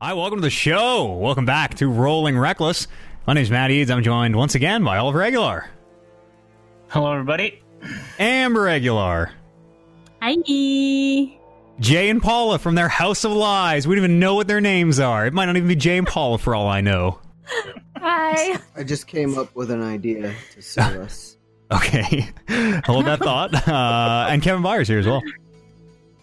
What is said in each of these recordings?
Hi, welcome to the show. Welcome back to Rolling Reckless. My name's Matt Eads. I'm joined once again by Oliver Aguilar. Hello, everybody. Amber Aguilar. Hi. Jay and Paula from their House of Lies. We don't even know what their names are. It might not even be Jay and Paula for all I know. Hi. I just came up with an idea to sue us. Okay. Hold that thought. Uh, and Kevin Byers here as well.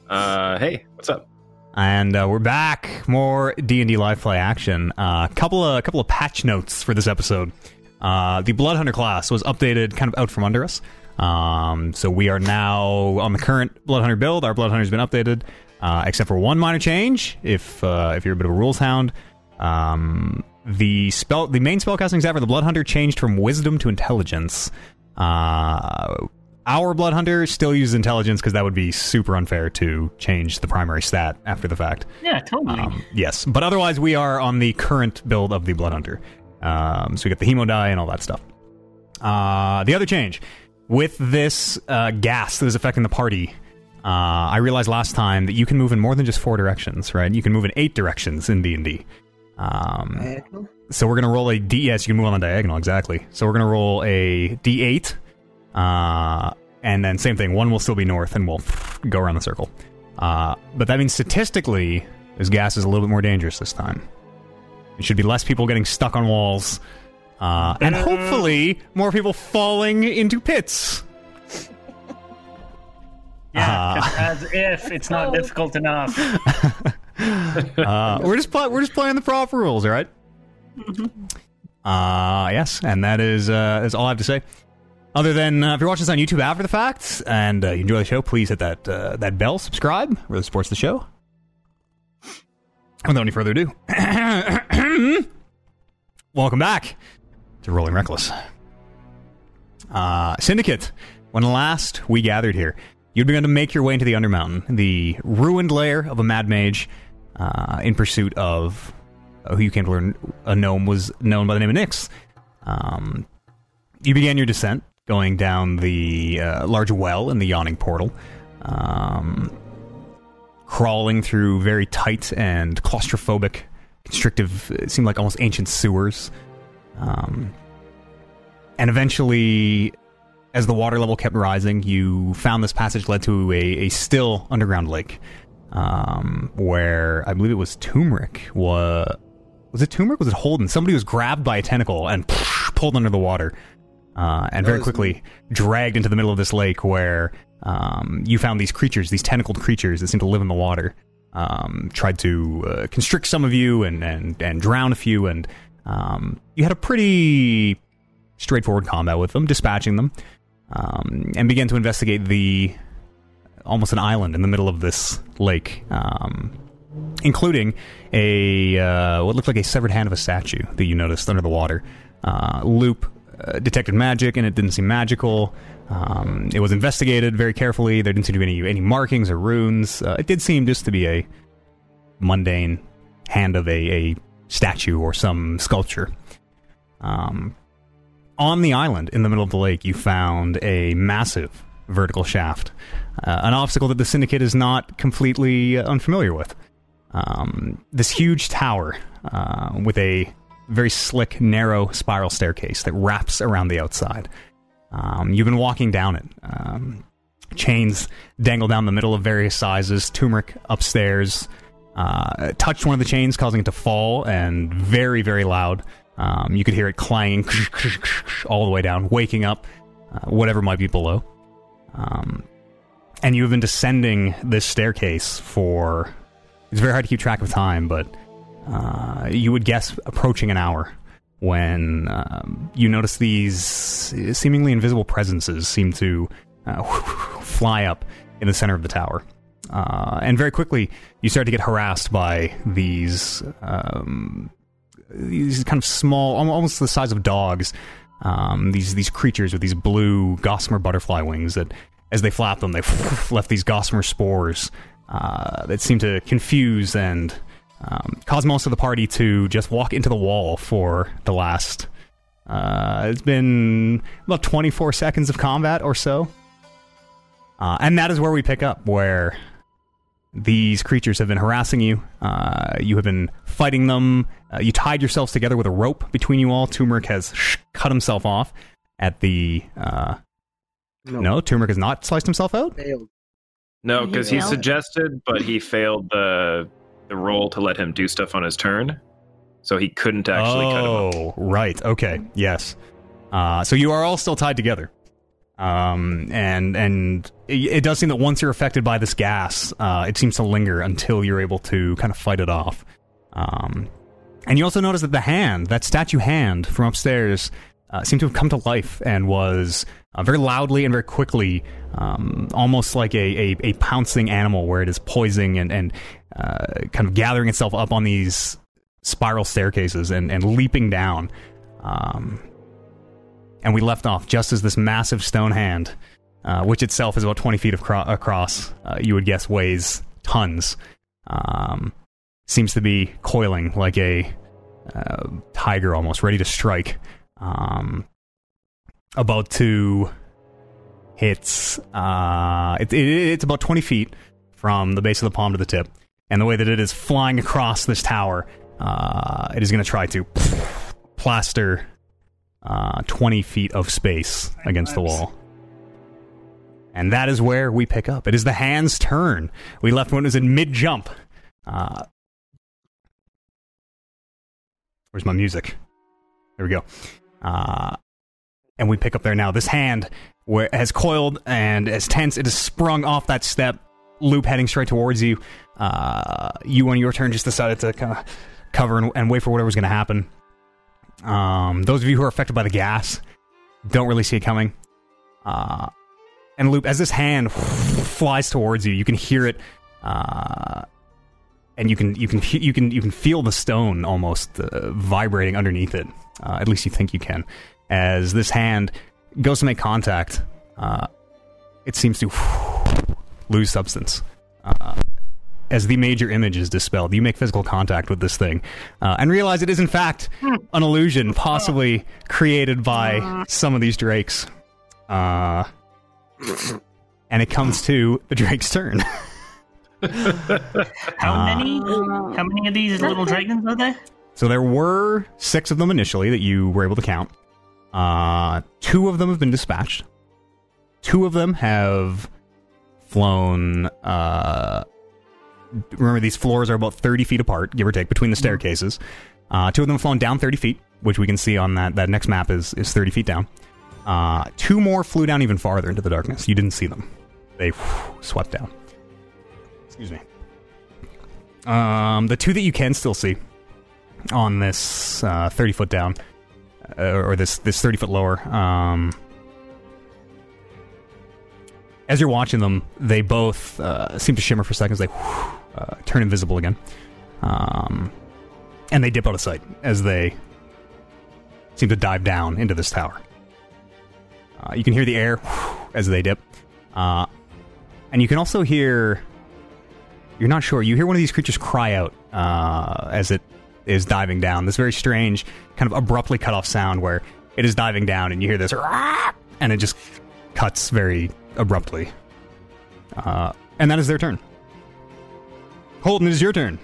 Uh, hey, what's up? And uh, we're back. More D and D live play action. A uh, couple of couple of patch notes for this episode. Uh, the Blood Hunter class was updated, kind of out from under us. Um, so we are now on the current Blood Hunter build. Our Blood Hunter's been updated, uh, except for one minor change. If uh, if you're a bit of a rules hound, um, the spell, the main spellcasting stat for the Blood Hunter changed from Wisdom to Intelligence. Uh, our Blood Hunter still uses Intelligence because that would be super unfair to change the primary stat after the fact. Yeah, totally. Um, yes, but otherwise we are on the current build of the Blood Hunter. Um, so we get the hemo die and all that stuff. Uh, the other change with this uh, gas that is affecting the party. Uh, I realized last time that you can move in more than just four directions, right? You can move in eight directions in D and D. Um, so we're gonna roll a D. Yes, you can move on the diagonal exactly. So we're gonna roll a D8, uh, and then same thing. One will still be north, and we'll go around the circle. Uh, but that means statistically, this gas is a little bit more dangerous this time. It should be less people getting stuck on walls, uh, and hopefully more people falling into pits. yeah, uh, 'cause as if it's not Oh. difficult enough. Uh, we're just play- we're just playing the proper rules, all right? Uh, yes, and that is uh, is all I have to say. Other than uh, if you're watching this on YouTube after the fact and uh, you enjoy the show, please hit that uh, that bell, subscribe, really supports the show. Without any further ado, welcome back to Rolling Reckless. Uh, Syndicate. When last we gathered here, you'd begun to make your way into the Undermountain, the ruined lair of a mad mage, uh, in pursuit of uh, who you came to learn a gnome was known by the name of Nyx. Um, you began your descent, going down the uh, large well in the yawning portal, um, crawling through very tight and claustrophobic, constrictive, it seemed like almost ancient sewers. Um, and eventually, as the water level kept rising, you found this passage led to a, a still underground lake, um, where I believe it was Turmeric. Was was it Turmeric? Was it Holden? Somebody was grabbed by a tentacle and pulled under the water, uh, and That very quickly dragged into the middle of this lake, where um, you found these creatures, these tentacled creatures that seem to live in the water. Um, tried to uh, constrict some of you and, and, and drown a few, and um, you had a pretty straightforward combat with them, dispatching them, um, and began to investigate the almost an island in the middle of this lake, um, including a uh, what looked like a severed hand of a statue that you noticed under the water. Uh, Loop uh, detected magic, and it didn't seem magical. Um, it was investigated very carefully. There didn't seem to be any any markings or runes. Uh, it did seem just to be a mundane hand of a, a statue or some sculpture. Um, on the island in the middle of the lake, you found a massive vertical shaft, uh, an obstacle that the Syndicate is not completely uh, unfamiliar with. Um, this huge tower uh, with a very slick, narrow spiral staircase that wraps around the outside. Um, you've been walking down it. Um, chains dangle down the middle of various sizes. Turmeric upstairs uh, touched one of the chains, causing it to fall, and very, very loud. Um, you could hear it clanging all the way down, waking up uh, whatever might be below. Um, and you have been descending this staircase for. It's very hard to keep track of time, but uh, you would guess approaching an hour when um, you notice these seemingly invisible presences seem to uh, fly up in the center of the tower. Uh, and very quickly, you start to get harassed by these um, these kind of small, almost the size of dogs. Um, these these creatures with these blue gossamer butterfly wings that, as they flap them, they left these gossamer spores uh, that seem to confuse and um, cause most of the party to just walk into the wall for the last. Uh, it's been about 24 seconds of combat or so. Uh, and that is where we pick up, where these creatures have been harassing you. Uh, you have been fighting them. Uh, you tied yourselves together with a rope between you all. Turmeric has sh- cut himself off at the. Uh, no, Turmeric has not sliced himself out. Failed. No, because he failed. suggested, but he failed the the roll to let him do stuff on his turn, so he couldn't actually cut him oh, right. Okay. Yes. Uh, so you are all still tied together. Um, and and it, it does seem that once you're affected by this gas, uh, it seems to linger until you're able to kind of fight it off. Um, and you also notice that the hand, that statue hand from upstairs, uh, seemed to have come to life and was uh, very loudly and very quickly, um, almost like a, a, a pouncing animal where it is poising and, and uh, kind of gathering itself up on these spiral staircases and, and leaping down. Um, and we left off just as this massive stone hand, uh, which itself is about 20 feet acro- across, uh, you would guess weighs tons, um, seems to be coiling like a uh, tiger almost, ready to strike. Um, about to hit. Uh, it, it, it's about 20 feet from the base of the palm to the tip. And the way that it is flying across this tower, uh, it is going to try to plaster uh, 20 feet of space against the wall. And that is where we pick up. It is the hand's turn. We left when it was in mid jump. Uh, where's my music? There we go. Uh, and we pick up there now. This hand where has coiled and as tense, it has sprung off that step, loop heading straight towards you. Uh, you on your turn just decided to kind of cover and, and wait for whatever's going to happen. Um, those of you who are affected by the gas don't really see it coming. Uh, and loop as this hand flies towards you, you can hear it, uh, and you can you can you can you can feel the stone almost uh, vibrating underneath it. Uh, at least you think you can. As this hand goes to make contact, uh, it seems to lose substance. Uh, as the major image is dispelled, you make physical contact with this thing uh, and realize it is, in fact, an illusion possibly created by some of these drakes. Uh, and it comes to the drake's turn. How Uh, many? How many of these little dragons are there? So there were six of them initially that you were able to count. Uh, two of them have been dispatched. Two of them have flown. Uh, remember, these floors are about 30 feet apart, give or take, between the staircases. Uh, two of them have flown down 30 feet, which we can see on that, that next map is, is 30 feet down. Uh, two more flew down even farther into the darkness. You didn't see them, they swept down. Excuse me. Um, the two that you can still see on this uh, 30 foot down uh, or this this 30 foot lower um, as you're watching them they both uh, seem to shimmer for seconds. They uh, turn invisible again. Um, and they dip out of sight as they seem to dive down into this tower. Uh, you can hear the air as they dip. Uh, and you can also hear you're not sure you hear one of these creatures cry out uh, as it is diving down. This very strange, kind of abruptly cut off sound where it is diving down and you hear this, and it just cuts very abruptly. Uh, and that is their turn. Holden, it is your turn.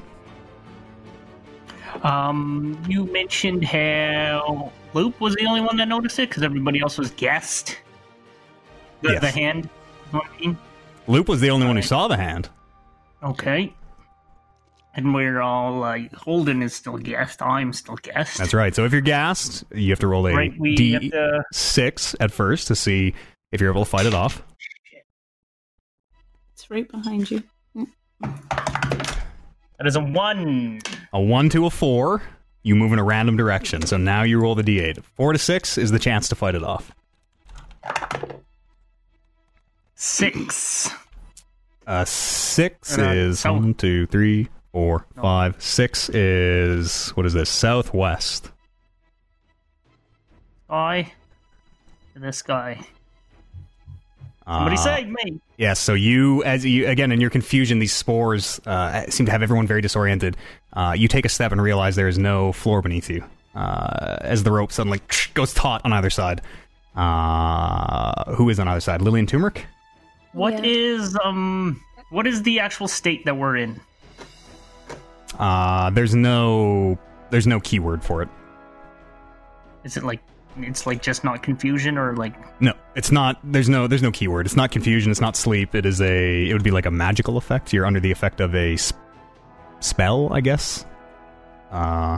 Um, you mentioned how Loop was the only one that noticed it because everybody else was guessed. The, Yes. the hand. is what I mean. Loop was the only one who saw the hand. Okay. And we're all like, Holden is still guessed. I'm still guessed. That's right. So if you're gassed, you have to roll a Right. We have to. D6 at first to see if you're able to fight it off. It's right behind you. That is a one. A 1 to a 4, you move in a random direction. So now you roll the D8. 4 to 6 is the chance to fight it off. Six. Uh, six And, uh, is south- one, two, three, four, five. Six is what is this? Southwest. Guy. This guy. Somebody Uh, save me. Yes. so you, as you again in your confusion, these spores uh, seem to have everyone very disoriented. Uh, you take a step and realize there is no floor beneath you. Uh, as the rope suddenly goes taut on either side. Uh, who is on either side? Lily and Turmeric. What Yeah. is um? What is the actual state that we're in? Uh, there's no there's no keyword for it. Is it like it's like just not confusion or like No, it's not. There's no there's no keyword. It's not confusion. It's not sleep. It is a. It would be like a magical effect. You're under the effect of a s- spell, I guess. Uh,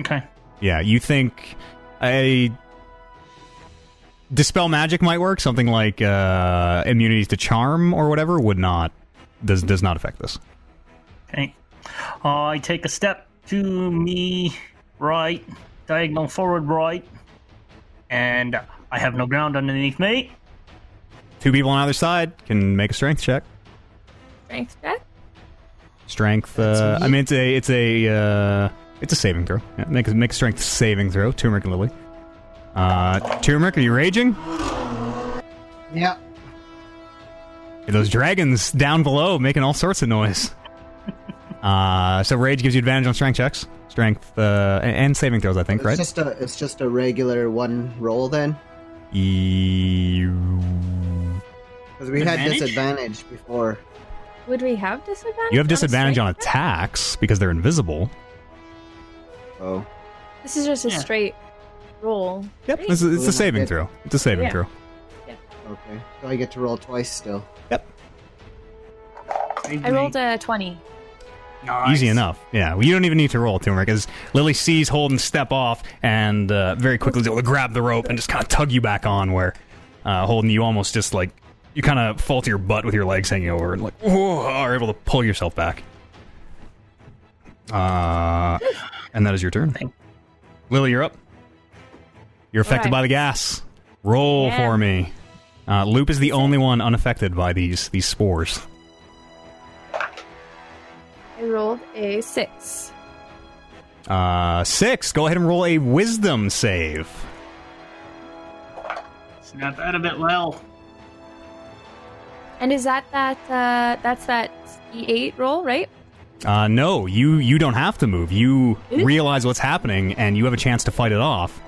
okay? yeah. You think a dispel magic might work? Something like uh, immunity to charm or whatever would not does does not affect this. Okay. Uh, I take a step to me right, diagonal forward right, and I have no ground underneath me. Two people on either side can make a strength check. Strength check. Strength. Uh, I mean, it's a it's a uh, it's a saving throw. Yeah, make a make a strength saving throw. Turmeric and Lily. Uh, Turmeric, are you raging? Yeah. Those dragons down below making all sorts of noise. uh, so rage gives you advantage on strength checks, strength uh, and- and saving throws. I think, It's right? just a it's just a regular one roll then, E- because we had disadvantage before. Would we have disadvantage? You have disadvantage on strength check? attacks because they're invisible. Oh, This is just a Yeah. straight roll. Yep, right? it's, a- it's a saving throw. It's a saving Yeah. throw. okay. So I get to roll twice still. Yep. I rolled a twenty. Nice. Easy enough. Yeah, well, you don't even need to roll turmeric because Lily sees Holden step off and uh, very quickly is able to grab the rope and just kind of tug you back on. Where uh, Holden, you almost just like you kind of fall to your butt with your legs hanging over and like whoa, are able to pull yourself back. Uh, and that is your turn. Lily, you're up. You're affected Alright. by the gas. Roll Yeah. for me. Uh, Loop is the only one unaffected by these these spores. I rolled a six. Uh, six. Go ahead and roll a wisdom save. Snap out of it well. And is that that uh that's that E eight roll, right? Uh, no, you you don't have to move. You Ooh. realize what's happening, and you have a chance to fight it off.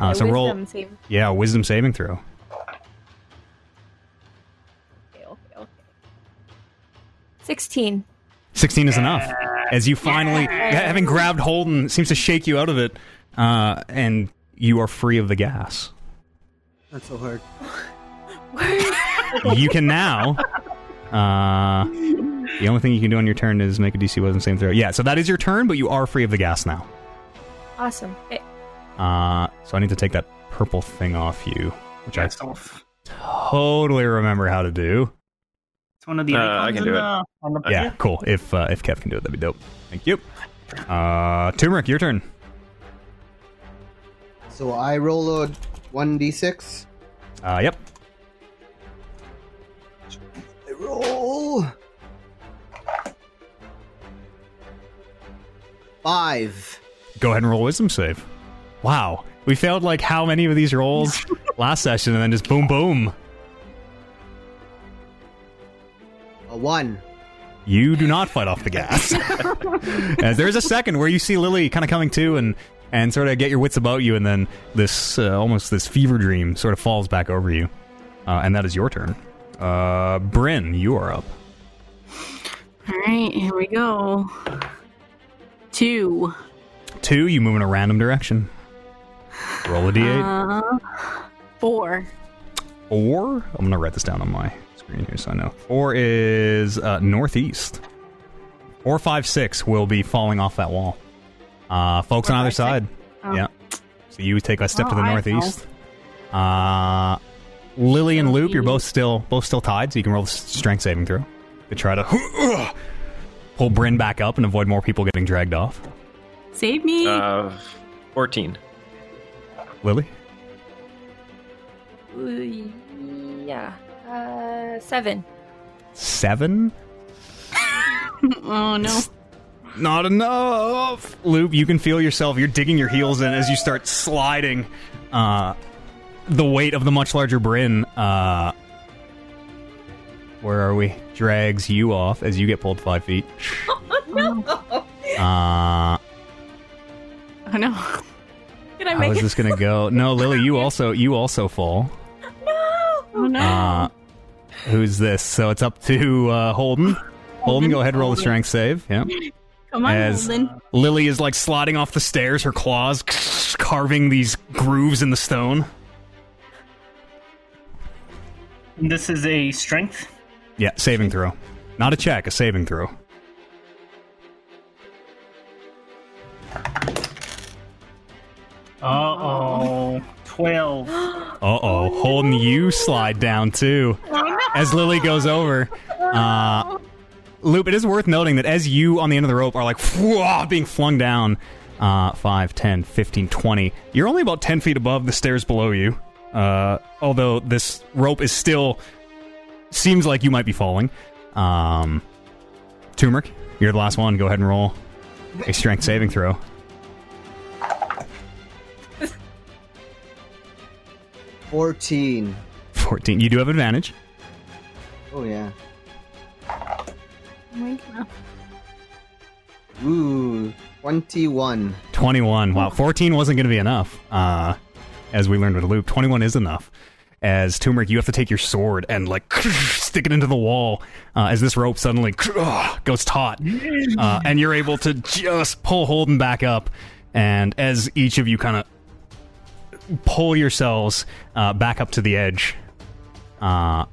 Uh, Okay, so roll, wisdom save. yeah, wisdom saving throw. Okay, okay, okay. Sixteen. Sixteen is enough. As you finally, having grabbed Holden, seems to shake you out of it, uh, and you are free of the gas. That's so hard. you can now. Uh, the only thing you can do on your turn is make a DC wisdom saving throw. Yeah, so that is your turn, but you are free of the gas now. Awesome. Okay. Uh, so I need to take that purple thing off you, which I off. totally remember how to do. It's one of the Uh, icons I can do it. the- on the Yeah, cool. If uh, if Kev can do it, that'd be dope. Thank you. Uh, Turmeric, your turn. So I roll a one d six. Uh, yep. I roll five. Go ahead and roll wisdom save. Wow, we failed like how many of these rolls last session, and then just boom, boom. A one. You do not fight off the gas. As there's a second where you see Lily kind of coming to and and sort of get your wits about you, and then this uh, almost this fever dream sort of falls back over you, uh, and that is your turn. Uh, Bryn, you are up. All right, here we go. Two. Two, you move in a random direction. Roll a d8. Uh, four. Four. I'm gonna write this down on my screen here so I know. Four is uh, northeast. Four, five, six will be falling off that wall. Uh, folks Four, on either five, side. Oh. Yeah. So you take a step Oh, to the northeast. Uh, Lily and Loop, you're both still both still tied, so you can roll the strength saving throw to try to pull Bryn back up and avoid more people getting dragged off. Save me. Uh, 14. Lily, Ooh, yeah. Uh, seven. seven. oh no. Not enough. Loop, you can feel yourself. You're digging your heels in as you start sliding. Uh, the weight of the much larger Bryn, uh, where are we? Drags you off as you get pulled five feet. No. Uh, Oh no. Can I how make is it? this gonna go? No, Lily, you also you also fall. No. Oh no. Uh, who's this? So it's up to uh, Holden. Holden, go ahead and roll the strength save. Yeah. Come on, As- Holden. Lily is like sliding off the stairs, her claws carving these grooves in the stone. This is a strength. Yeah, saving throw. Not a check, a saving throw. Uh oh. 12. Uh oh. Holden, you slide down too. As Lily goes over. Uh, Loop, it is worth noting that as you on the end of the rope are like being flung down uh, 5, 10, 15, 20, you're only about 10 feet above the stairs below you. Uh, although this rope is still. Seems like you might be falling. Um, Turmeric, you're the last one. Go ahead and roll a strength saving throw. Fourteen. 14. You do have advantage. Oh yeah. Oh my God. Ooh, twenty-one. 21. Wow, 14 wasn't going to be enough. Uh, as we learned with Loop, 21 is enough. As Turmeric, you have to take your sword and like stick it into the wall. Uh, as this rope suddenly goes taut, uh, and you're able to just pull Holden back up. And as each of you kind of pull yourselves uh, back up to the edge, uh,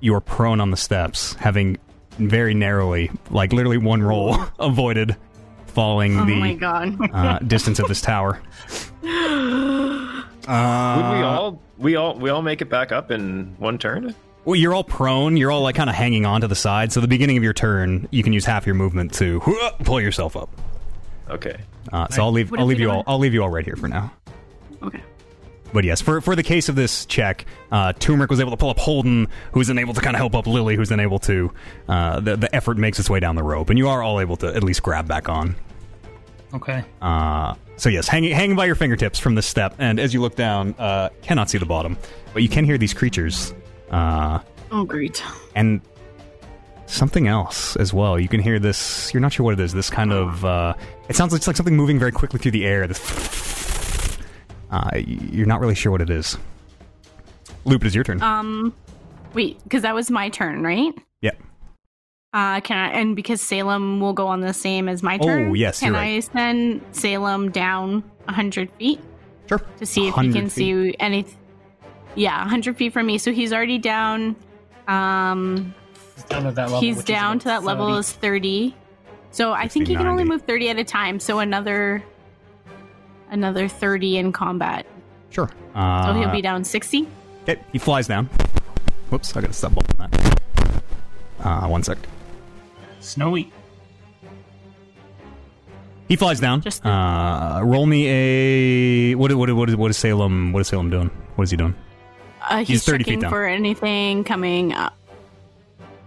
you are prone on the steps, having very narrowly, like literally one roll, avoided falling Oh the my god. uh, distance of this tower. Uh, Would we all we all we all make it back up in one turn? Well, you're all prone. You're all like kind of hanging on to the side. So the beginning of your turn, you can use half your movement to pull yourself up. Okay. Uh, so I'll leave. What I'll leave you all. I'll leave you all right here for now. Okay. But yes, for for the case of this check, uh, Turmeric was able to pull up Holden, who's then able to kind of help up Lily, who's then able to. Uh, the the effort makes its way down the rope, and you are all able to at least grab back on. Okay. Uh, so yes, hanging hanging by your fingertips from this step, and as you look down, uh, cannot see the bottom, but you can hear these creatures. Uh, Oh great. and something else as well. You can hear this. You're not sure what it is. This kind of. Uh, it sounds like, it's like something moving very quickly through the air. This. Uh, you're not really sure what it is. Loop, it is your turn. Um, wait, because that was my turn, right? yeah. Uh, can I? And because Salem will go on the same as my turn. Oh, turn. yes, Can you're I send Salem down hundred feet Sure. to see if he can feet. see anything. Yeah, hundred feet from me. So he's already down. Um, He's down to that level. he's is down to that level 30. is thirty. So I think he 60, can only move thirty at a time. So another, another thirty in combat. Sure. So Uh, he'll be down sixty. Okay, he flies down. Whoops, I gotta step up on that. Uh, one sec. Snowy. He flies down. Just- uh, roll me a what? What? What? What is Salem? What is Salem doing? What is he doing? Uh, he's, He's 30 feet down. for anything coming up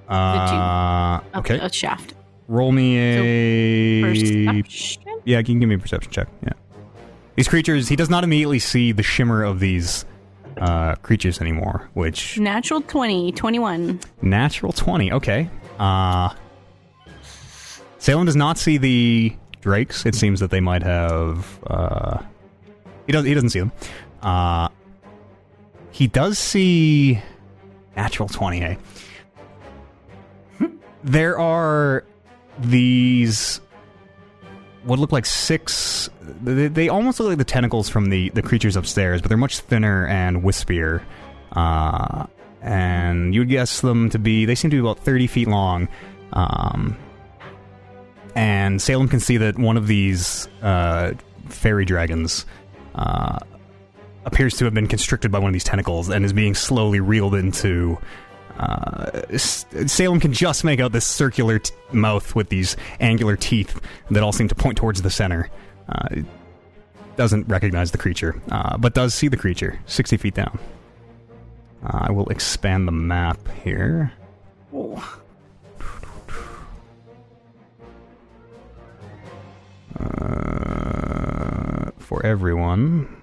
Uh, up okay. the shaft. Roll me a Perception? yeah. You can give me a perception check. Yeah. These creatures, he does not immediately see the shimmer of these uh, creatures anymore. Which Natural 20, 21. natural twenty. Okay. Uh, Salem does not see the drakes. It seems that they might have. Uh, he doesn't. He doesn't see them. Uh, he does see natural twenty. Eh? there are these what look like six they, they almost look like the tentacles from the, the creatures upstairs but they're much thinner and wispier. Uh, and you'd guess them to be they seem to be about 30 feet long. Um, and salem can see that one of these uh, fairy dragons uh, appears to have been constricted by one of these tentacles and is being slowly reeled into uh, Salem can just make out this circular t- mouth with these angular teeth that all seem to point towards the center. Uh, doesn't recognize the creature, uh, but does see the creature 60 feet down. Uh, I will expand the map here. Uh, for everyone.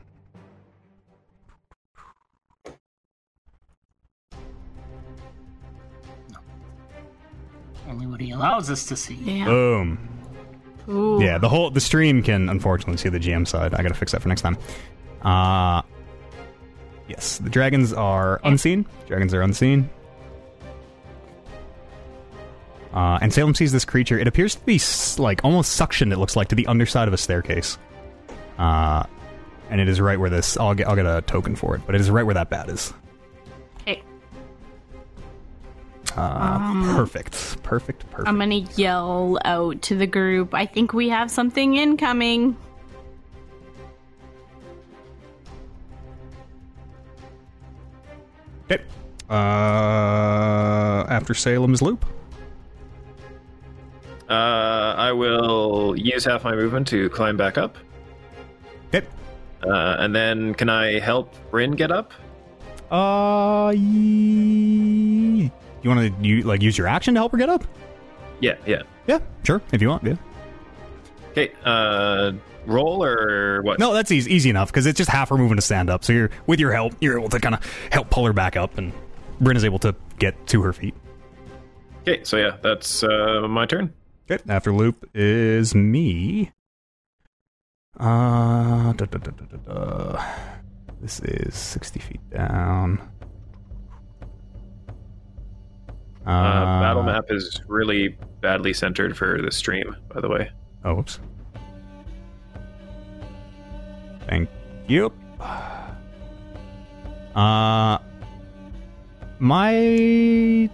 Only he allows us to see. Yeah. Boom. Ooh. Yeah, the whole the stream can unfortunately see the GM side. I gotta fix that for next time. Uh yes, the dragons are unseen. Dragons are unseen. Uh, and Salem sees this creature. It appears to be like almost suctioned. It looks like to the underside of a staircase. Uh, and it is right where this. I'll get. I'll get a token for it, but it is right where that bat is. Uh, perfect. Perfect. Perfect. I'm gonna yell out to the group. I think we have something incoming. Okay. Uh, after Salem's loop. Uh, I will use half my movement to climb back up. Okay. Uh, and then can I help Bryn get up? Uh, ye- you want to you like use your action to help her get up? Yeah, yeah. Yeah, sure. If you want, yeah. Okay, uh, roll or what? No, that's easy, easy enough because it's just half her moving to stand up. So you're with your help, you're able to kind of help pull her back up, and Bryn is able to get to her feet. Okay, so yeah, that's uh, my turn. Okay. After loop is me. Uh, da, da, da, this is sixty feet down. Uh, battle map is really badly centered for the stream, by the way. Oh, whoops. Thank you. Uh, my.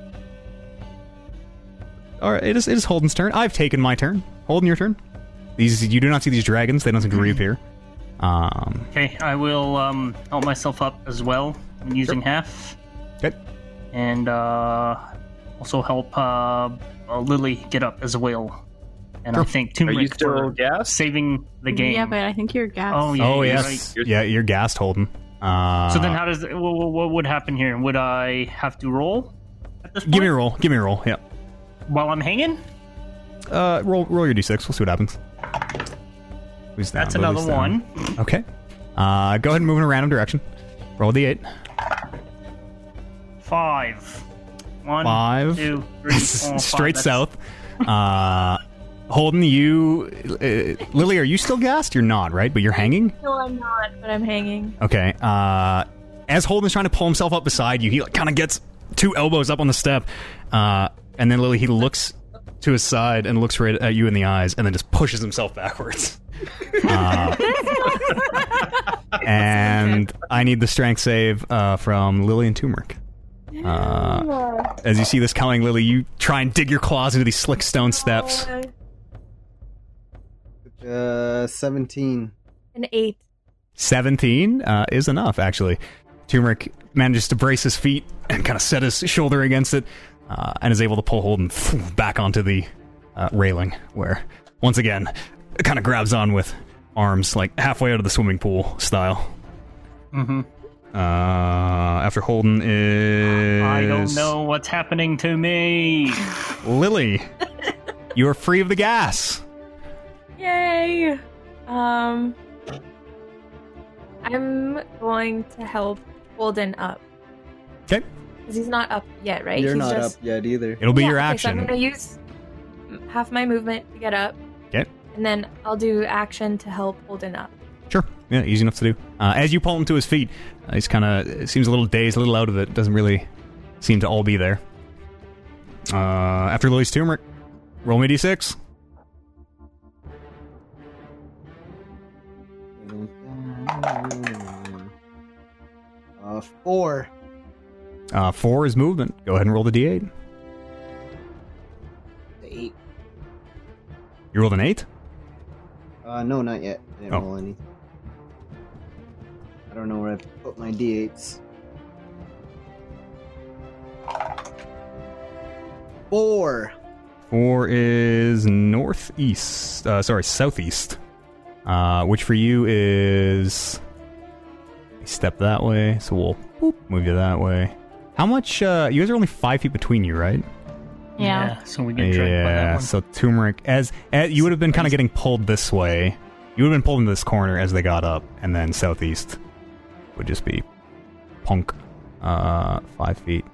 All right, it is. It is Holden's turn. I've taken my turn. Holden, your turn. These you do not see these dragons. They don't seem to reappear. Um. Okay, I will um, help myself up as well using half, Okay. and uh, also help uh, uh, Lily get up as well. And I Sure. think Are you Turmeric still gassed? saving the game. Yeah, but I think you're gassed. Oh, yeah. oh you're yes. right. Yeah, you're gassed, Holden. Uh, So then, how does what, what would happen here? Would I have to roll at this give me a roll. Give me a roll. Yeah. while I'm hanging? Uh, roll roll your d6. We'll see what happens. Who's down? That's another Lily's down. one. Okay. Uh, go ahead and move in a random direction. Roll the eight. Five. One, Five. two, three, four, five. Straight That's- south. Uh, Holden, you, uh, Lily, are you still gassed? You're not, right? But you're hanging. No, I'm not, but I'm hanging. Okay. Uh, as Holden's trying to pull himself up beside you, he like, kind of gets two elbows up on the step, uh, and then Lily he looks to his side and looks right at you in the eyes, and then just pushes himself backwards. Uh, and I need the strength save uh, from Lily and Turmeric. Uh, as you see this coming, Lily, you try and dig your claws into these slick stone steps. Uh, 17. An eight. 17 uh, is enough, actually. Turmeric manages to brace his feet and kind of set his shoulder against it uh, and is able to pull Holden back onto the uh, railing, where, once again, it kind of grabs on with arms, like halfway out of the swimming pool style. Mm-hmm. Uh, after Holden is. I don't know what's happening to me. Lily, you are free of the gas. Yay! Um, I'm going to help Holden up Okay. because he's not up yet, right? You're he's not just... up yet either. It'll be Yeah, your okay, action. So I'm going to use half my movement to get up, Okay. and then I'll do action to help Holden up. Sure. Yeah, easy enough to do. Uh, as you pull him to his feet, uh, he's kind of seems a little dazed, a little out of it. Doesn't really seem to all be there. Uh, after Lily's turmeric, roll me d6. Uh, four. Uh, four is movement. Go ahead and roll the d8. Eight. You rolled an eight. Uh, no, not yet. I didn't Oh. roll any. I don't know where I put my d8s. Four. Four is northeast. Uh, sorry, southeast. Uh, which for you is step that way. So we'll boop, move you that way. How much? Uh, you guys are only five feet between you, right? Yeah. so we get dragged by that Yeah. one. So turmeric, as, as you would have been kind of getting pulled this way, you would have been pulled into this corner as they got up, and then southeast would just be punk, uh, five feet.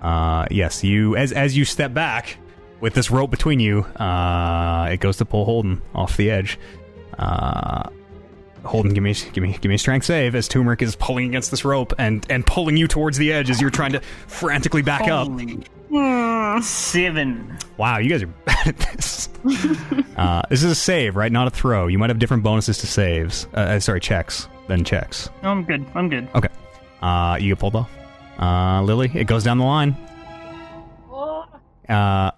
Uh, yes, you as as you step back with this rope between you, uh, it goes to pull Holden off the edge. Uh, Holden, give me give me give me a strength save as Turmeric is pulling against this rope and and pulling you towards the edge as you're trying to frantically back up. Holy Hmm. Seven. Wow, you guys are bad at this. uh, this is a save, right? Not a throw. You might have different bonuses to saves. Uh, uh, sorry, checks than checks. No, I'm good. I'm good. Okay. Uh, you get pulled off. Uh, Lily, it goes down the line. Uh,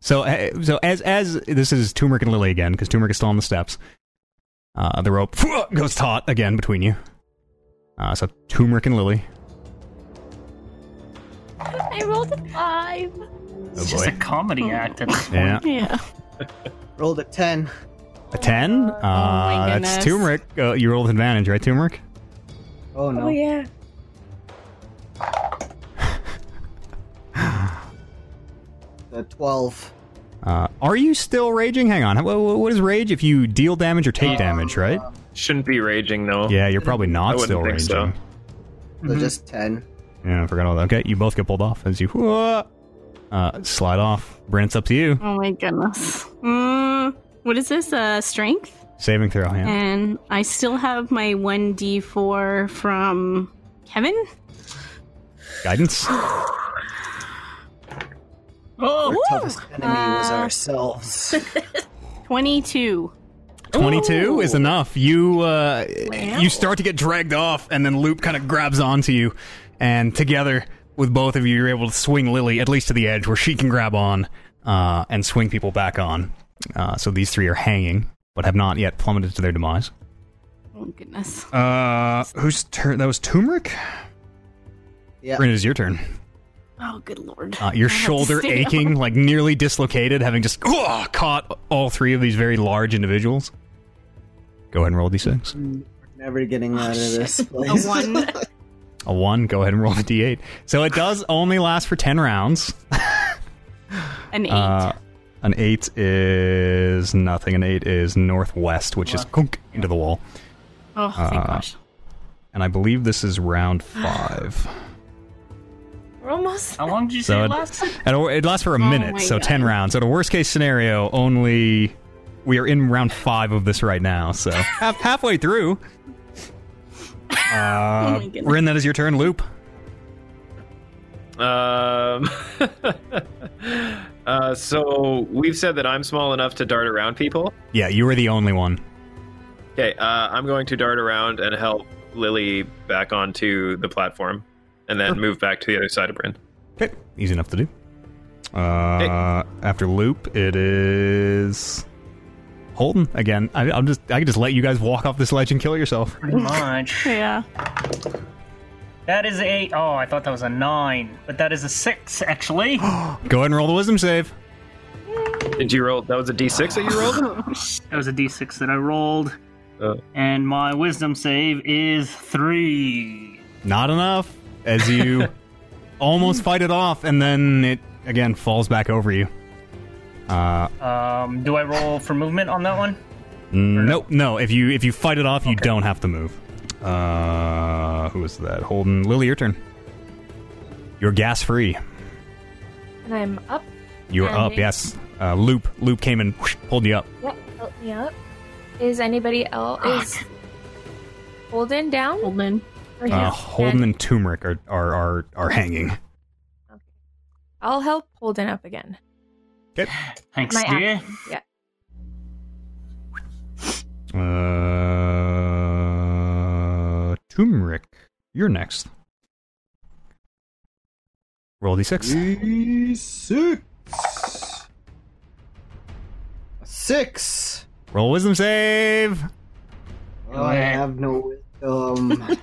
so, uh, so as as this is Turmeric and Lily again, because Turmeric is still on the steps. Uh, the rope goes taut again between you. Uh, so Turmeric and Lily. I rolled a five. It's Oh just a comedy act at this point. Yeah, Yeah. Rolled a 10. A ten. Uh, my that's. Turmeric. Uh, you rolled advantage, right, Turmeric? Oh no. Oh yeah. A 12. Uh, are you still raging? Hang on. What, what is rage? If you deal damage or take damage, right? Shouldn't be raging though. Yeah, you're probably not wouldn't still think raging. so. So Mhm. just 10. Yeah, I forgot all that. Okay, you both get pulled off as you uh, slide off. Bryn, it's up to you. Oh my goodness. Mm, what is this? Uh, strength? Saving throw, yeah. And I still have my 1d4 from Kevin. Guidance. Oh, Our toughest enemy was Uh, ourselves. 22. 22 is enough. You uh, Wow. you start to get dragged off, and then Loop kind of grabs onto you, and together with both of you, you're able to swing Lily at least to the edge where she can grab on uh, and swing people back on. Uh, so these three are hanging, but have not yet plummeted to their demise. Oh goodness. Uh, whose turn? That was Turmeric. Yeah. Bryn, it is your turn. Oh good lord. Uh, your I shoulder aching, up. like nearly dislocated, having just oh, caught all three of these very large individuals. Go ahead and roll a d6. We're never getting out of this place. A place. one. A one. Go ahead and roll a d8. So it does only last for ten rounds. An eight. Uh, an eight is nothing. An eight is northwest, which is gunk into the wall. oh thank uh, gosh. And I believe this is round five. We're almost. how long did you So say it it- lasted? And it lasts for a minute, Oh my so God. ten rounds. So the worst case scenario, only we are in round five of this right now. So half, halfway through. Uh, Oh my goodness. Rin, that is your turn. Loop. Um, uh, so we've said that I'm small enough to dart around people. Yeah, you were the only one. Okay, uh, I'm going to dart around and help Lily back onto the platform, and then move back to the other side of Bryn. Okay, easy enough to do. Uh, after loop, it is Holden again. I, I'm just I can just let you guys walk off this ledge and kill yourself. Pretty much. Yeah. That is a. Oh, I thought that was a nine, but that is a six actually. Go ahead and roll the wisdom save. Did you roll? That was a D6 that you rolled. That was a d6 that I rolled, Uh. and my wisdom save is three. Not enough. As you almost fight it off, and then it again falls back over you. Uh, Um, do I roll for movement on that one? nope, no. If you if you fight it off, you don't have to move. Uh, who is that? Holden, Lily, your turn. You're gas free. And I'm up. You're up. Standing. Yes. Uh, Loop. Loop came and whoosh, pulled you up. Yep. Help me up. Is anybody else is Holden down? Holden. Or Uh. Holden and Turmeric are are are, are hanging. Okay. I'll help Holden up again. Okay. Thanks, My dear. action. Yeah. Uh, Turmeric, you're next. Roll d6. D6. Six. Roll wisdom save. Oh, I have no wisdom.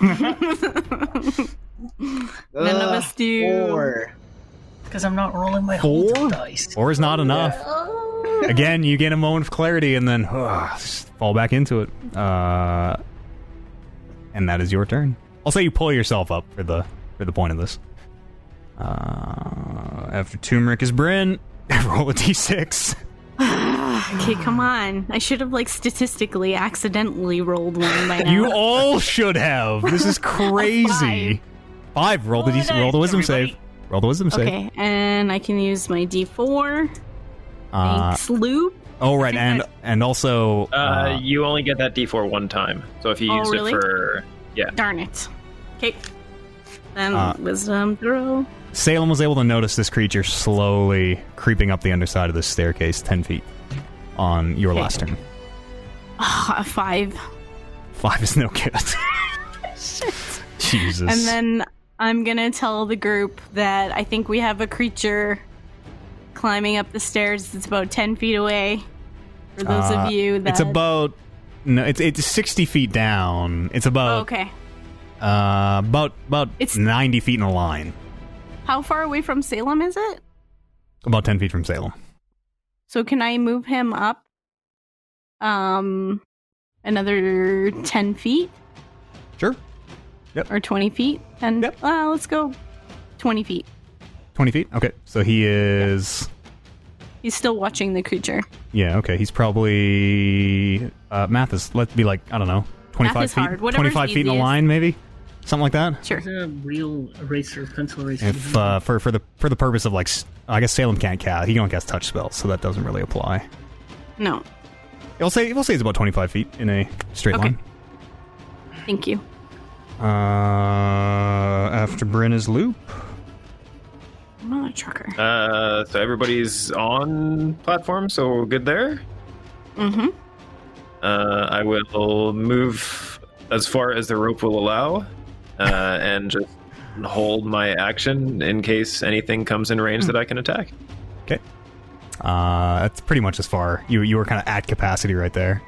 None of Uh, us do. Four. Because I'm not rolling my Four? whole dice. Four is not enough. Again, you get a moment of clarity and then uh, fall back into it. Uh, and that is your turn. I'll say you pull yourself up for the for the point of this. Uh, after Turmeric is Bryn. Roll a d6. okay, come on. I should have like statistically accidentally rolled one by now. You all should have. This is crazy. Five. Roll the d- the roll the wisdom everybody. save. Roll the wisdom save. Okay, and I can use my D4. Uh, Thanks, Loop. Oh right, and that's- and also Uh, uh, you only get that D4 one time. So if you Oh, used really? it for yeah, Darn it. Okay. Then Uh, wisdom throw. Salem was able to notice this creature slowly creeping up the underside of this staircase, ten feet, on your last turn. Ah, five. Five is no good. Shit. Jesus. And then I'm gonna tell the group that I think we have a creature climbing up the stairs. It's about ten feet away. For those Uh, of you that it's about no, it's it's sixty feet down. It's Oh, about okay. uh about about It's- ninety feet in a line. How far away from Salem is it? About ten feet from Salem. So can I move him up? Um, another ten feet Sure. Yep. or twenty feet? And Yep. uh, let's go twenty feet. Twenty feet. Okay. So he is. He's still watching the creature. Yeah. Okay. He's probably uh, math is. Let's be like I don't know. Twenty five is feet. hard. Whatever's Twenty five feet in a easiest. line, maybe. Something like that. Sure. Is there a real eraser, pencil eraser? If uh, for for the for the purpose of like, s- I guess Salem can't cast. He don't cast touch spells, so that doesn't really apply. No, We'll say we'll say it's about twenty five feet in a straight Okay. line. thank you. Uh, after Bryn is Loop. I'm not a trucker. Uh, so everybody's on platform, so we're good there. Mm-hmm. Uh, I will move as far as the rope will allow, uh, and just hold my action in case anything comes in range that I can attack. Okay. Uh, that's pretty much as far. You you were kind of at capacity right there.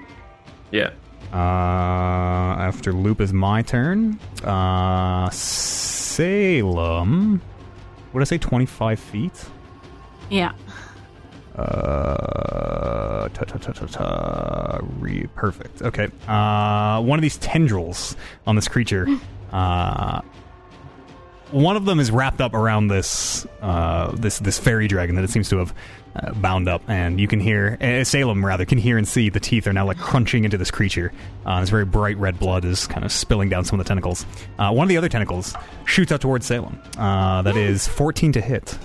Yeah. Uh, after loop is my turn. Uh, Salem. What did I say? Twenty five feet. Yeah. Uh, ta ta ta ta ta. Re- perfect. Okay. Uh, one of these tendrils on this creature. Uh, one of them is wrapped up around this uh, this this fairy dragon that it seems to have uh, bound up, and you can hear uh, Salem rather can hear and see the teeth are now like crunching into this creature. Uh, this very bright red blood is kind of spilling down some of the tentacles. Uh, one of the other tentacles shoots out towards Salem. Uh, that is fourteen to hit.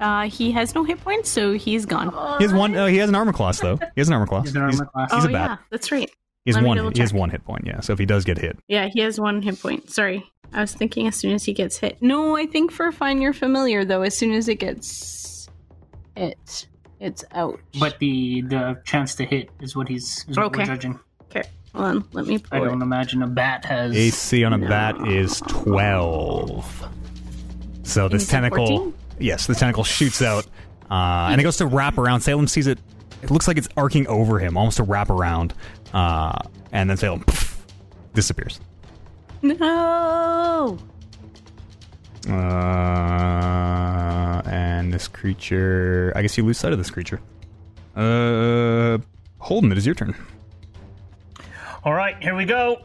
Uh, he has no hit points, so he's gone. He has one. Uh, he has an armor class though. He has an armor class. Is there He's- armor class? He's oh a bat. yeah, that's right. He has Let one. double He has one hit point. Yeah. So if he does get hit, Yeah, he has one hit point. Sorry. I was thinking as soon as he gets hit. No, I think for Find Your Familiar, though, as soon as it gets hit, it's out. But the the chance to hit is what he's is what Okay. we're judging. Okay, hold on. Let me I pull don't it. imagine a bat has. AC on a No. bat is twelve. So this AC tentacle, 14? yes, this tentacle shoots out, uh, and it goes to wrap around. Salem sees it. It looks like it's arcing over him, almost to wrap around, uh, and then Salem poof, disappears. No! Uh, and this creature, I guess you lose sight of this creature. Uh, Holden, it is your turn. All right, here we go.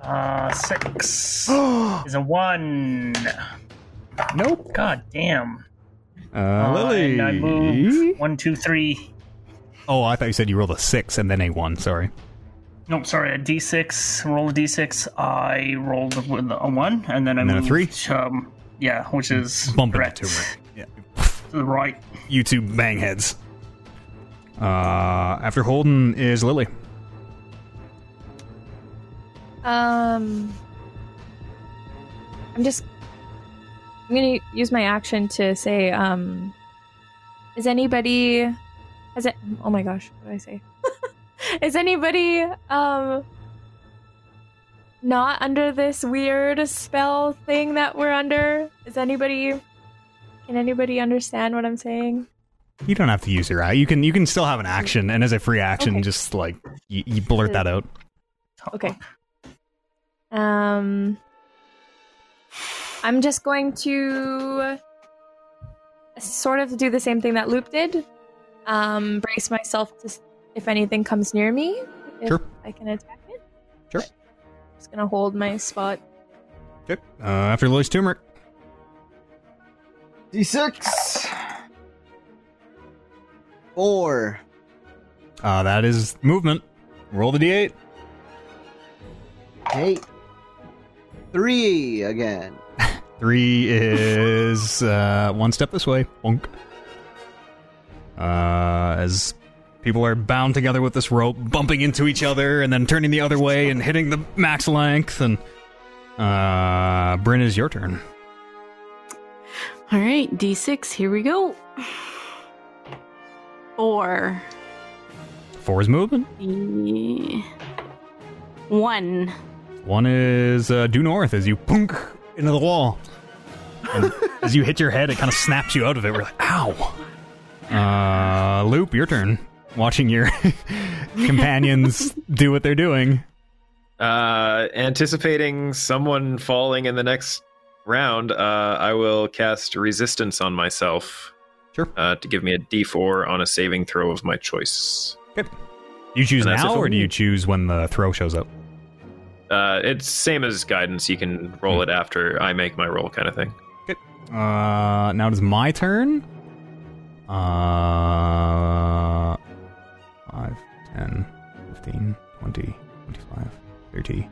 Uh, six is a one. Nope. God damn. Uh, Uh, Lily. I move one, two, three. Oh, I thought you said you rolled a six and then a one. Sorry. Nope, sorry, a d6. Roll a d6. I rolled with a one, and then I And then a three? Um, yeah, which is Bump into correct. turmeric. Yeah. to the right. You two bang heads. Uh, after Holden is Lily. Um, I'm just. I'm gonna use my action to say, um, is anybody, has it? Oh my gosh, what did I say? is anybody, um, not under this weird spell thing that we're under? Is anybody? Can anybody understand what I'm saying? You don't have to use your eye. You can you can still have an action, and as a free action, Okay. just like you, you blurt that out. Okay. Um, I'm just going to sort of do the same thing that Loop did. Um, brace myself to if anything comes near me. If Sure. I can attack it. Sure. Just gonna hold my spot. Okay. Uh, after Lily's turmeric. D6. Four. Uh, that is movement. Roll the d8. Eight. Three again. Three is uh, one step this way. Bonk. Uh, as people are bound together with this rope, bumping into each other, and then turning the other way and hitting the max length, and Uh, Bryn is your turn. All right, D6, here we go. Four. Four is movement. Yeah. One. One is uh, due north as you punk into the wall. And as you hit your head, it kind of snaps you out of it. We're like, ow. Uh, Loop, your turn. Watching your companions do what they're doing. Uh, anticipating someone falling in the next round, uh, I will cast resistance on myself. Sure. Uh, to give me a D4 on a saving throw of my choice. Okay. You choose And now, or do you choose when the throw shows up? Uh, it's same as guidance. You can roll it after I make my roll, kind of thing. Uh, now it is my turn. Uh, 5, 10, 15, 20, 25, 30.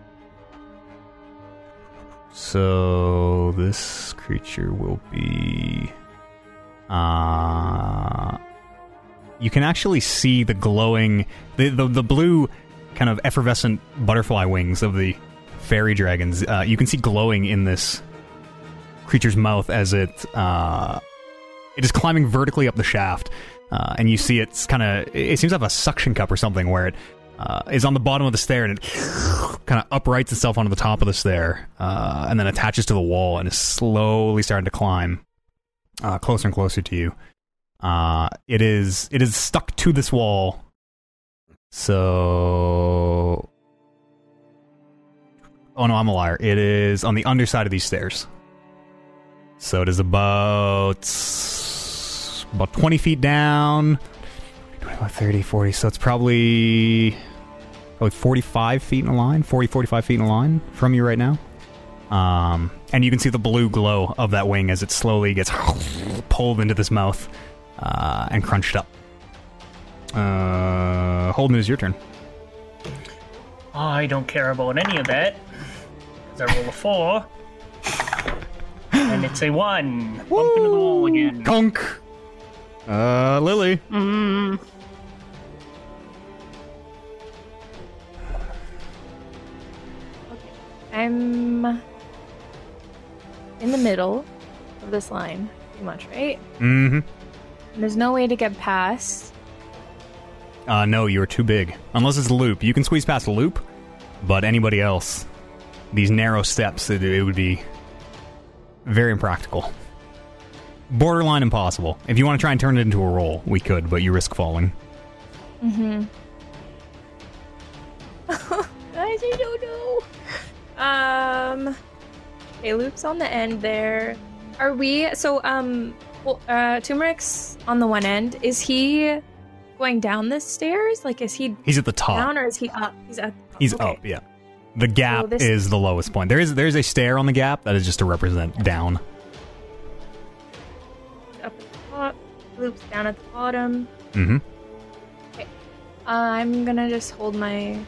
So this creature will be. Uh, you can actually see the glowing, the, the, the blue kind of effervescent butterfly wings of the fairy dragons. Uh, you can see glowing in this creature's mouth as it uh, it is climbing vertically up the shaft, uh, and you see it's kind of it seems to have a suction cup or something where it uh, is on the bottom of the stair and it kind of uprights itself onto the top of the stair, uh, and then attaches to the wall and is slowly starting to climb uh, closer and closer to you. Uh, it is it is stuck to this wall, so. Oh no, I'm a liar. It is on the underside of these stairs. So it is about about 20 feet down. 25, 30, 40. So it's probably probably 45 feet in a line, 40, 45 feet in a line from you right now. Um, and you can see the blue glow of that wing as it slowly gets pulled into this mouth uh, and crunched up. Uh, Holden, is your turn. I don't care about any of that. that. 'cause I roll a four. and it's a one. Bump into the wall again. Conk. Uh, Lily. Mm. I'm in the middle of this line, pretty much, right? Mm-hmm. And there's no way to get past. Uh, no, you're too big. Unless it's a loop. You can squeeze past a loop, but anybody else, these narrow steps, it, it would be very impractical. Borderline impossible. If you want to try and turn it into a roll, we could, but you risk falling. Mm-hmm. I don't know. Um. Okay, Luke's on the end there. Are we? So, um, well, uh, Turmeric's on the one end. Is he going down the stairs? Like, is he He's at the top. down or is he up? He's up. He's okay. up, yeah. The gap this- is the lowest point. There is there's a stair on the gap that is just to represent down. Top. Luke's down at the bottom. Mm-hmm. Okay. I'm gonna just hold my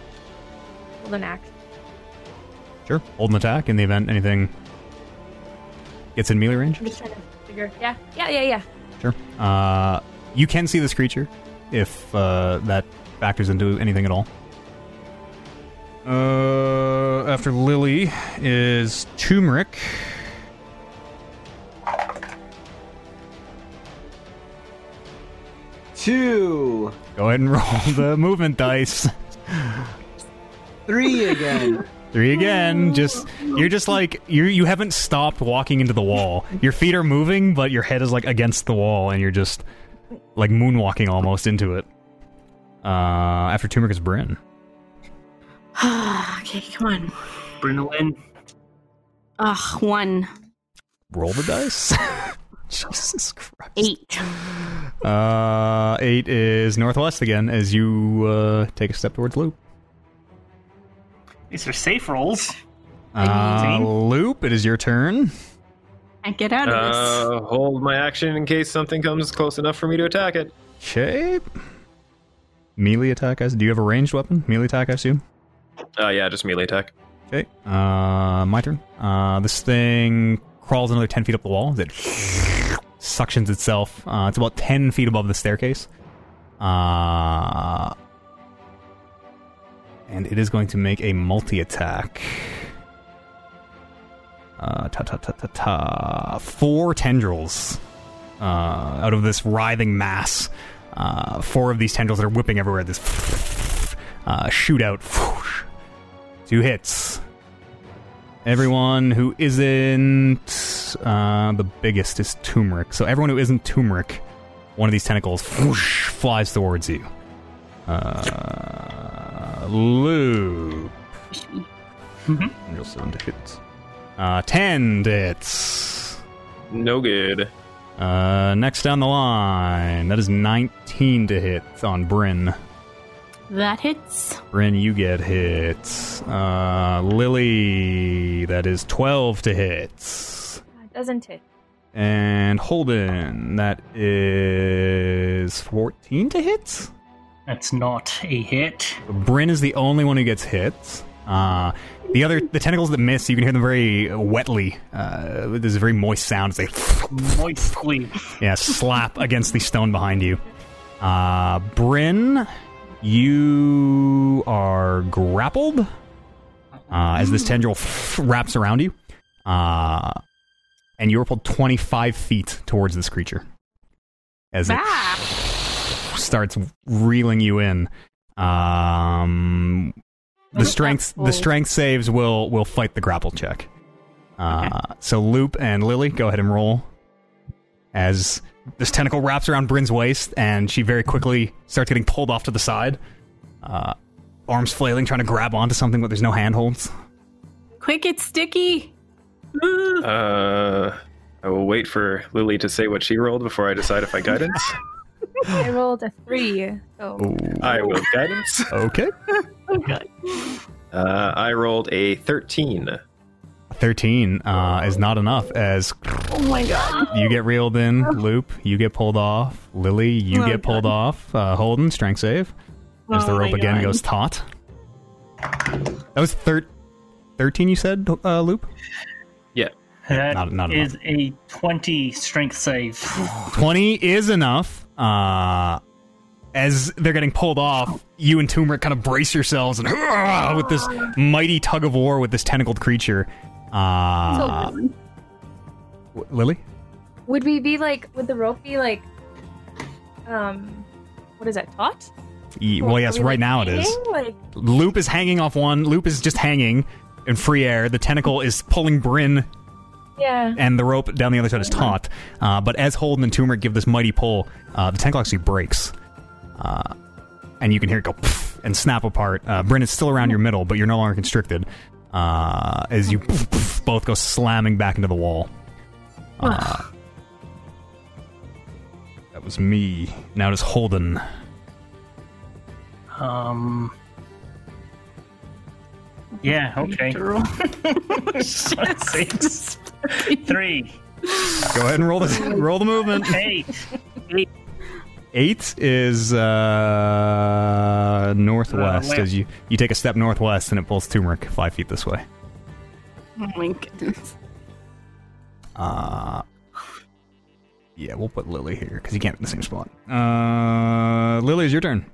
hold an action. Sure. Hold an attack in the event anything gets in melee range. I'm just trying to figure. Yeah, yeah, yeah, yeah. Sure. Uh, you can see this creature if uh, that factors into anything at all. Uh, after Lily is Turmeric. Two. Go ahead and roll the movement dice. Three again. Three again. Just you're just like you you haven't stopped walking into the wall. Your feet are moving, but your head is like against the wall, and you're just like moonwalking almost into it. Uh, after Turmeric is Bryn. okay, come on. Brynolin. Ugh, one. Roll the dice. Jesus Christ. Eight. Uh, eight is northwest again as you uh, take a step towards Loop. These are safe rolls. Uh, Loop, it is your turn. I get out of this. Uh, hold my action in case something comes close enough for me to attack it. Okay. Melee attack. I s- Do you have a ranged weapon? Melee attack, I assume. Uh, yeah, just melee attack. Okay. Uh, my turn. Uh, this thing crawls another 10 feet up the wall. It suctions itself. Uh, it's about 10 feet above the staircase. Uh, and it is going to make a multi attack. ta ta ta ta. Four tendrils uh, out of this writhing mass. Uh, four of these tendrils that are whipping everywhere. This uh, shootout. Two hits. Everyone who isn't uh, the biggest is turmeric. So everyone who isn't turmeric, one of these tentacles whoosh, flies towards you. Uh, Lou. Mhm. Real seven to hit. Uh, ten to hit. No good. Uh, next down the line, that is 19 to hit on Bryn. That hits. Bryn, you get hit. Uh, Lily, that is 12 to hit. That doesn't hit. And Holden, that is 14 to hit. That's not a hit. Bryn is the only one who gets hit. Uh, the other, the tentacles that miss, you can hear them very wetly. Uh, there's a very moist sound as they Moistly. yeah, slap against the stone behind you. Uh, Bryn, you are grappled uh, as this tendril wraps around you. Uh, and you're pulled 25 feet towards this creature as it starts reeling you in. Um, the strength the strength saves will will fight the grapple check. Uh, So Loop and Lily, go ahead and roll. As this tentacle wraps around Bryn's waist, and she very quickly starts getting pulled off to the side. Uh, arms flailing, trying to grab onto something, but there's no handholds. Quick, it's sticky. Uh, I will wait for Lily to say what she rolled before I decide if I guidance. I rolled a three. So I will guidance. Okay. Okay. Uh, I rolled a 13. 13 uh, is not enough as Oh my god. you get reeled in, Loop, you get pulled off. Lily, you Oh, get pulled God. off. Uh, Holden, strength save. As the Oh, rope again God. goes taut. That was thir- 13, you said, uh, Loop? That Not- not is a 20 strength save. 20 is enough. Uh, as they're getting pulled off, you and Turmeric kind of brace yourselves and with this mighty tug of war with this tentacled creature. Uh, w- Lily? would we be like? Would the rope be like? Um, what is that? Taut? Ye- Well, Are yes, we, right like, now it is. hanging? Like Loop is hanging off one. Loop is just hanging in free air. The tentacle is pulling Bryn, yeah. and the rope down the other side is taut. Uh, but as Holden and Turmeric give this mighty pull, uh, the tentacle actually breaks. Uh, and you can hear it go pff, and snap apart. Uh, Bryn is still around your middle, but you're no longer constricted. Uh, as you pff, pff, both go slamming back into the wall. Uh, that was me. Now it is Holden. Um. Yeah, okay. Six. Three. Go ahead and roll the roll the movement. Eight. Eight is uh, northwest. Uh, as you you take a step northwest, and it pulls turmeric five feet this way. Oh my goodness. Uh, yeah, we'll put Lily here because you can't be in the same spot. Uh, Lily, it's your turn.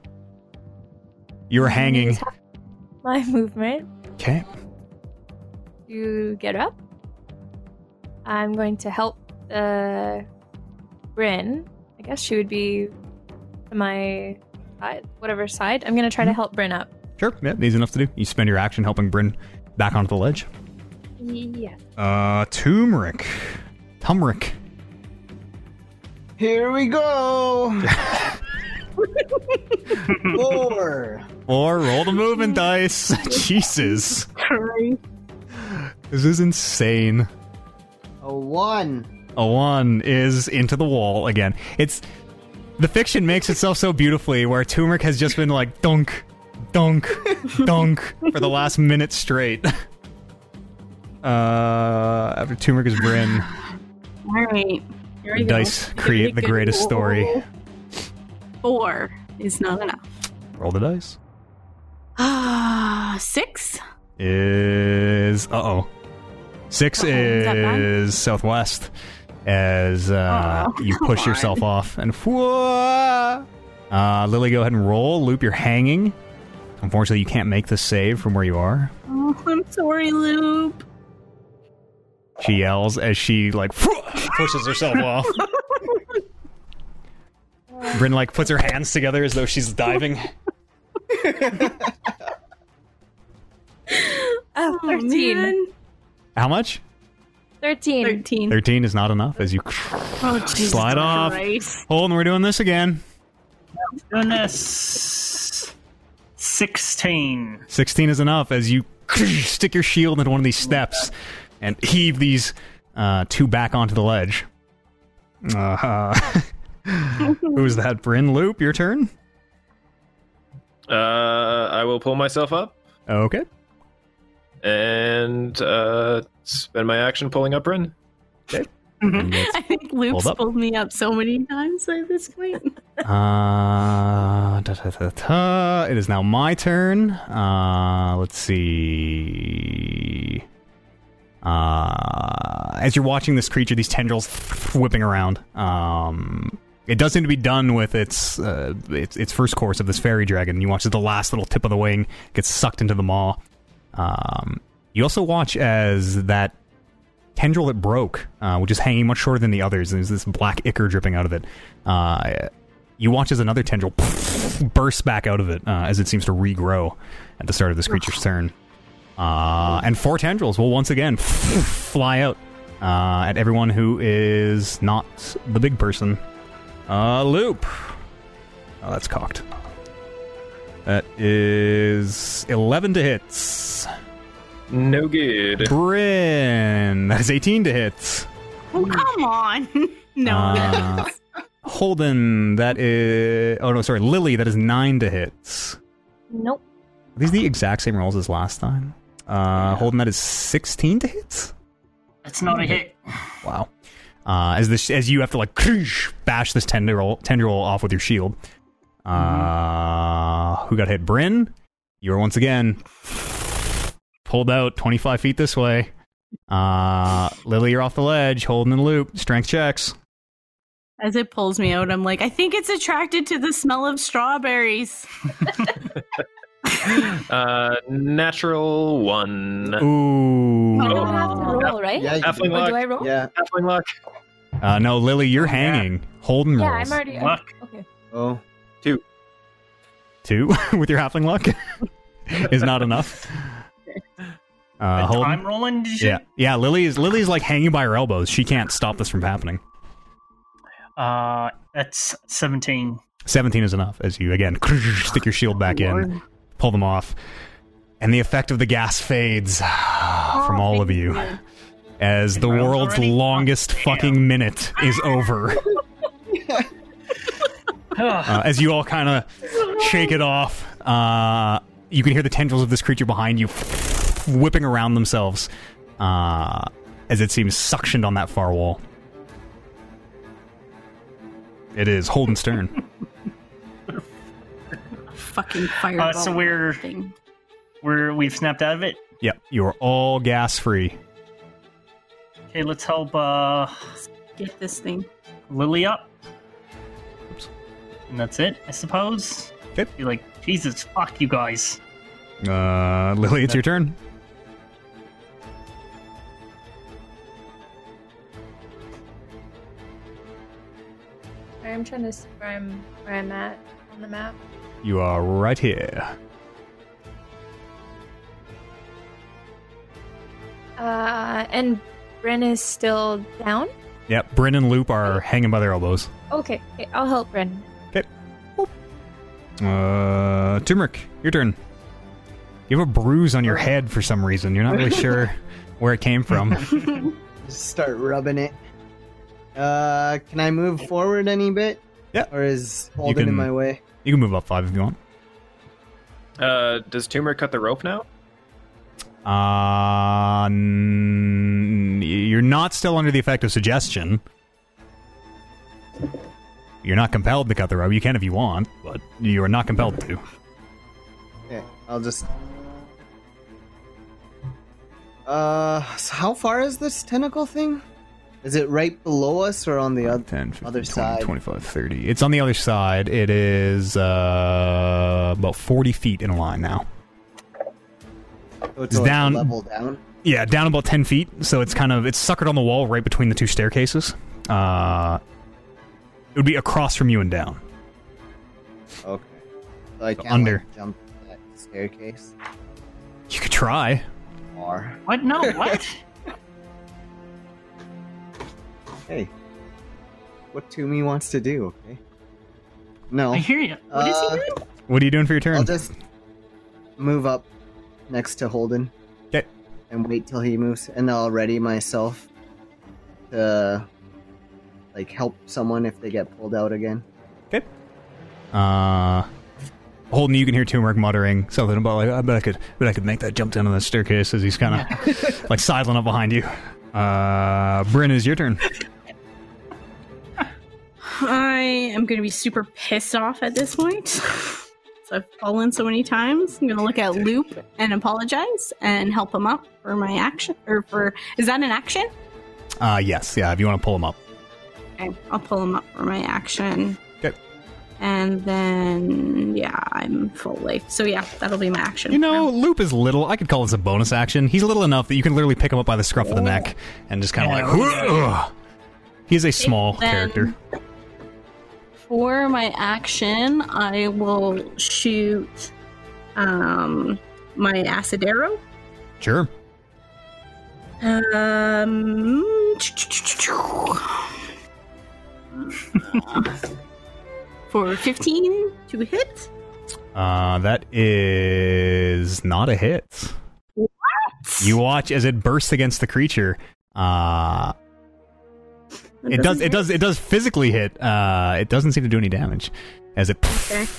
You're hanging. My movement Okay. You get up. I'm going to help uh, Bryn. I guess she would be to my side, whatever side. I'm going to try to help Bryn up. Sure. Yeah, easy enough to do. You spend your action helping Bryn back onto the ledge. Yeah. Uh, turmeric. Turmeric. Here we go. Four. Or roll the movement dice. Jesus. This is insane. A one. A one is into the wall again. It's the fiction makes itself so beautifully where turmeric has just been like dunk, dunk, dunk for the last minute straight. Uh, after turmeric is Bryn, All right. Here we The go. dice create the greatest roll. story. Four is not enough. roll the dice. Ah, six. Is uh oh, six Uh-oh, is is southwest as uh, Oh, you push come yourself on. off and whoa. Uh, Lily, go ahead and roll. Loop, you're hanging. Unfortunately, you can't make the save from where you are. Oh, I'm sorry, Loop. She yells as she like pushes herself off. Bryn like puts her hands together as though she's diving. Oh, Oh, 13. man. How much? 13. 13. 13 is not enough as you Oh, Jesus Slide off. Christ. hold and we're doing this again. Goodness. 16. 16 is enough as you stick your shield into one of these steps and heave these uh, two back onto the ledge. Uh-huh. who's that? Bryn Loop, your turn? Uh, I will pull myself up Okay. And uh, spend my action pulling up Rin. And it's- I think Luke's Hold up. pulled me up so many times at this point. Uh, da, da, da, da. It is now my turn. Uh, let's see. Uh, as you're watching this creature, these tendrils whipping around, um, it does seem to be done with its, uh, its its first course of this fairy dragon. You watch as the last little tip of the wing gets sucked into the maw. Um, you also watch as that tendril that broke, uh, which is hanging much shorter than the others. And there's this black ichor dripping out of it. Uh, you watch as another tendril bursts back out of it uh, as it seems to regrow at the start of this creature's turn. Uh, and four tendrils will once again fly out uh, at everyone who is not the big person. Uh, loop. Oh, that's cocked. That is 11 to hits. No good. Bryn. That is 18 to hits. Oh, come on. no. Uh, Holden, that is. Oh no, sorry, Lily, that is nine to hits. Nope. Are these the exact same rolls as last time? Uh, Holden, that is sixteen to hits? That's not a hit. Wow. Uh, as this, as you have to like bash this tendril tendril off with your shield. Uh, who got hit? Bryn. You are once again pulled out twenty five feet this way. Uh, Lily, you're off the ledge, holding the loop. Strength checks. As it pulls me out, I'm like, I think it's attracted to the smell of strawberries. Uh, natural one. Ooh. I don't have to Oh. roll, right? Yeah, you Halfling do. Or luck. do I roll? Yeah. Halfling luck. Uh, no, Lily, you're Yeah. hanging. Holden Yeah, rolls. I'm already. Luck. Okay. Oh. Two with your halfling luck is not enough. Uh, Holden. I'm rolling. Did you? Yeah, yeah. Lily is Lily's like hanging by her elbows. She can't stop this from happening. Uh, that's 17. Seventeen is enough. As you again stick your shield back in, pull them off, and the effect of the gas fades from all of you as the world's longest fucking minute is over. uh, as you all kind of shake it off, uh, you can hear the tendrils of this creature behind you whipping around themselves uh, as it seems suctioned on that far wall. It is Holden Stern. Fucking fireball. Uh, so we're thing. we're we've snapped out of it. yep, you are all gas free. Okay, let's help uh Get this thing. Lily up. Oops. And that's it, I suppose. Okay. Be like, Jesus, fuck you guys. Uh, Lily, it's your turn. I'm trying to see where I'm where I'm at on the map. You are right here. Uh, and Bryn is still down. Yep, Bryn and Loop are hanging by their elbows. Okay, okay I'll help Bryn. Uh, Turmeric, your turn. You have a bruise on your head for some reason. You're not really sure where it came from. Just start rubbing it. Uh, can I move forward any bit? Yeah. Or is Holden can- in my way? You can move up five if you want. Uh, does Tumor cut the rope now? Uh, n- you're not still under the effect of suggestion. You're not compelled to cut the rope. You can if you want, but you are not compelled to. Okay, I'll just. Uh, so how far is this tentacle thing? Is it right below us or on the other? 10, 15, Other 20, side. 25, 30. It's on the other side. It is uh, about 40 feet in a line now. So it's It's like down- level down. Yeah, down about ten feet. So it's kind of it's suckered on the wall right between the two staircases. Uh, it would be across from you and down. Okay. So I can't Under. like, jump that staircase. You could try. Or What? No, what? hey, what Toomey wants to do? Okay. No, I hear you. What is Uh, he doing? What are you doing for your turn? I'll just move up next to Holden Okay. and wait till he moves, and I'll ready myself to like help someone if they get pulled out again. Okay. Uh, Holden, you can hear Turmeric muttering something about like, I bet I could, bet I could make that jump down on that staircase as he's kind of like sidling up behind you. Uh, Bryn, is your turn. I am going to be super pissed off at this point. so I've fallen so many times. I'm going to look at Loop and apologize and help him up for my action. Or for. Is that an action? Uh, yes, yeah. If you want to pull him up. Okay, I'll pull him up for my action. Okay. And then, yeah, I'm full life. So, yeah, that'll be my action. You know, Loop is little. I could call this a bonus action. He's little enough that you can literally pick him up by the scruff of the neck and just kind of like. "Ugh." He's a small Then- character. For my action, I will shoot um, my acid arrow. Sure. Um, for 15 to hit. Uh, that is not a hit. What? You watch as it bursts against the creature. Uh, it does. It does. It does physically hit. Uh, it doesn't seem to do any damage as it. Okay.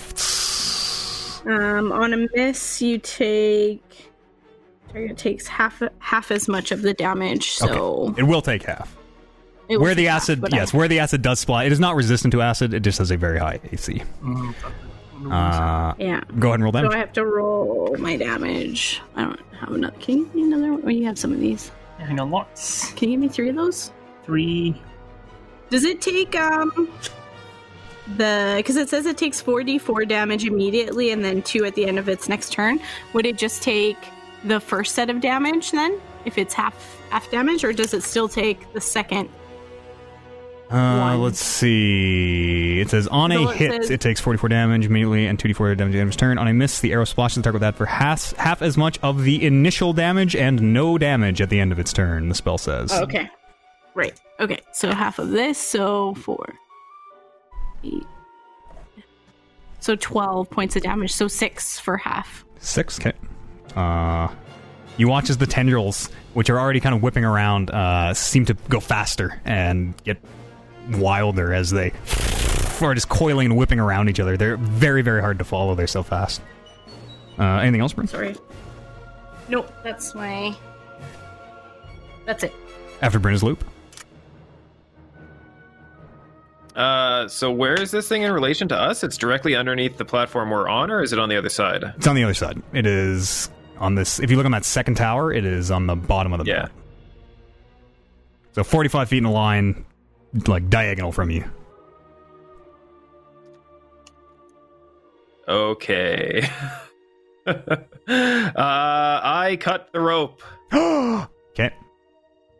Um, on a miss, you take. Target takes half half as much of the damage, so It will take half. It Where the take half, acid, I- yes, where the acid does splat, it is not resistant to acid. It just has a very high AC. Mm, Uh, yeah. go ahead and roll that. So. I have to roll my damage. I don't have another. Can you give me another one? Oh, you have some of these. I got lots. Can you give me three of those? Three. Does it take um the because it says it takes 4d4 damage immediately and then two at the end of its next turn? Would it just take the first set of damage then if it's half half damage, or does it still take the second? Uh, let's see. It says on a it hit, says- it takes 4d4 damage immediately and 2d4 damage damage turn. On a miss, the arrow splashes the target with that for half, half as much of the initial damage and no damage at the end of its turn, the spell says. Oh, okay, right. Okay, so half of this, so four, eight. So twelve points of damage. So six for half. Six. Okay. Uh, you watch as the tendrils, which are already kind of whipping around, uh, seem to go faster and get wilder as they are just coiling and whipping around each other. They're very, very hard to follow. They're so fast. Uh, anything else, Bryn? Sorry. Nope, that's my. That's it. After Bryn's loop? Uh, so where is this thing in relation to us? It's directly underneath the platform we're on, or is it on the other side? It's on the other side. It is on this. If you look on that second tower, it is on the bottom of the Yeah. map. So 45 feet in a line, like diagonal from you. Okay. uh, I cut the rope okay.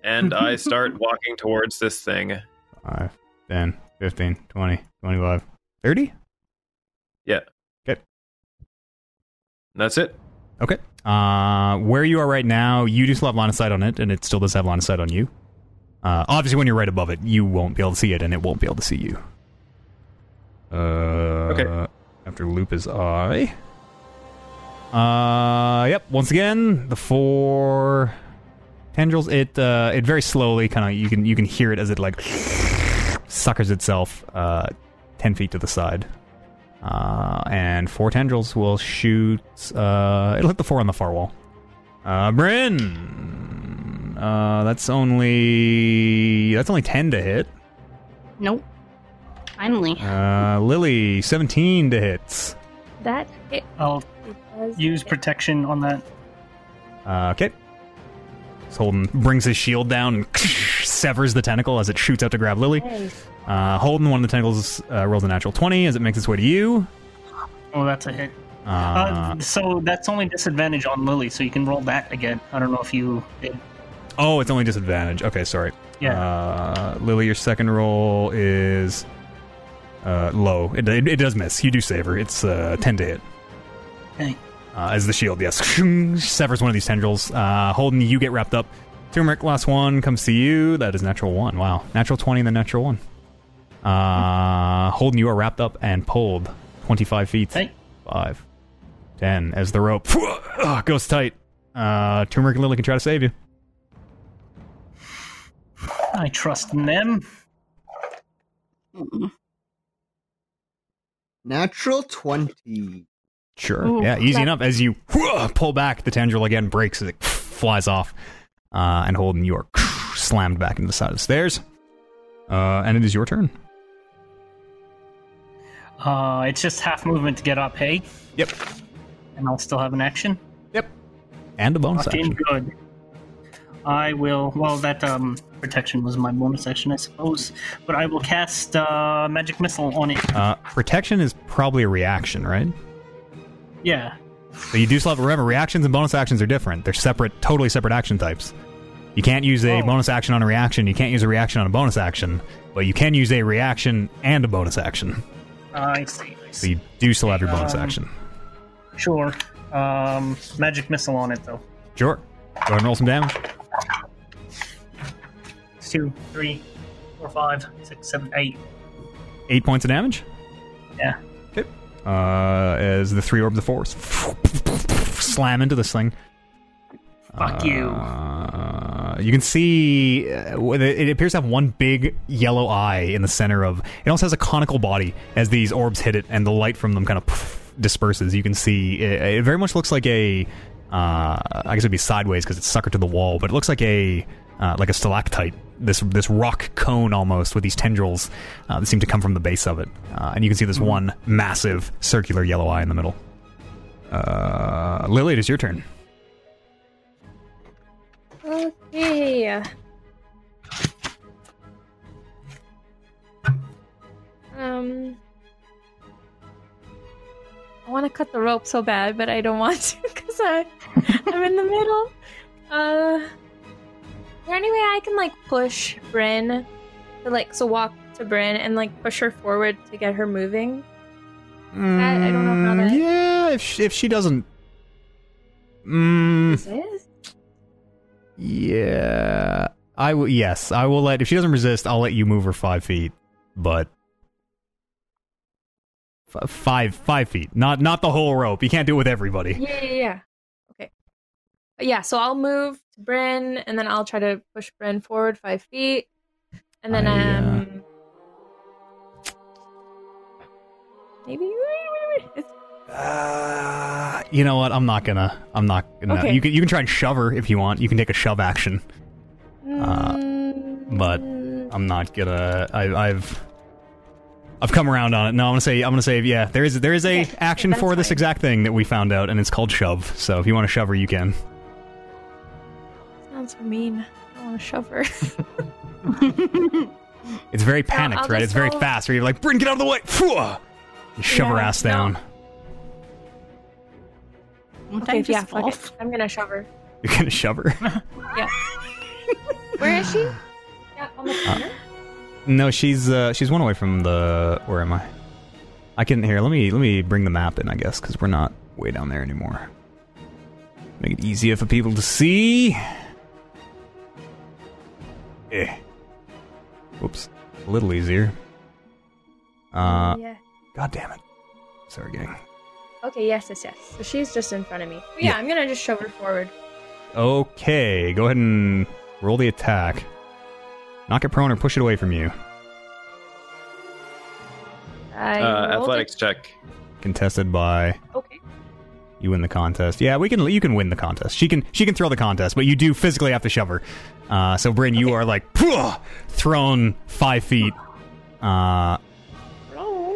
and I start walking towards this thing. 5, 10, 15, 20, 25, 30? Yeah. Okay. That's it. Okay. Uh, where you are right now, you do still have line of sight on it, and it still does have line of sight on you. Uh, obviously, when you're right above it, you won't be able to see it, and it won't be able to see you. Uh, Okay. After loop is I. Uh, yep. Once again, the four tendrils. It uh, it very slowly kind of you can you can hear it as it like suckers itself uh, ten feet to the side. Uh, and four tendrils will shoot. Uh, it'll hit the four on the far wall. Uh, Bryn. Uh, that's only that's only ten to hit. Nope. Finally. Uh, Lily, seventeen to hit. That it, I'll it use hit. protection on that. Uh, okay. So Holden brings his shield down and severs the tentacle as it shoots out to grab Lily. Nice. Uh, Holden, one of the tentacles uh, rolls a natural twenty as it makes its way to you. Oh, that's a hit. Uh, Uh, so that's only disadvantage on Lily, so you can roll that again. I don't know if you did. Oh, it's only disadvantage. Okay, sorry. Yeah. Uh, Lily, your second roll is uh, low. It, it, it does miss. You do save her. It's uh, 10 to hit. Okay. Uh, as the shield, yes. Severs one of these tendrils. Uh, Holden, you get wrapped up. Turmeric, last one comes to you. That is natural one. Wow. Natural 20 and then natural one. Uh, Holden, you are wrapped up and pulled 25 feet. Hey. 5, 10, as the rope uh, goes tight. Uh, Turmeric and Lily can try to save you. I trust in them. Mm. Natural 20. Sure. Ooh, yeah, easy that- enough. As you pull back, the tendril again breaks as it flies off. Uh, and Holden, you are slammed back into the side of the stairs. Uh, and it is your turn. Uh, it's just half movement to get up, hey? Yep. And I'll still have an action. Yep. And a bonus Fucking action. good. I will. Well, that um, protection was my bonus action, I suppose. But I will cast uh, magic missile on it. Uh, protection is probably a reaction, right? Yeah. So you do still have remember reactions and bonus actions are different. They're separate, totally separate action types. You can't use a Oh. bonus action on a reaction. You can't use a reaction on a bonus action, but you can use a reaction and a bonus action. I see. I So see. you do still have your bonus Um, action. Sure. Um, magic missile on it though. Sure. Go ahead and roll some damage. Two, three, four, five, six, seven, eight. Eight points of damage. Yeah. Okay. Uh, as the three orbs of force slam into this thing. Fuck you. Uh, you can see uh, it it appears to have one big yellow eye in the center of. It also has a conical body as these orbs hit it, and the light from them kind of disperses. You can see it, it very much looks like a. Uh, I guess it'd be sideways because it's suckered to the wall, but it looks like a uh, like a stalactite. This this rock cone almost with these tendrils uh, that seem to come from the base of it, uh, and you can see this one massive circular yellow eye in the middle. Uh, Lily, it is your turn. Okay. Um, I want to cut the rope so bad, but I don't want to because I I'm in the middle. Uh, is there any way I can like push Bryn to like so walk to Bryn and like push her forward to get her moving? I- I don't know how Mm, that- Yeah, if she, if she doesn't. Mm, yeah, I will. Yes, I will let. If she doesn't resist, I'll let you move her five feet. But five five feet, not not the whole rope. You can't do it with everybody. Yeah, yeah, yeah. Yeah, so I'll move to Bryn, and then I'll try to push Bryn forward five feet, and then I, uh, um, maybe it's, Uh, you know what? I'm not gonna. I'm not gonna. Okay. You can you can try and shove her if you want. You can take a shove action. Uh, mm, but I'm not gonna. I, I've I've come around on it. No, I'm gonna say I'm gonna say yeah. There is there is a Okay, action that's for this exact thing that we found out, and it's called shove. So if you want to shove her, you can. Sounds so mean. I want to shove her. It's very panicked, I'll right? just It's very go- fast. Where you're like, Bryn, get out of the way! Phew! You shove her Yeah, ass no. down. Won't okay, I yeah, just fuck fall? it. I'm gonna shove her. You're gonna shove her. Yeah. Where is she? Yeah, on the corner. no, she's uh, she's one away from the. Where am I? I can here. Let me let me bring the map in, I guess, because we're not way down there anymore. Make it easier for people to see. Eh. Whoops. A little easier. Uh, yeah. God damn it. Sorry, gang. Okay. Yes. Yes. Yes. So she's just in front of me. But yeah, Yeah. I'm gonna just shove her forward. Okay, go ahead and roll the attack. Knock it prone or push it away from you. I Uh, rolled athletics check. Contested by. Okay. you win the contest. Yeah, we can. You can win the contest. She can. She can throw the contest, but you do physically have to shove her. Uh, so, Bryn, you are like "Pwah!" thrown five feet. Uh,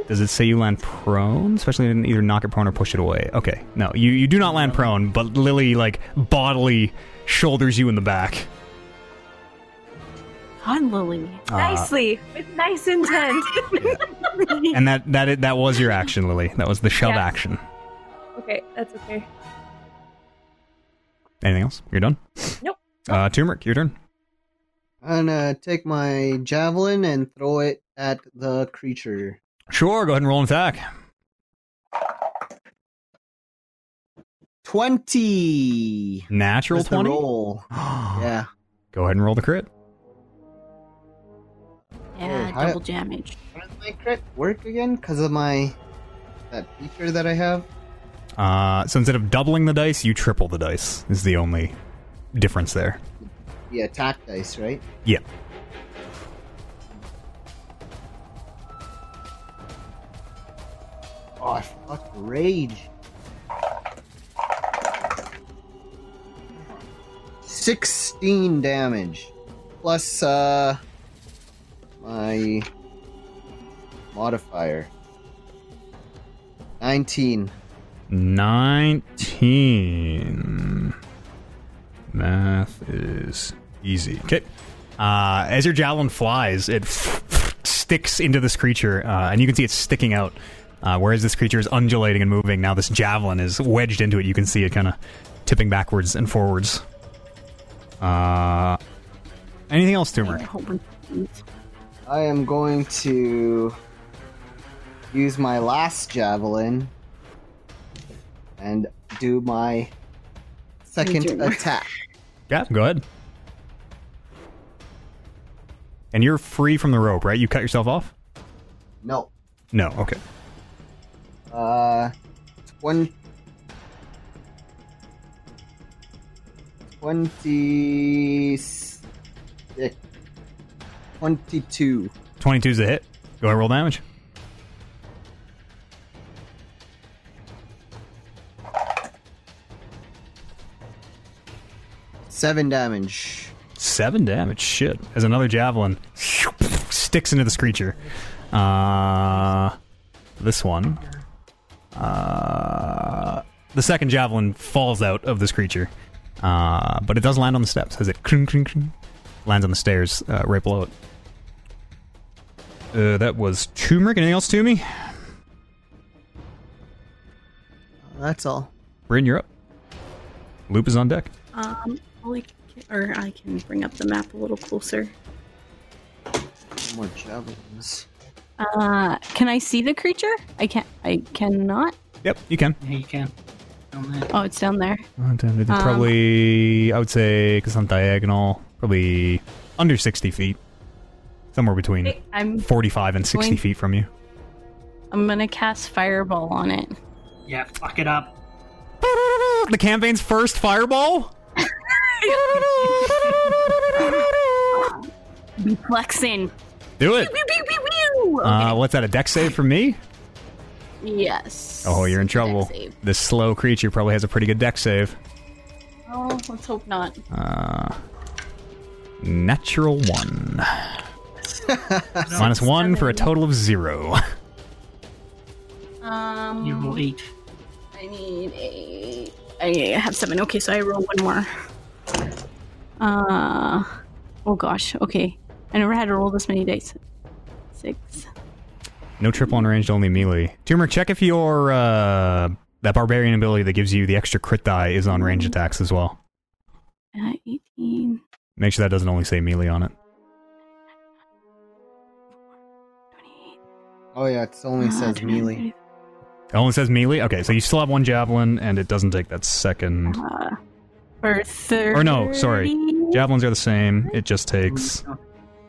does it say you land prone? Especially in either knock it prone or push it away. Okay, no, you you do not land prone, but Lily like bodily shoulders you in the back. On Lily. Uh, Nicely, with nice intent. and that that that was your action, Lily. That was the shove Yes. action. Okay, that's okay. Anything else? You're done? Nope. Uh, Turmeric, your turn. I'm gonna take my javelin and throw it at the creature. Sure, go ahead and roll an attack. Twenty. Natural 20? roll? Yeah. Go ahead and roll the crit. Yeah, Hey, how- double damage. How does my crit work again? Because of my that feature that I have. Uh, so instead of doubling the dice, you triple the dice, is the only difference there. The attack dice, right? Yeah. Oh, I rage. Sixteen damage, plus uh my modifier. Nineteen. 19. Math is easy. Okay. Uh, as your javelin flies, it sticks into this creature, uh, and you can see it sticking out. Uh, whereas this creature is undulating and moving, now this javelin is wedged into it. You can see it kind of tipping backwards and forwards. Uh, anything else, Turmeric? I am going to use my last javelin and do my second attack. Yeah, go ahead. And you're free from the rope, right? You cut yourself off? No. No, okay. Uh, one. 26. 22. 22 is a hit. Go ahead roll damage. Seven damage. Seven damage. Shit. As another javelin sticks into this creature. Uh, this one. Uh, the second javelin falls out of this creature. Uh, but it does land on the steps as it lands on the stairs uh, right below it. Uh, that was turmeric. Anything else to me? That's all. Bryn, you're up. Loop is on deck. Um, holy, or I can bring up the map a little closer. More javelins. Uh, can I see the creature? I can't. I cannot. Yep, you can. Yeah, you can. Oh, it's down there. Uh, It's probably, I would say, because on diagonal, probably under 60 feet. Somewhere between I'm. 45 and 60 Going- feet from you. I'm gonna cast fireball on it. Yeah, fuck it up. The campaign's first fireball? Be flexing. Do it. Pew, pew, pew, pew. Uh, Okay. what's that, a Dex save from me? yes. Oh, you're in trouble. This slow creature probably has a pretty good Dex save. Oh, let's hope not. Uh, natural one. Minus one for a total of zero. Um, You roll eight. I need a. I have seven. Okay, so I roll one more. Uh, oh gosh. Okay, I never had to roll this many dice. Six. No triple unranged, only melee. Turmeric, check if your uh, that barbarian ability that gives you the extra crit die is on range attacks as well. Uh, Eighteen. Make sure that doesn't only say melee on it. Oh, yeah, it only uh, says melee. It only says melee. Okay, so you still have one javelin, and it doesn't take that second. Uh, for thirty. Or no, sorry. Javelins are the same. It just takes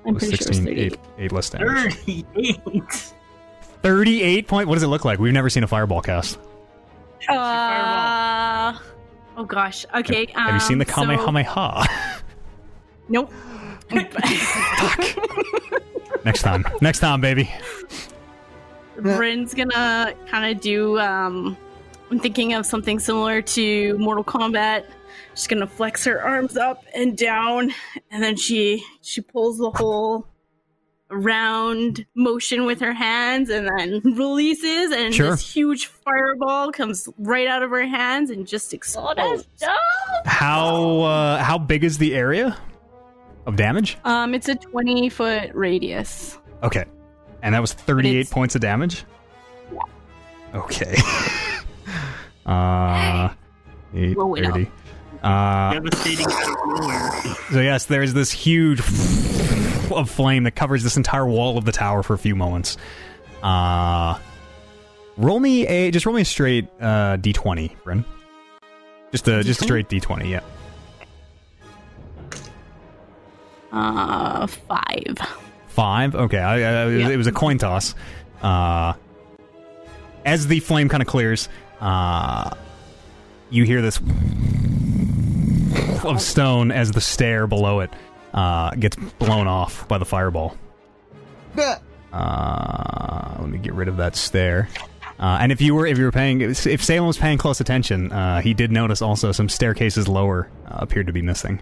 I'm pretty sure 16, 8, 8 less damage. Thirty-eight. 38 point. What does it look like? We've never seen a fireball cast. Uh, oh gosh. Okay. Have you seen the um, so- Kamehameha? Nope. Next time. Next time, baby. Bryn's gonna kind of do. Um, I'm thinking of something similar to Mortal Kombat. She's gonna flex her arms up and down, and then she she pulls the whole round motion with her hands, and then releases, and Sure. this huge fireball comes right out of her hands and just explodes. How uh, how big is the area of damage? Um, it's a 20 foot radius. Okay. And that was 38 points of damage? Okay. Uh, eight Blow it thirty. Uh, Devastating out of nowhere. so yes, there's this huge of flame that covers this entire wall of the tower for a few moments. Uh, roll me a just roll me a straight uh, d20, Bryn. Just a just a straight d20, yeah. Uh, five. Five. Okay, I, I, it, was, it was a coin toss. Uh, as the flame kind of clears, uh, you hear this of stone as the stair below it uh, gets blown off by the fireball. Uh, let me get rid of that stair. Uh, and if you were if you were paying if Salem was paying close attention, uh, he did notice also some staircases lower uh, appeared to be missing.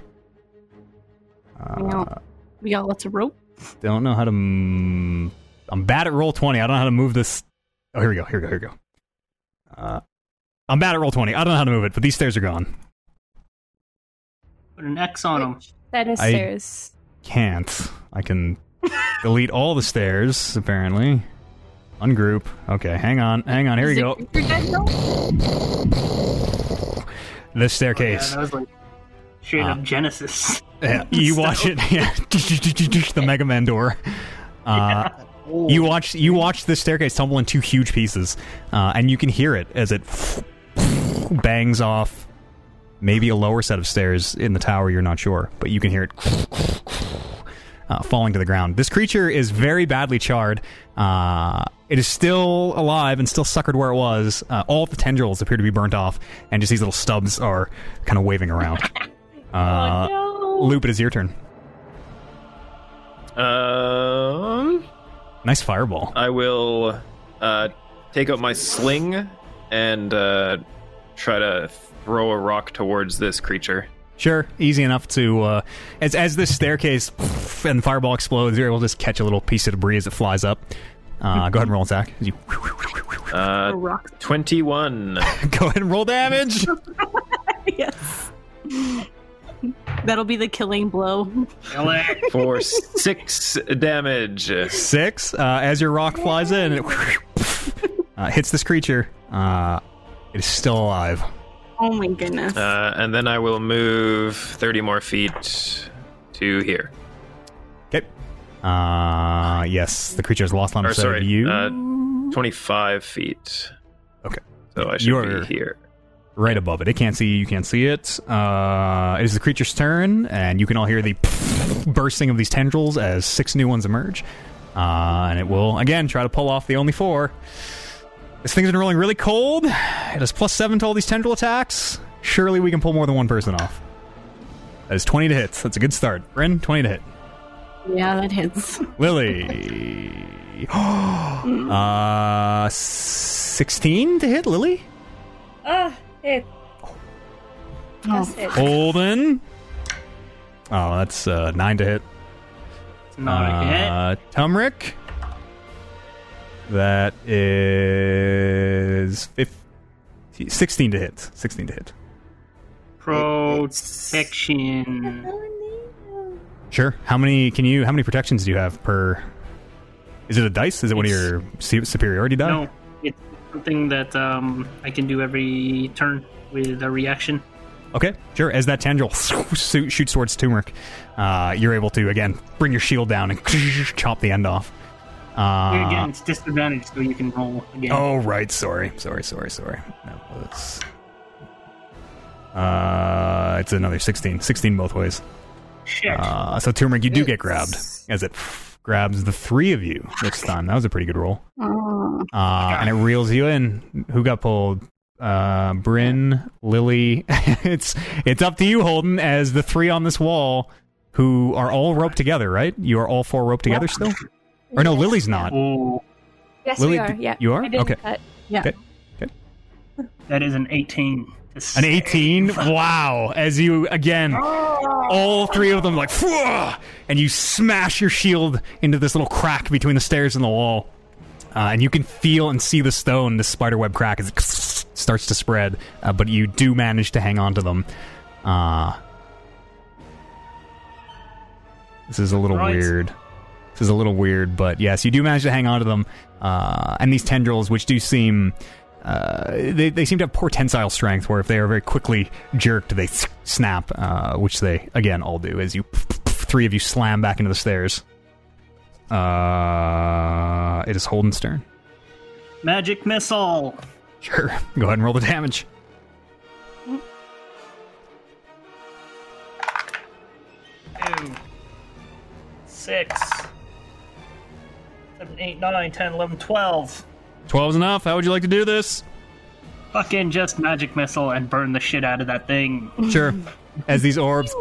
We got, we got lots of rope. Don't know how to. M- I'm bad at Roll20. I don't know how to move this. Oh, here we go. Here we go. Here we go. Uh, I'm bad at Roll20. I don't know how to move it, but these stairs are gone. Put an X on them. That is I- stairs. Can't. I can delete all the stairs. Apparently, ungroup. Okay, hang on. Hang on. Here we go. it creature dead, though? This Yeah, staircase. that was like straight Uh, up Genesis. Yeah, you watch it. Yeah, the Mega Man door. Uh, You watch you watch the staircase tumble in two huge pieces, uh, and you can hear it as it bangs off maybe a lower set of stairs in the tower. You're not sure, but you can hear it uh, falling to the ground. This creature is very badly charred. Uh, it is still alive and still suckered where it was. Uh, all of the tendrils appear to be burnt off, and just these little stubs are kind of waving around. Uh, oh, no. Loop, it is your turn. Um, Nice fireball. I will uh, take out my sling and uh, try to throw a rock towards this creature. Sure, easy enough to uh, as as this staircase and the fireball explodes, you're able to just catch a little piece of debris as it flies up. Uh, go ahead and roll attack. You Uh, rock. 21 go ahead and roll damage. yes. That'll be the killing blow. Kill for six damage. Six. Uh, as your rock flies in, it uh, hits this creature. Uh, it is still alive. Oh my goodness. Uh, and then I will move 30 more feet to here. Okay. Uh, yes, the creature has lost on Or of sight of sorry, you. uh, 25 feet. Okay. So I should You are- be here. right above it. It can't see you. You can't see it. Uh, it is the creature's turn, and you can all hear the bursting of these tendrils as six new ones emerge. Uh, and it will again try to pull off the only four. This thing's been rolling really cold. It has plus seven to all these tendril attacks. Surely we can pull more than one person off. That is twenty to hit. That's a good start. Bryn, twenty to hit. yeah, that hits. Lily, uh, sixteen to hit. Lily, Ah, hit. Oh, Just hit. Holden. Oh, that's uh, nine to hit. It's not a hit. Uh, Tumrick. That is 15, 16 to hit. 16 to hit. Protection. Sure. How many can you? How many protections do you have per? Is it a dice? Is it one of your superiority die? No, it's something that um, I can do every turn with a reaction. Okay, sure. As that tendril shoots towards Turmeric, uh, you're able to again bring your shield down and chop the end off. Here Uh, again, it's disadvantage, so you can roll again. Oh right, sorry, sorry, sorry, sorry. That was. Uh, it's another 16. 16 both ways. Shit. Uh, so turmeric, you do get grabbed as it grabs the three of you this time. That was a pretty good roll. Uh, and it reels you in. Who got pulled? Uh, Bryn, Lily. it's it's up to you, Holden, as the three on this wall who are all roped together, right? You are all four roped together still? Or no, Lily's not. oh, Yes, Lily, we are. Yeah, you are? I didn't Okay. cut. Yeah. Okay. that is an 18. An 18? Wow. As you, again, all three of them, like, "Phew!" and you smash your shield into this little crack between the stairs and the wall. Uh, and you can feel and see the stone, the spiderweb crack, as it starts to spread. Uh, but you do manage to hang on to them. Uh, this is a little Right. weird. This is a little weird, but yes, you do manage to hang on to them. Uh, and these tendrils, which do seem uh, they, they seem to have poor tensile strength, where if they are very quickly jerked, they snap, uh, which they, again, all do as you, three of you slam back into the stairs. Uh, it is Holden's Stern. Magic missile. Sure. Go ahead and roll the damage. Two. Six. Seven, eight, nine, ten, eleven, twelve. 12 is enough. How would you like to do this? Fucking just magic missile and burn the shit out of that thing. Sure. As these orbs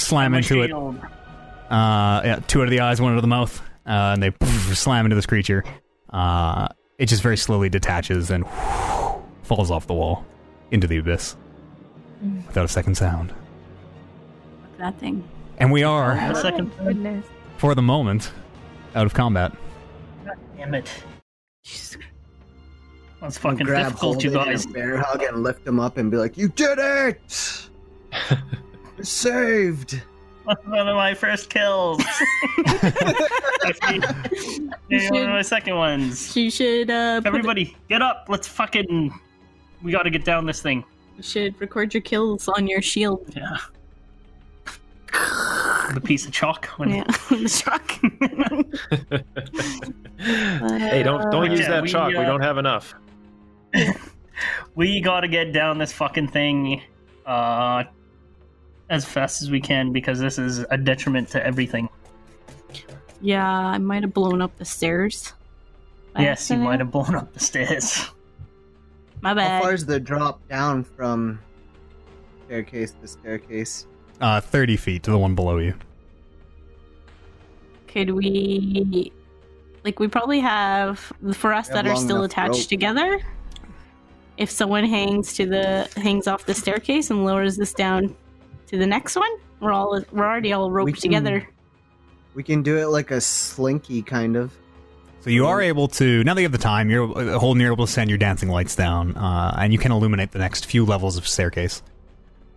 slam My into it. Uh, yeah, two out of the eyes, one out of the mouth, uh, and they slam into this creature. Uh, it just very slowly detaches and falls off the wall into the abyss without a second sound. That thing. And we are, Oh, for the moment, out of combat. Damn it. Jesus. That's fucking grab difficult, you Holden guys. and bear hug and lift him up and be like, "You did it! You're saved." One of my first kills. Actually, yeah, one of my second ones. You should uh, put- Everybody, get up. Let's fucking. We gotta get down this thing. you should record your kills on your shield. Yeah. The piece of chalk. When Yeah, the shock. hey, don't don't use Yeah, that we, chalk. we uh, don't have enough. we gotta get down this fucking thing uh, as fast as we can because this is a detriment to everything. yeah, I might have blown up the stairs. by yes, you might have blown up the stairs. My bad. How far is the drop down from staircase to staircase? Uh, 30 feet to the one below you. Could we, like, we probably have for us We that are still attached rope. together. If someone hangs to the hangs off the staircase and lowers this down to the next one, we're all we're already all roped can- together. We can do it like a slinky kind of. So you are able to now that you have the time. You're uh, Holden. You're able to send your dancing lights down, uh, and you can illuminate the next few levels of staircase.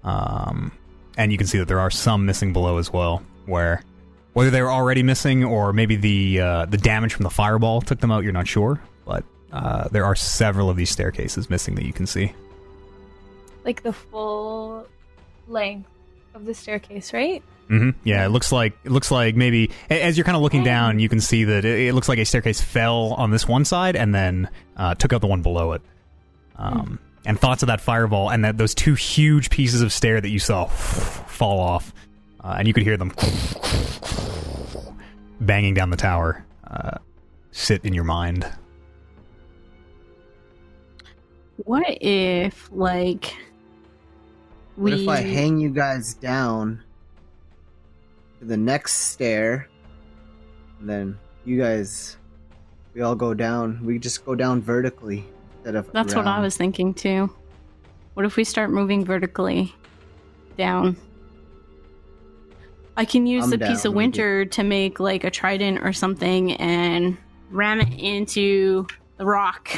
Um, and you can see that there are some missing below as well. Where whether they were already missing or maybe the uh, the damage from the fireball took them out, you're not sure. But uh, there are several of these staircases missing that you can see. Like the full length of the staircase, right? hmm Yeah, it looks like it looks like maybe as you're kind of looking down, you can see that it, it looks like a staircase fell on this one side and then uh, took out the one below it. Um, And thoughts of that fireball and that those two huge pieces of stair that you saw fall off, uh, and you could hear them banging down the tower. Uh, sit in your mind. What if, like, we? What if I hang you guys down to the next stair, and then you guys, we all go down. We just go down vertically instead of. That's what I was thinking too. What if we start moving vertically down? I can use I'm the piece of we winter to make like a trident or something and ram it into the rock.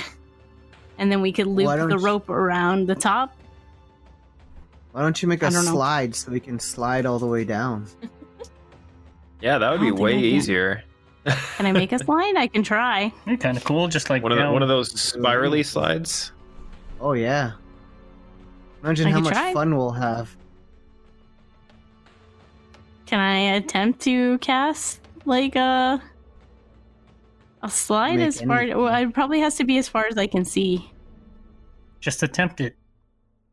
And then we could loop Why don't the you- rope around the top. Why don't you make a don't know. slide so we can slide all the way down? Yeah, that would be way I can. easier. Can I make a slide? I can try. You're kind of cool, just like One of the, one of those spirally slides. Oh yeah. Imagine I how much try. fun we'll have. Can I attempt to cast like a a slide Make as far? anything. Well, it probably has to be as far as I can see. Just attempt it.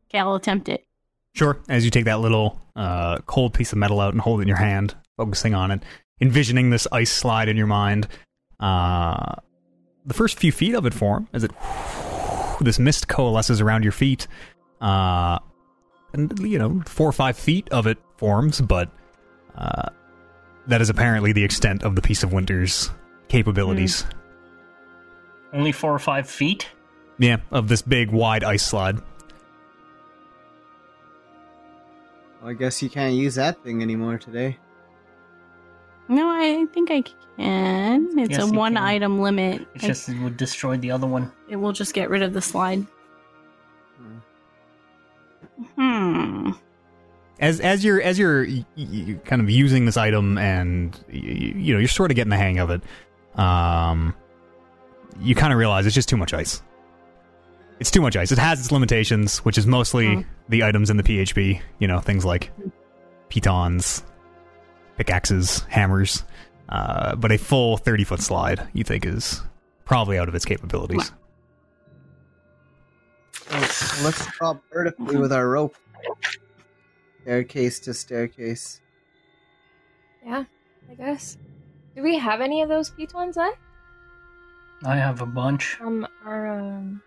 Okay, I'll attempt it. Sure. As you take that little uh, cold piece of metal out and hold it in your hand, focusing on it, envisioning this ice slide in your mind, uh, the first few feet of it form as it this mist coalesces around your feet, uh, and you know four or five feet of it forms, but uh, that is apparently the extent of the piece of winter's capabilities. Only four or five feet. Yeah, of this big wide ice slide. Well, I guess you can't use that thing anymore today. No, I think I can. It's Yes, a you one can. item limit. It I- just would destroy the other one. it will just get rid of the slide. Hmm. as as you're as you're y- y- kind of using this item and y- y- you know you're sort of getting the hang of it um you kind of realize it's just too much ice it's too much ice. It has its limitations, which is mostly Mm. the items in the PHB. You know, things like pitons, pickaxes, hammers. Uh, but a full thirty foot slide, you think, is probably out of its capabilities. So let's drop vertically with our rope. Staircase to staircase. Yeah, I guess. Do we have any of those pitons left I have a bunch. from our um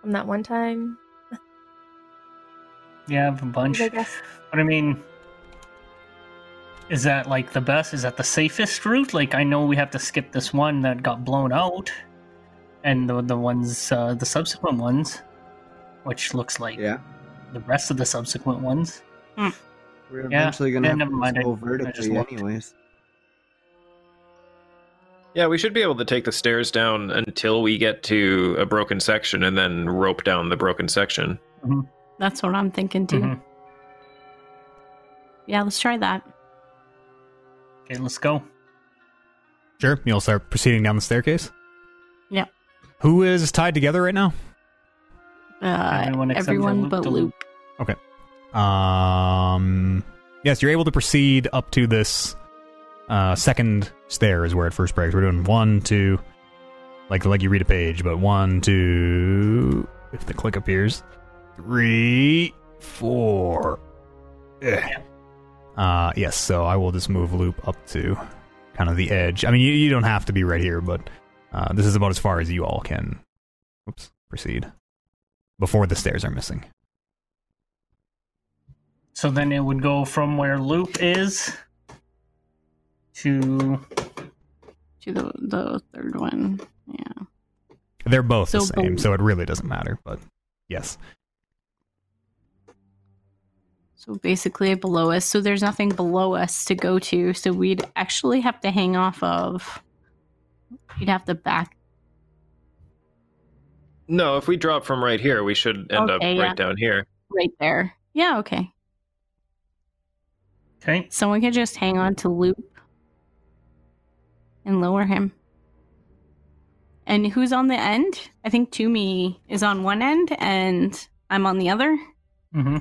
from that one time? Yeah, I have a bunch. I guess. But I mean, is that like the best? Is that the safest route? Like, I know we have to skip this one that got blown out, and the the ones, uh, the subsequent ones, which looks like Yeah. the rest of the subsequent ones. We're Yeah, eventually gonna yeah, have never to mind, just I- go I just vertically anyways. Yeah, we should be able to take the stairs down until we get to a broken section and then rope down the broken section. That's what I'm thinking too. Mhm. Yeah, let's try that. Okay, let's go. Sure, you'll start proceeding down the staircase. Yeah. Who is tied together right now? Uh, Everyone except for everyone Luke but to Luke. Um, yes, you're able to proceed up to this uh, second stair is where it first breaks. We're doing one, two, like like you read a page, but one, two, if the click appears, three, four. Eh. Uh, yes. So I will just move Loop up to kind of the edge. I mean, you, you don't have to be right here, but uh, this is about as far as you all can. Oops, proceed before the stairs are missing. So then it would go from where Loop is to To the the third one. Yeah. They're both the same, both- so it really doesn't matter. But yes, So basically below us. So there's nothing below us to go to. So we'd actually have to hang off of. You'd have to back. No, if we drop from right here, we should end up Okay, right yeah. down here. right there. Yeah, okay. okay. Someone can just hang on to Loop and lower him. And who's on the end? I think Toomey is on one end and I'm on the other. hmm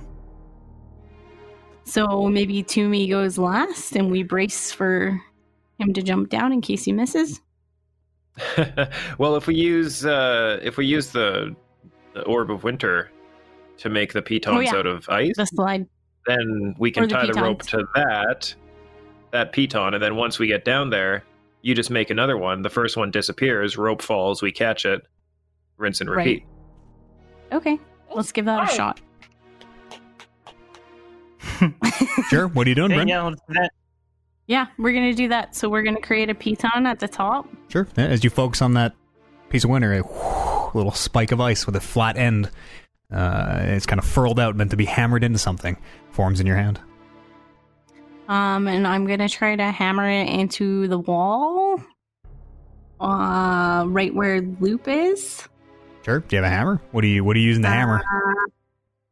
So maybe Toomey goes last and we brace for him to jump down in case he misses. well, if we use uh, if we use the, the orb of winter to make the pitons Oh, yeah. out of ice, The slide. then we can the tie the rope to that that piton, and then once we get down there, you just make another one. The first one disappears, rope falls, we catch it, rinse and Right. repeat. Okay, let's give that a Alright. shot. sure. What are you doing, Okay, Brent? yeah, that. Yeah, we're gonna do that. So we're gonna create a piton at the top. Sure. As you focus on that piece of winter, a little spike of ice with a flat end, uh, it's kind of furled out, meant to be hammered into something, forms in your hand. Um, and I'm gonna try to hammer it into the wall. Uh, right where Loop is. Sure. Do you have a hammer? What are you What are you using the hammer? Uh,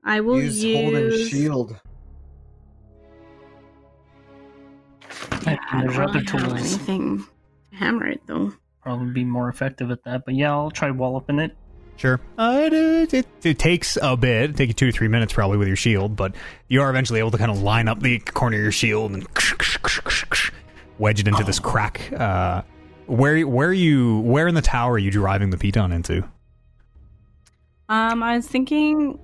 I will use, use, hold and. Yeah, I There's don't other really have tools. anything to hammer it though. Probably be more effective at that. But yeah, I'll try walloping it. Sure. Uh, it, it, it, it takes a bit. It take you two or three minutes probably with your shield, but you are eventually able to kind of line up the corner of your shield and wedge it into this crack. Uh, where where are you where in the tower are you driving the piton into? Um, I was thinking,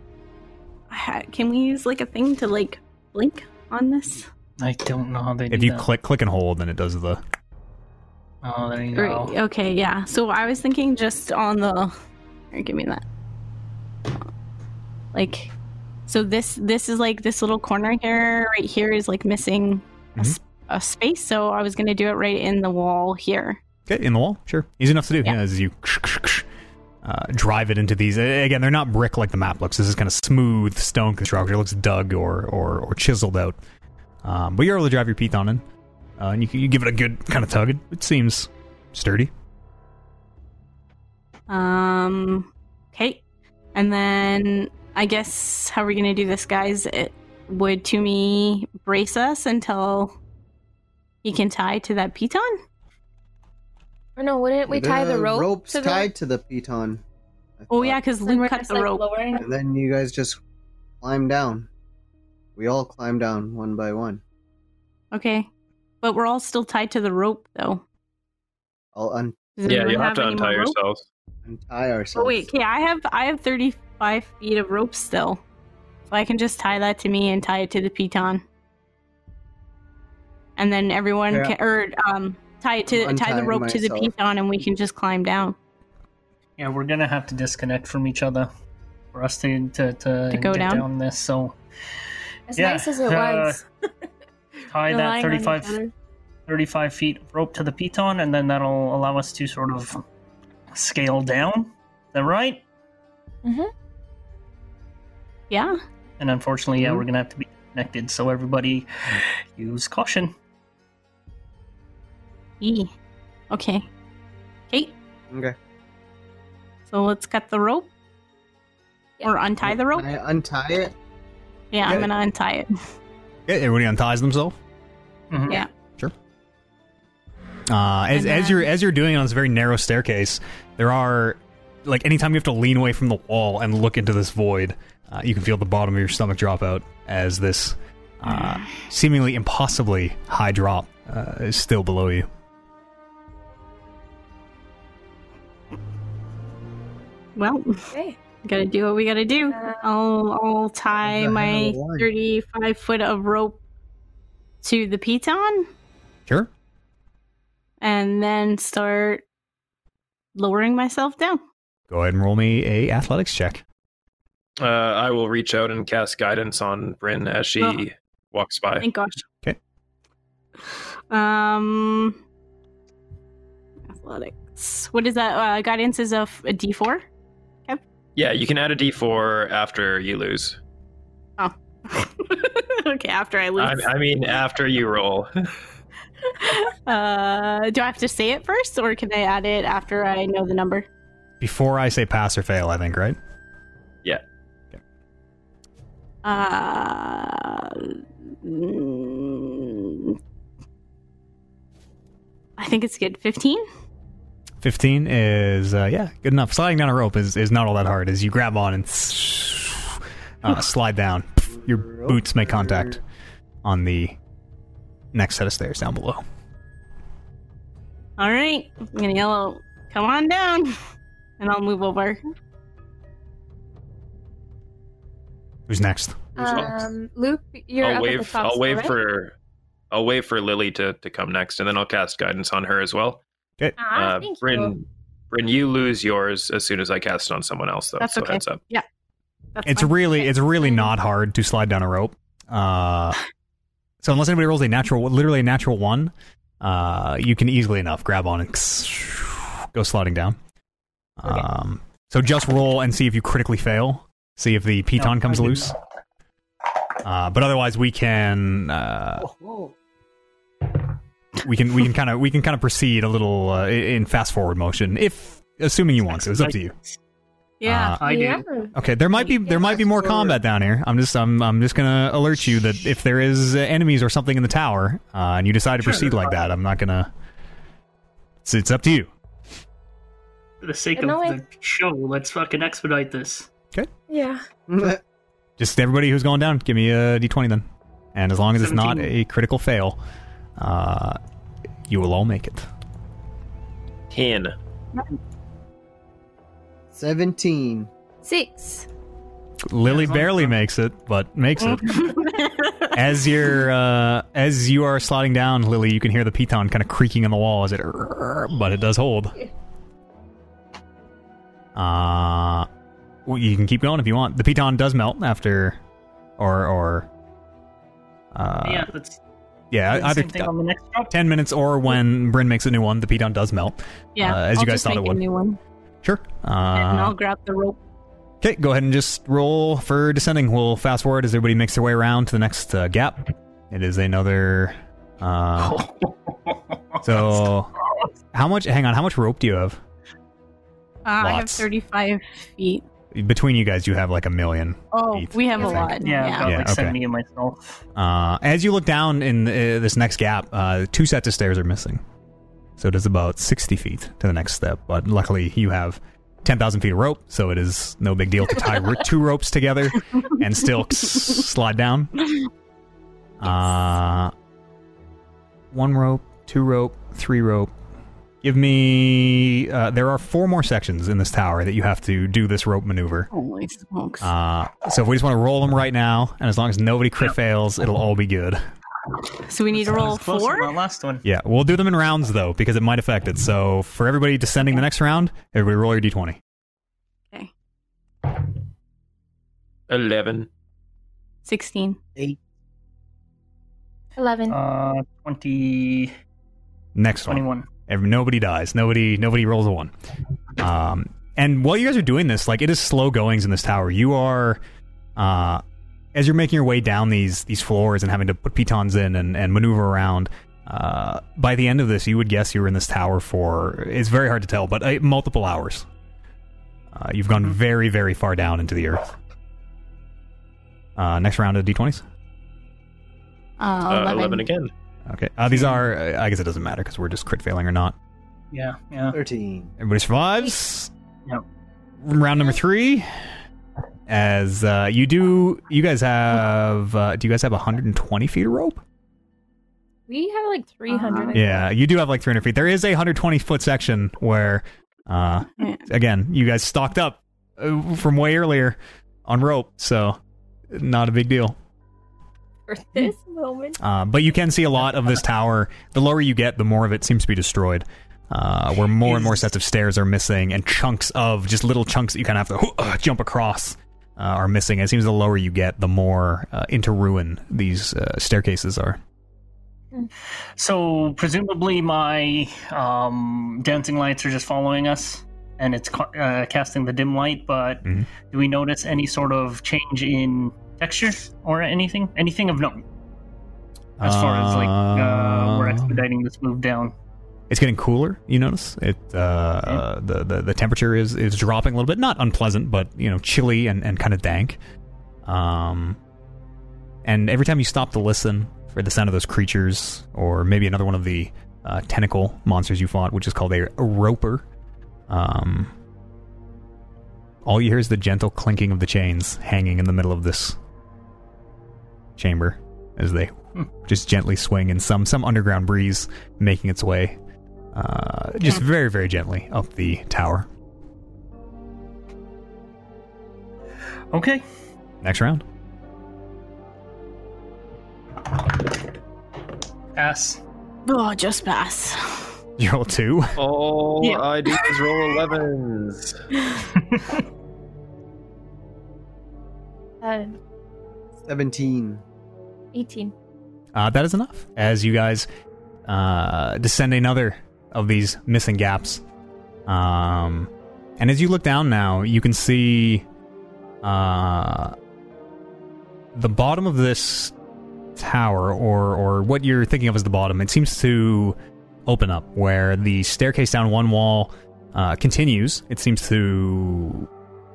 can we use like a thing to like blink on this? I don't know how they do If you that. click click and hold, then it does the Oh, there you Or- go. okay, yeah. So I was thinking just on the. Here, give me that. Like, so this this is like this little corner here. Right here is like missing a, Mhm. s- a space. So I was gonna do it right in the wall here. Okay, in the wall, sure, easy enough to do. Yeah. Yeah, as you uh, drive it into these. Again, they're not brick like the map looks. This is kind of smooth stone construction. It looks dug or or, or chiseled out. Um, but you're able to drive your piton in, uh, and you, you give it a good kind of tug. It, it seems sturdy. Um. Okay, and then I guess how are we gonna do this, guys? It would Toomey brace us until he can tie to that piton. Or no, wouldn't we tie the rope ropes to the tied to the piton. Oh yeah, because And Luke cut the like, rope. lowering. And then you guys just climb down. We all climb down one by one. Okay, but we're all still tied to the rope though. I'll un- Yeah, you'll have to untie rope? yourselves. untie ourselves. Oh wait, okay, I have I have thirty five feet of rope still, so I can just tie that to me and tie it to the piton, and then everyone Yeah. can or um tie it to I'm tie the untying rope to the myself. piton, and we can just climb down. Yeah, we're gonna have to disconnect from each other for us to to to, To go get down? this. So As Yeah, nice as it uh, was. tie that relying 35, 35 feet rope to the piton, and then that'll allow us to sort of scale down. Is that right? Mm-hmm. Yeah. And unfortunately, yeah, Mhm. we're gonna have to be connected. So everybody, use caution. E. Okay. Okay. Okay. So let's cut the rope. Or untie the rope. Can I untie it? Yeah, I'm gonna untie it. Okay, everybody unties themselves. Mhm. Yeah. Sure. Uh, as, And as you're as you're doing it on this very narrow staircase, there are like anytime you have to lean away from the wall and look into this void, uh, you can feel the bottom of your stomach drop out as this uh, seemingly impossibly high drop uh, is still below you. Well, Okay. Gotta do what we gotta do. Uh, I'll I'll tie my thirty-five foot of rope to the piton, Sure. and then start lowering myself down. Go ahead and roll me a athletics check. Uh, I will reach out and cast guidance on Bryn as she Oh. walks by. Thank gosh. Okay. Um, athletics. What is that? Uh, guidance is a, f- a D four. Yeah, you can add a D4 after you lose. Oh. okay, after I lose. I, I mean, after you roll. uh, do I have to say it first, or can I add it after I know the number? Before I say pass or fail, I think, right? Yeah. Uh, mm, I think it's good. Fifteen. 15 is, uh, yeah, good enough. Sliding down a rope is, is not all that hard as you grab on and uh, slide down. Your boots make contact on the next set of stairs down below. All right, I'm gonna yell, out, "Come on down," and I'll move over. Who's next? Um, Luke, you're I'll up at wave. the top. I'll still, wave right? for. I'll wait for Lily to, to come next, and then I'll cast guidance on her as well. Ah, Uh, thank Bryn, you. Bryn, you lose yours as soon as I cast it on someone else, though. That's so okay. heads up. That's It's fine. really, it's really not hard to slide down a rope. Uh, so unless anybody rolls a natural, literally a natural one, uh, you can easily enough grab on and go sliding down. Okay. Um, so just roll and see if you critically fail. See if the piton No, comes loose. Uh, but otherwise, we can uh, we can we can kind of we can kind of proceed a little uh, in fast forward motion if assuming you want to. It's up to you. yeah. Uh, I do. Okay, there might be there might be more combat down here. I'm just I'm I'm just gonna alert you that if there is uh, enemies or something in the tower, uh, and you decide to proceed like that, I'm not gonna. It's, it's up to you. For the sake You know, of the show, let's fucking expedite this. Okay. Yeah. Just everybody who's going down, give me a d20 then, and as long as it's not a critical fail, uh, you will all make it. Ten. 17. Six. Lily as barely the- makes it, but makes it. as you're uh, as you are sliding down, Lily, you can hear the piton kind of creaking on the wall as it, but it does hold. Uh, well, you can keep going if you want. The piton does melt after, or or, uh, yeah, let's yeah, either thing on the next drop. ten minutes or when Bryn makes a new one, the piton does melt. yeah. uh, as you I'll guys just thought it would. A new one, Sure. and I'll Uh, grab the rope. okay, go ahead and just roll for descending. We'll fast forward as everybody makes their way around to the next uh, gap. It is another. Uh, so, how much? Hang on. How much rope do you have? Uh, I have thirty-five feet. Between you guys, you have like a million. Oh, Feet, we have I a think. lot. yeah, I've got Yeah, like okay. seventy myself. Uh, as you look down in uh, this next gap, uh, two sets of stairs are missing. So it is about 60 feet to the next step, but luckily you have ten thousand feet of rope, so it is no big deal to tie two ropes together and still slide down. Uh, one rope, two rope, three rope. Give me. Uh, there are four more sections in this tower that you have to do this rope maneuver. Holy smokes. Uh, so if we just want to roll them right now, and as long as nobody crit fails, it'll all be good. so we need to roll Sounds close to four? the last one. Yeah, we'll do them in rounds though, because it might affect it. So for everybody descending the next round, everybody roll your d20. Okay. Eleven. 16. Eight. 11. Uh, 20, Next one. 21. Every, nobody dies. Nobody nobody rolls a one. Um, and while you guys are doing this, like it is slow goings in this tower. You are, uh, as you're making your way down these these floors and having to put pitons in and, and maneuver around. Uh, by the end of this, you would guess you were in this tower for it's very hard to tell, but uh, multiple hours. Uh, you've gone very very far down into the earth. Uh, next round of d20s. Uh, Uh, 11. 11 again. Okay, uh, these are. uh, I guess it doesn't matter because we're just crit failing or not. Yeah, yeah. 13. Everybody survives. Yep. Round number three. As uh, you do, you guys have. Uh, do you guys have 120 feet of rope? we have like 300. I think. Yeah, you do have like 300 feet. There is a 120 foot section where, uh, Yeah. again, you guys stocked up uh, from way earlier on rope, so not a big deal. For this moment. Uh, but you can see a lot of this tower. The lower you get, the more of it seems to be destroyed. Uh, where more and more sets of stairs are missing, and chunks of just little chunks that you kind of have to uh, jump across uh, are missing. It seems the lower you get, the more uh, into ruin these uh, staircases are. So presumably my um, dancing lights are just following us, and it's uh, casting the dim light. But Mhm. do we notice any sort of change in texture or anything? Anything of note as far as like uh, we're Uh, expediting this move down? It's getting cooler. You notice it. Uh, the, the the temperature is is dropping a little bit. Not unpleasant, but you know, chilly and, and kind of dank. Um, and every time you stop to listen for the sound of those creatures, or maybe another one of the uh, tentacle monsters you fought, which is called a, a roper, um, all you hear is the gentle clinking of the chains hanging in the middle of this chamber as they just gently swing in some some underground breeze making its way uh, just very very gently up the tower Okay. next round Pass. Oh, just pass. you roll two All Yeah. I do is roll 11s. Uh, 17. 18. uh, that is enough. As you guys uh, descend another of these missing gaps. Um, and as you look down now you can see uh, the bottom of this tower or or what you're thinking of as the bottom it seems to open up where the staircase down one wall uh, continues. It seems to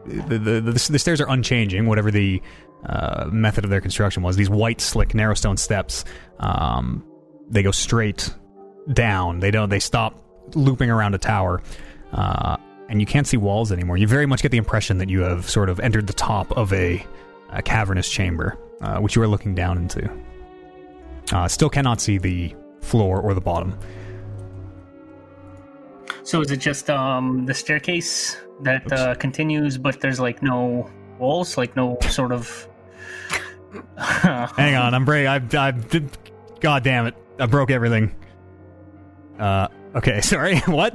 the, the, the, the stairs are unchanging whatever the uh, method of their construction was. These white slick narrow stone steps um, they go straight down. They don't they stop looping around a tower uh, and you can't see walls anymore. You very much get the impression that you have sort of entered the top of a, a cavernous chamber uh, which you are looking down into. Uh, still cannot see the floor or the bottom. So is it just um, the staircase that uh, continues, but there's like no walls, like no sort of. Hang on, I'm break. I, I, God damn it! I broke everything. Uh, okay, sorry. what?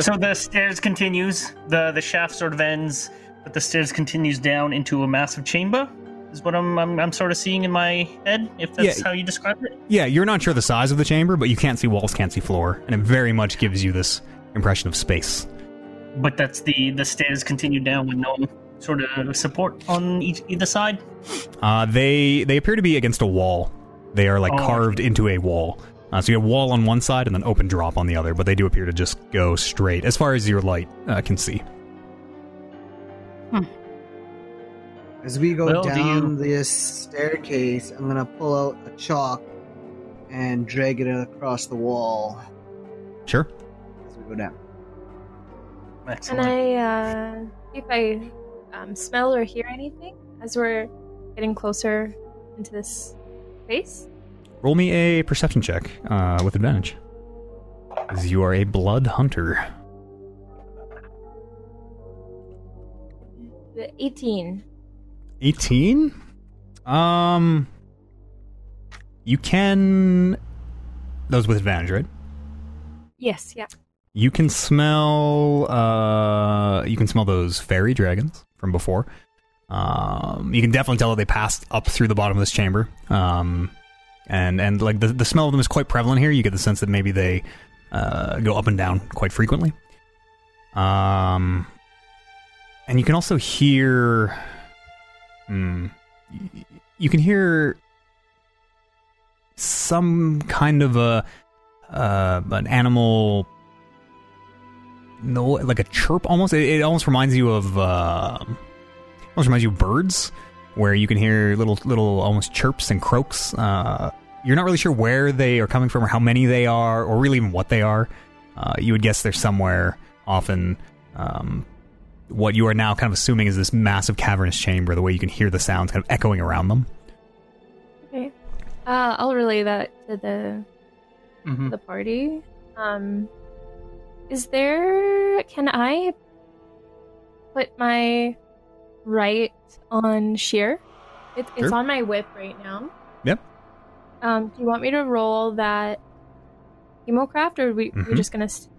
so the stairs continues. the The shaft sort of ends, but the stairs continues down into a massive chamber. Is what I'm I'm, I'm sort of seeing in my head. If that's Yeah. how you describe it. yeah, you're not sure the size of the chamber, but you can't see walls, can't see floor, and it very much gives you this impression of space. But that's the the stairs continue down with no sort of support on each either side. Uh, they they appear to be against a wall. They are like Oh. carved into a wall. Uh, so you have wall on one side and then open drop on the other, but they do appear to just go straight as far as your light uh, can see. As we go Well, do down this staircase, I'm gonna pull out a chalk and drag it across the wall Sure. as we go down. Can Excellent. I uh, if I um, smell or hear anything as we're getting closer into this space? Roll me a perception check uh, with advantage. As you are a blood hunter. The 18. 18? Um. You can. That was with advantage, right? Yes, yeah. You can smell. Uh, you can smell those fairy dragons from before. Um, you can definitely tell that they passed up through the bottom of this chamber. Um, and and like the the smell of them is quite prevalent here. You get the sense that maybe they uh, go up and down quite frequently. Um, and you can also hear. Hmm, you can hear some kind of a uh, an animal no like a chirp almost it, it almost reminds you of uh almost reminds you of birds where you can hear little little almost chirps and croaks uh you're not really sure where they are coming from or how many they are or really even what they are uh you would guess they're somewhere often um what you are now kind of assuming is this massive cavernous chamber the way you can hear the sounds kind of echoing around them Okay. Uh, I'll relay that to the Mhm. the party. Um, is there? Can I put my rite on sheer? It, it's on my whip right now. Yep. Um, do you want me to roll that hemocraft, or are we Mhm. we're just gonna? St-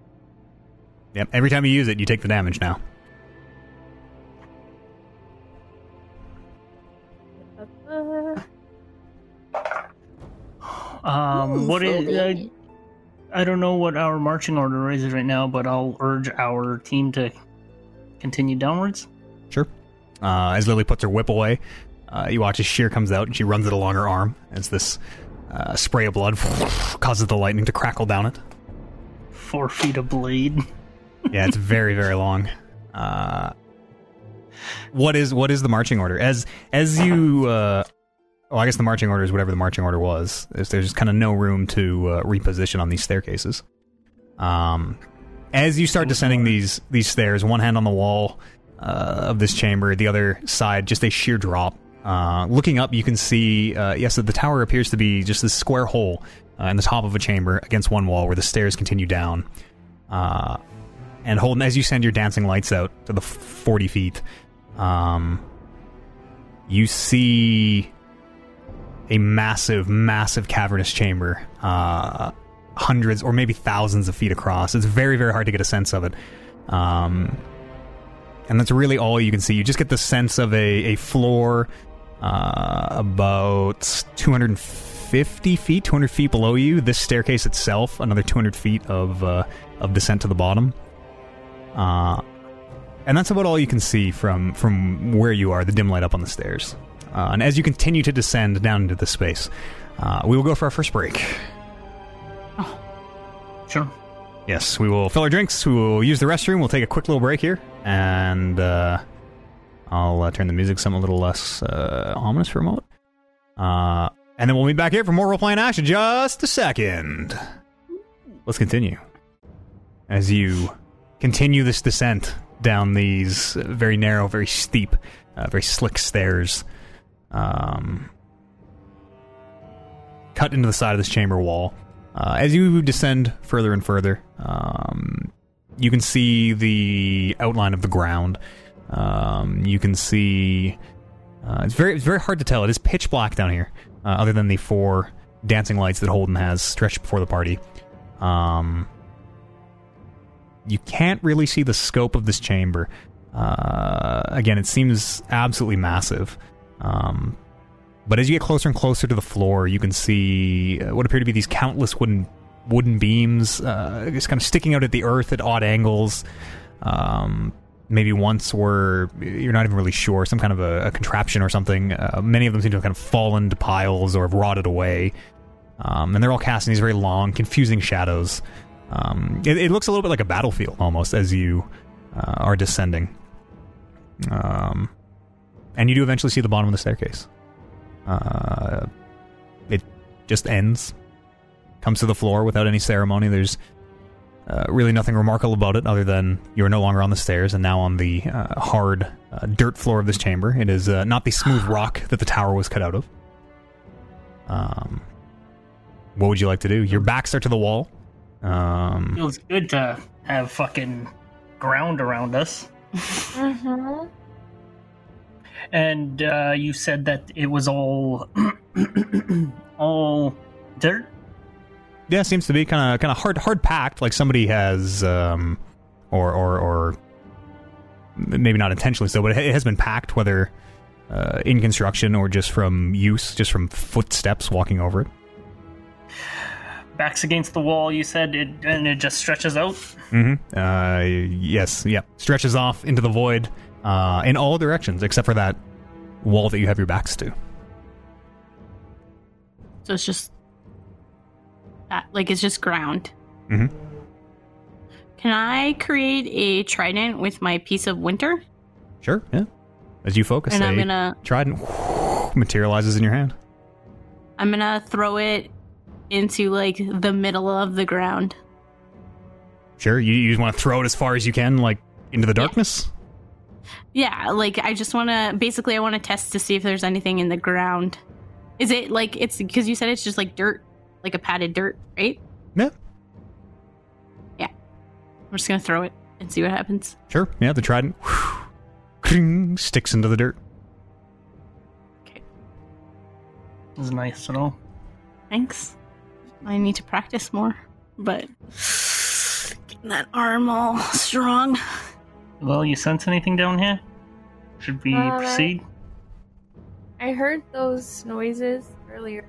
yep every time you use it you take the damage now uh, Um, what Ooh, is? Uh, Philby. I don't know what our marching order is right now, but I'll urge our team to continue downwards. Sure. Uh, as Lily puts her whip away, uh, you watch as Sheer comes out and she runs it along her arm as this uh, spray of blood causes the lightning to crackle down it. Four feet of blade. Yeah, it's very very long. Uh, what is what is the marching order? As as you, uh, well, I guess the marching order is whatever the marching order was. Is there's kind of no room to uh, reposition on these staircases. Um, as you start descending these these stairs, one hand on the wall uh, of this chamber, the other side just a sheer drop. Uh, looking up, you can see uh, yes, the tower appears to be just this square hole uh, in the top of a chamber against one wall, where the stairs continue down. Uh, and Holden, as you send your dancing lights out to the forty feet, um, you see a massive, massive cavernous chamber, uh, hundreds or maybe thousands of feet across. It's very, very hard to get a sense of it. Um, and that's really all you can see. You just get the sense of a, a floor uh, about 250 feet, 200 feet below you. This staircase itself, another 200 feet of uh, of descent to the bottom. Uh, and that's about all you can see from from where you are. The dim light up on the stairs. Uh, and as you continue to descend down into the space, uh, we will go for our first break. Oh, Sure. Yes, we will fill our drinks. We will use the restroom. We'll take a quick little break here, and uh, I'll uh, turn the music some a little less uh, ominous for a moment. Uh, and then we'll be back here for more role playing action. Just a second. Let's continue as you continue this descent down these uh, very narrow, very steep, uh, very slick stairs. Um, cut into the side of this chamber wall. Uh, as you descend further and further, um, you can see the outline of the ground. Um, you can see uh, it's very it's very hard to tell. It is pitch black down here, uh, other than the four dancing lights that Holden has stretched before the party. Um, you can't really see the scope of this chamber. Uh, again, it seems absolutely massive. Um, but as you get closer and closer to the floor, you can see uh, what appear to be these countless wooden wooden beams, uh, just kind of sticking out at the earth at odd angles. Um, maybe once were you're not even really sure, some kind of a, a contraption or something. Uh, many of them seem to have kind of fallen to piles or have rotted away, um, and they're all casting these very long, confusing shadows. Um, it, it looks a little bit like a battlefield almost as you uh, are descending. Um, and you do eventually see the bottom of the staircase. Uh, it just ends, comes to the floor without any ceremony. There's uh, really nothing remarkable about it other than you're no longer on the stairs and now on the uh, hard uh, dirt floor of this chamber. It is uh, not the smooth rock that the tower was cut out of. Um, what would you like to do? Your backs are to the wall. Um, Feels good to have fucking ground around us. Mm-hmm. And uh, you said that it was all all dirt. yeah, seems to be kind of kind of hard hard packed. Like somebody has, um, or or or maybe not intentionally so, but it, it has been packed, whether uh, in construction or just from use, just from footsteps walking over it. Backs against the wall. You said it, and it just stretches out. Mm-hmm. Uh, yes, yeah. Stretches off into the void uh, in all directions except for that wall that you have your backs to. So it's just that, like it's just ground. Mhm. Can I create a trident with my piece of winter? Sure, yeah. As you focus, and I'm gonna trident materializes in your hand. I'm gonna throw it into like the middle of the ground. Sure, you, you just want to throw it as far as you can, like into the darkness. Yeah, like I just want to basically I want to test to see if there's anything in the ground. Is it like it's because you said it's just like dirt, like a padded dirt, right? No. Yeah, I'm just gonna throw it and see what happens. sure. Yeah, the trident cring, sticks into the dirt. Okay, It was nice at all. thanks. I need to practice more, but getting that arm all strong. Well, you sense anything down here? Should we Uh, proceed? I heard those noises earlier.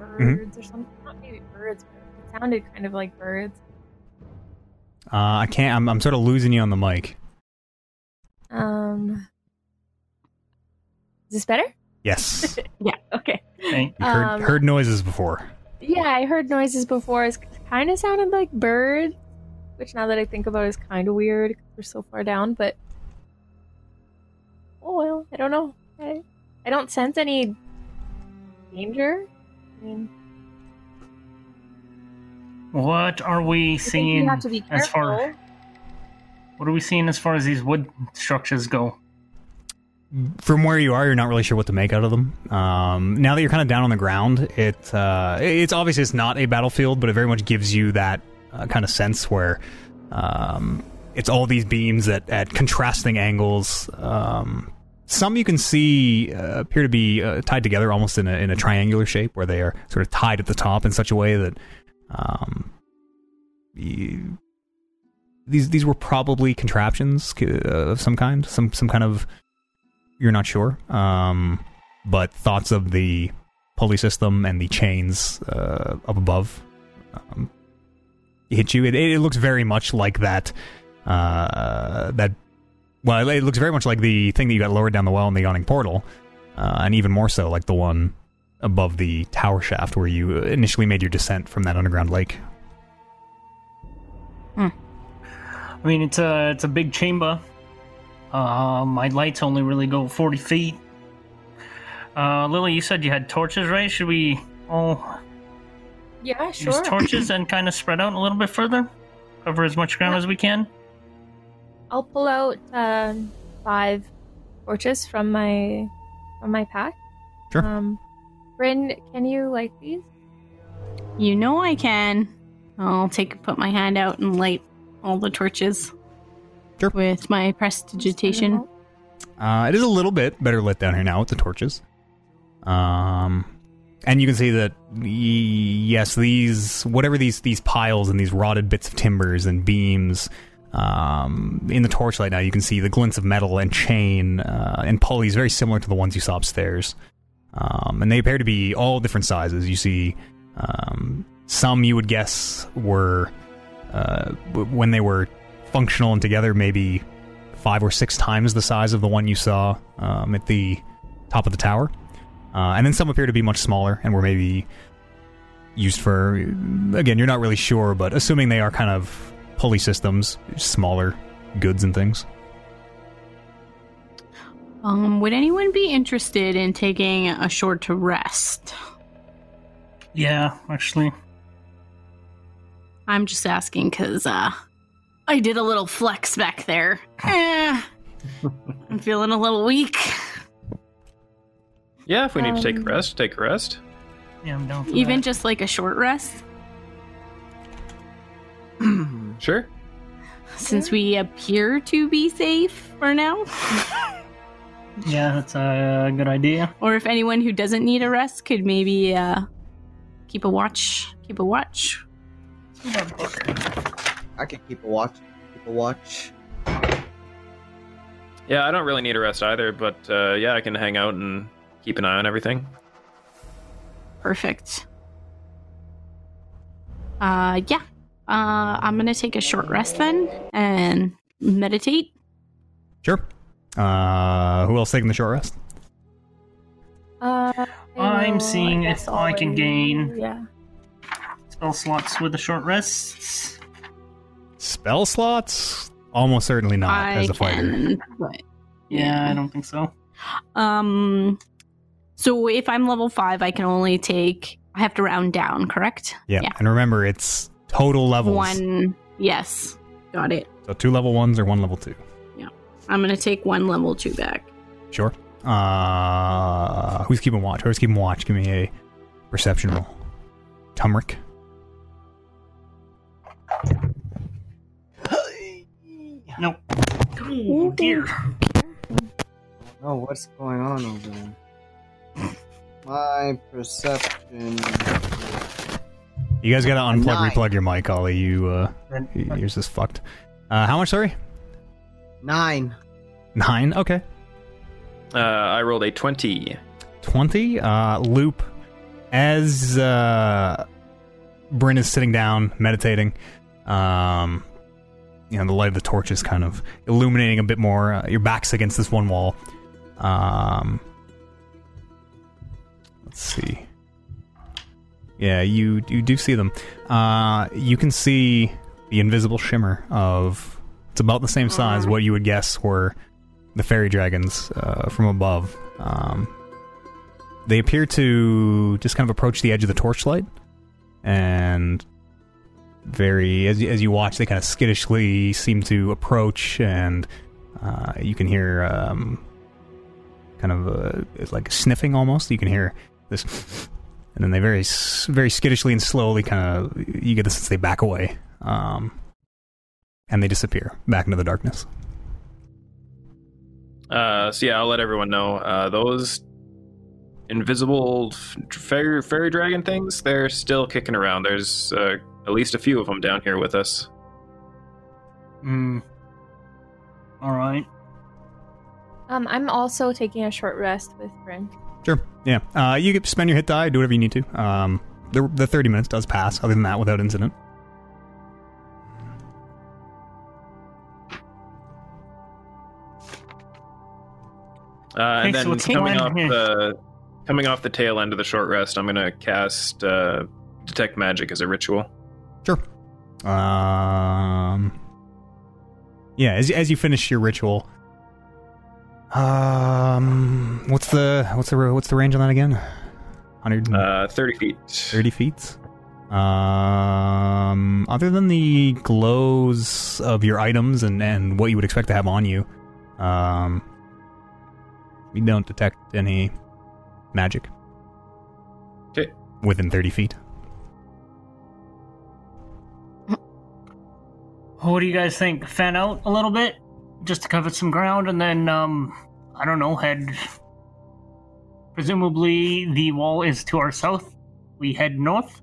Mm-hmm. Birds or something. Not maybe birds, but it sounded kind of like birds. Uh, I can't. I'm, I'm sort of losing you on the mic. Um, is this better? Yes, Yeah. Okay. Okay. you heard, Um, heard noises before. Yeah, I heard noises before. It kind of sounded like birds, which now that I think about it is kind of weird because we're so far down. But oh well, I don't know. I, I don't sense any danger. I mean, What are we I seeing you have to be as far? What are we seeing as far as these wood structures go? from where you are, you're not really sure what to make out of them. Um, now that you're kind of down on the ground, it uh, it's obviously it's not a battlefield, but it very much gives you that uh, kind of sense where um, it's all these beams at, at contrasting angles. Um, some you can see uh, appear to be uh, tied together almost in a in a triangular shape, where they are sort of tied at the top in such a way that um, you, these these were probably contraptions uh, of some kind, some some kind of you're not sure. Um, but thoughts of the pulley system and the chains uh, up above um, hit you. It, it looks very much like that. Uh, that well, it looks very much like the thing that you got lowered down the well in the yawning portal, uh, and even more so like the one above the tower shaft where you initially made your descent from that underground lake. Hmm. I mean, it's a it's a big chamber. Uh, my lights only really go forty feet. Uh, Lily, you said you had torches, right? Should we all Yeah, sure. use torches and kind of spread out a little bit further? Cover as much ground Yeah. as we can. I'll pull out uh, five torches from my from my pack. Sure. Um, Bryn, can you light these? You know I can. I'll take put my hand out and light all the torches. Sure. With my prestidigitation. Uh, it is a little bit better lit down here now with the torches. Um, and you can see that yes, these whatever these these piles and these rotted bits of timbers and beams. Um, in the torchlight now, you can see the glints of metal and chain uh, and pulleys, very similar to the ones you saw upstairs. Um, and they appear to be all different sizes. You see um, some you would guess were uh, when they were functional and together, maybe five or six times the size of the one you saw um, at the top of the tower. Uh, and then some appear to be much smaller and were maybe used for, again, you're not really sure, but assuming they are kind of pulley systems, smaller goods and things. Um, would anyone be interested in taking a short to rest? Yeah, actually. I'm just asking because uh, I did a little flex back there. Eh, I'm feeling a little weak. Yeah, if we need to take a Um, rest, take a rest. Yeah, I'm down for Even that. just like a short rest, Sure. since we appear to be safe for now. Yeah, that's a good idea. or if anyone who doesn't need a rest could maybe uh, keep a watch. Keep a watch. I can keep a watch. Keep a watch. Yeah, I don't really need a rest either, but uh, yeah, I can hang out and keep an eye on everything. Perfect. Uh, yeah. Uh, I'm gonna take a short rest then and meditate. Sure. Uh, who else taking the short rest? Uh, I'm seeing guess if I can I'll- gain- Yeah. Spell slots with the short rests. Spell slots? Almost certainly not I as a fighter. can, but Yeah, I don't think so. um. So if I'm level five, I can only take. I have to round down, correct? Yeah. And remember, it's total levels. One. Yes. Got it. So two level ones or one level two. Yeah. I'm gonna take one level two back. Sure. Uh, who's keeping watch? Who's keeping watch? Give me a perception roll. Tumric. Nope. Oh dear. Oh, what's going on over there? My perception. You guys gotta unplug, Nine. replug your mic, Ollie. You, uh, yours is fucked. Uh, how much, sorry? Nine. Nine? Okay. Uh, I rolled a 20. 20. Uh, Loop, as uh, Bryn is sitting down, meditating, um, you know, the light of the torch is kind of illuminating a bit more. Uh, your back's against this one wall. Um, let's see. Yeah, you you do see them. Uh, you can see the invisible shimmer of. It's about the same size. What you would guess were the fairy dragons uh, from above. Um, they appear to just kind of approach the edge of the torchlight, and very as you, as you watch, they kind of skittishly seem to approach, and uh, you can hear um, kind of uh it's like sniffing almost. You can hear this, and then they very very skittishly and slowly kind of you get the sense they back away, um, and they disappear back into the darkness. Uh, so yeah, I'll let everyone know. Uh, those invisible f- fairy, fairy dragon things, they're still kicking around. There's uh, at least a few of them down here with us. Hmm. All right. Um, I'm also taking a short rest with Bryn. Sure. Yeah. Uh, you can spend your hit die, do whatever you need to. Um, the, the 30 minutes does pass, other than that, without incident. Uh, and Okay, then so what's coming off here? the coming off the tail end of the short rest, I'm gonna cast uh, detect magic as a ritual. Sure. Um, yeah, as, as you finish your ritual, um, what's the what's the what's the range on that again? 130 Uh, Thirty feet. feet. Um, other than the glows of your items and and what you would expect to have on you, um, we don't detect any magic. 'Kay. Within 30 feet. What do you guys think? Fan out a little bit, just to cover some ground, and then um, I don't know, head. Presumably, the wall is to our south. We head north.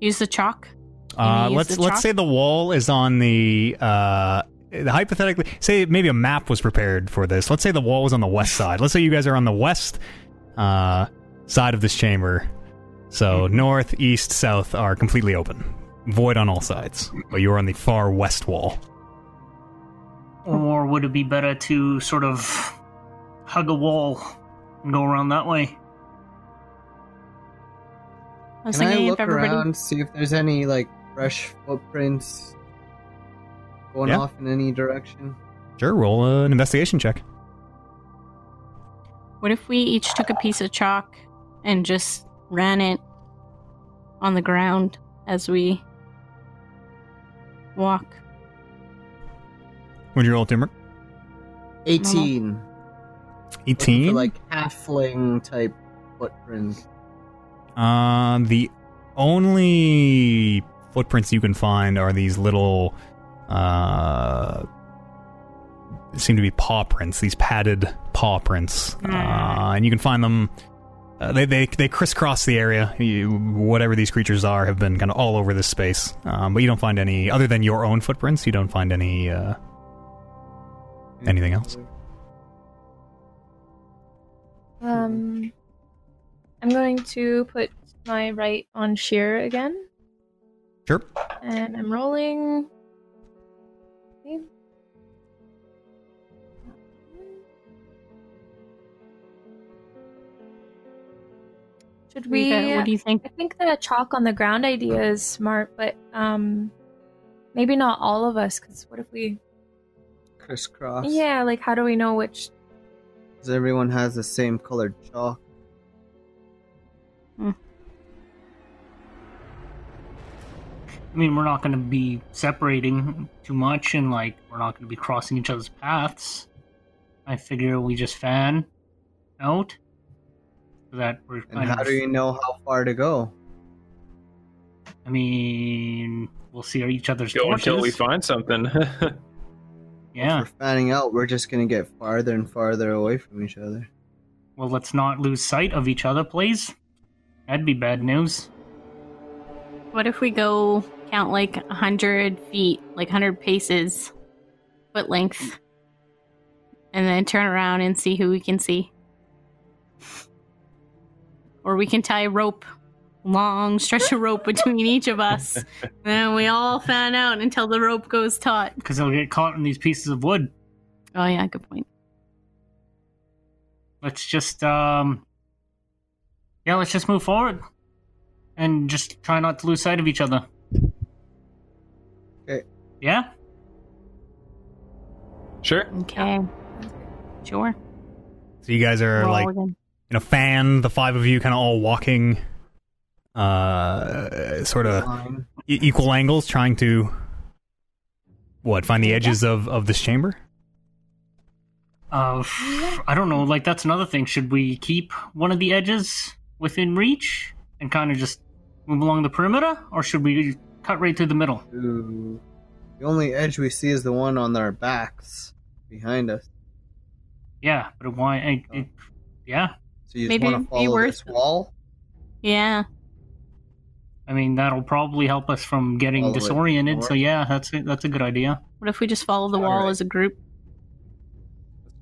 Use the chalk. Uh, let's let's chalk? say the wall is on the uh, hypothetically say maybe a map was prepared for this. Let's say the wall was on the west side. Let's say you guys are on the west uh, side of this chamber. So Mm-hmm. north, east, south are completely open, void on all sides. But you're on the far west wall. Or would it be better to sort of hug a wall and go around that way? I was Can I look if everybody. around, see if there's any like fresh footprints going Yeah. off in any direction? Sure, roll an investigation check. What if we each took a piece of chalk and just ran it on the ground as we walk. What'd you roll, Timber? 18. 18? For like halfling type footprint. Uh, the only footprints you can find are these little, uh, seem to be paw prints, these padded paw prints. Uh, and you can find them, uh, they, they, they crisscross the area. You, whatever these creatures are have been kind of all over this space. Um, but you don't find any, other than your own footprints, you don't find any, uh, anything else. Um, I'm going to put my rite on sheer again, Sure. and I'm rolling. Okay. Should we? Rita, what do you think? I think the chalk on the ground idea is smart, but um, maybe not all of us. Because what if we? Crisscross. Yeah, like how do we know which? Because everyone has the same colored chalk. Hmm. I mean, we're not going to be separating too much, and like we're not going to be crossing each other's paths. I figure we just fan out so that we're. And kind how of- do you know how far to go? I mean, we'll see each other's Go torches. until we find something. Yeah. If we're fanning out, we're just gonna get farther and farther away from each other. Well, let's not lose sight of each other, please. That'd be bad news. What if we go count like a 100 feet, like 100 paces, foot length, and then turn around and see who we can see? Or we can tie a rope, long stretch of rope between each of us, and we all fan out until the rope goes taut. Because they'll get caught in these pieces of wood. Oh, yeah, good point. Let's just, um. Yeah, let's just move forward. And just try not to lose sight of each other. Okay. Yeah? sure. Okay. Sure. So you guys are Roll like again. in a fan, the five of you kind of all walking, uh, sort of e- equal angles, trying to what find the edges of of this chamber. Uh, I don't know. Like, that's another thing. Should we keep one of the edges within reach and kind of just move along the perimeter? Or should we cut right through the middle? Ooh. The only edge we see is the one on our backs behind us. Yeah, but why? I, it, yeah. So you just Maybe want it'd to be follow worth this wall? Yeah. I mean, that'll probably help us from getting Follow it disoriented. So yeah, that's a, that's a good idea. What if we just follow the All wall right. as a group?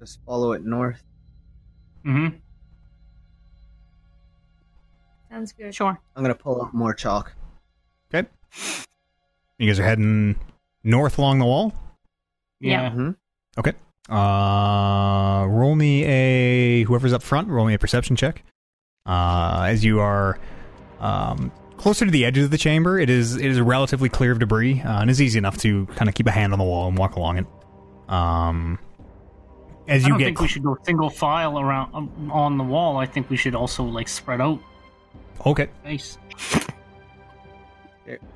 Let's just follow it north. Mm hmm Sounds good. Sure. I'm gonna pull up more chalk. Okay, you guys are heading north along the wall. Yeah. hmm Okay. Uh, roll me a whoever's up front. Roll me a perception check. Uh, as you are um, closer to the edges of the chamber, it is it is relatively clear of debris, uh, and it's easy enough to kind of keep a hand on the wall and walk along it. Um, as I you don't get think we should go single file around um, on the wall. I think we should also like spread out okay, Nice.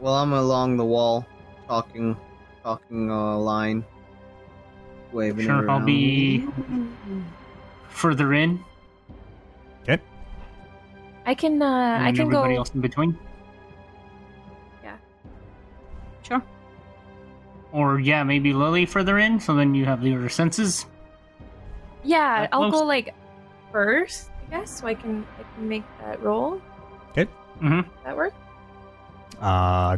Well, I'm along the wall, talking, talking uh, line, waving it Sure, I'll be further in. okay, I can. Uh, and I can everybody go. else in between. Or yeah, maybe Lily further in, so then you have your senses. Yeah, That I'll close. go like first, I guess, so I can I can make that roll. hmm That work? uh,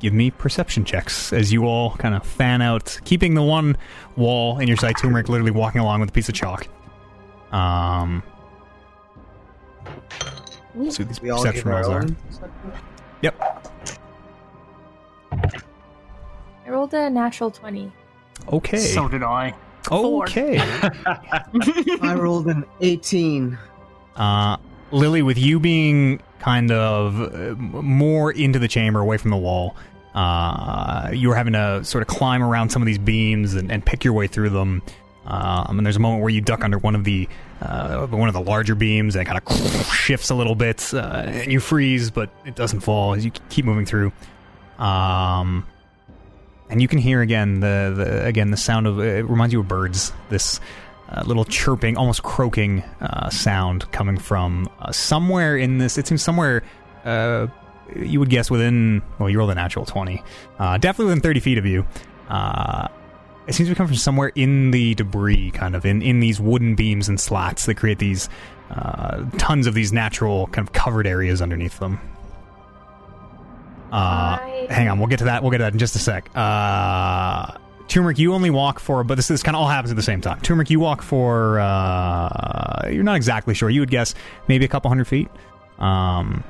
give me perception checks as you all kind of fan out, keeping the one wall in your sight. Turmeric literally walking along with a piece of chalk. Um, so these We perception rolls are. own. Yep. I rolled a natural twenty. Okay. So did I. okay. I rolled an 18. Uh, Lily, with you being kind of uh, more into the chamber, away from the wall, uh, you were having to sort of climb around some of these beams and, and pick your way through them. Um, and there's a moment where you duck under one of the uh, one of the larger beams, and it kind of shifts a little bit, uh, and you freeze, but it doesn't fall as you keep moving through. Um, and you can hear again the, the again the sound of it reminds you of birds. This uh, little chirping, almost croaking uh, sound coming from uh, somewhere in this. It seems somewhere. Uh, you would guess within. Well, you rolled a natural twenty. Uh, definitely within thirty feet of you. Uh, it seems to come from somewhere in the debris, kind of in in these wooden beams and slats that create these tons of these natural kind of covered areas underneath them. Uh, hang on, we'll get to that. We'll get to that in just a sec. Uh, Turmeric, you only walk for, but this this kind of all happens at the same time. Turmeric, you walk for. Uh, you're not exactly sure. You would guess maybe a couple hundred feet. Um,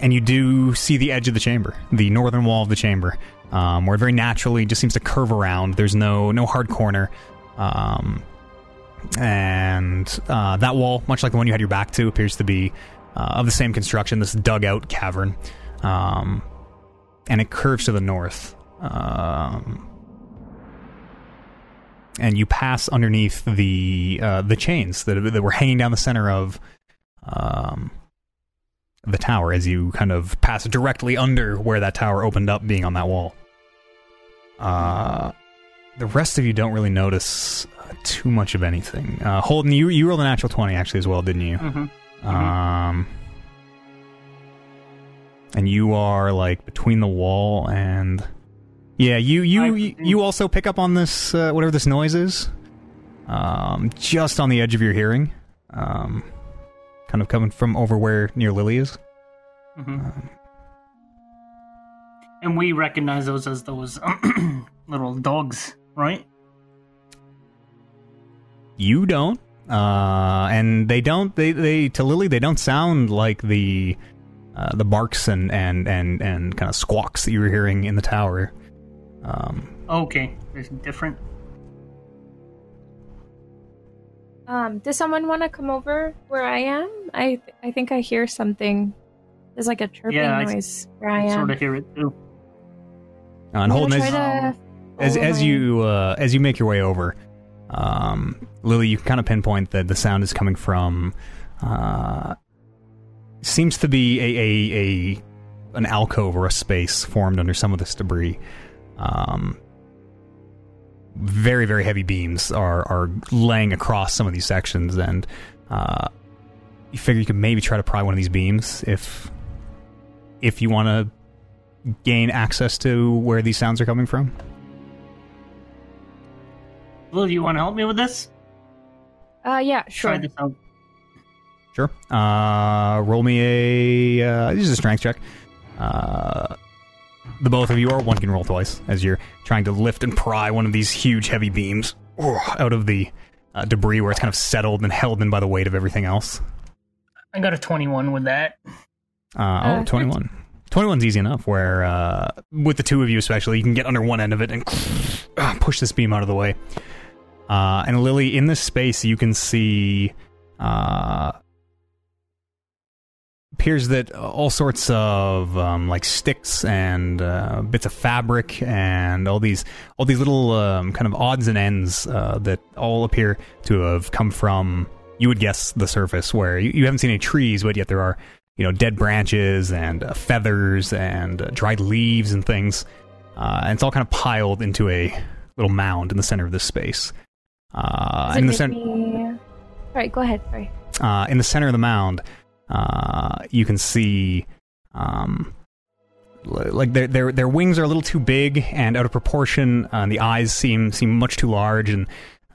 and you do see the edge of the chamber, the northern wall of the chamber, um, where it very naturally just seems to curve around. There's no no hard corner, um, and uh, that wall, much like the one you had your back to, appears to be uh, of the same construction. This dugout cavern, um, and it curves to the north. Um, and you pass underneath the uh, the chains that that were hanging down the center of um, the tower as you kind of pass directly under where that tower opened up, being on that wall. Uh, the rest of you don't really notice uh, too much of anything. Uh, Holden, you you rolled a natural twenty actually as well, didn't you? Mm-hmm. Um, and you are like between the wall and yeah, you you you, you also pick up on this uh, whatever this noise is, um, just on the edge of your hearing, um, kind of coming from over where near Lily is. hmm Um, And we recognize those as those little dogs, right? You don't. Uh, and they don't. They they to Lily they don't sound like the uh, the barks and and and and kind of squawks that you were hearing in the tower. Um, Okay, there's different. Um, does someone want to come over where I am? I I think I hear something. There's like a chirping Yeah, I- noise where I I am. sort of hear it too. and I'm Holden, as, to as as you uh, as you make your way over, um, Lily, you can kind of pinpoint that the sound is coming from. Uh, seems to be a, a a an alcove or a space formed under some of this debris. Um, very very heavy beams are are laying across some of these sections, and uh, you figure you could maybe try to pry one of these beams if if you want to gain access to where these sounds are coming from. Will you want to help me with this? Uh, yeah, Try sure. this out. Sure. Uh, roll me a. Uh, this is a strength check. Uh, the both of you are one can roll twice as you're trying to lift and pry one of these huge heavy beams oh, out of the uh, debris where it's kind of settled and held in by the weight of everything else. I got a 21 with that. Uh, Uh, oh, 21. 21's easy enough where, uh, with the two of you especially, you can get under one end of it and uh, push this beam out of the way. Uh, and Lily, in this space, you can see, uh, appears that all sorts of, um, like sticks and, uh, bits of fabric and all these, all these little, um, kind of odds and ends, uh, that all appear to have come from, you would guess, the surface where you, you haven't seen any trees, but yet there are, you know, dead branches and uh, feathers and uh, dried leaves and things. Uh, and it's all kind of piled into a little mound in the center of this space. Uh, in the center, me... All right, go ahead. Sorry. uh, in the center of the mound, uh, you can see, um, like their their their wings are a little too big and out of proportion. Uh, and the eyes seem seem much too large, and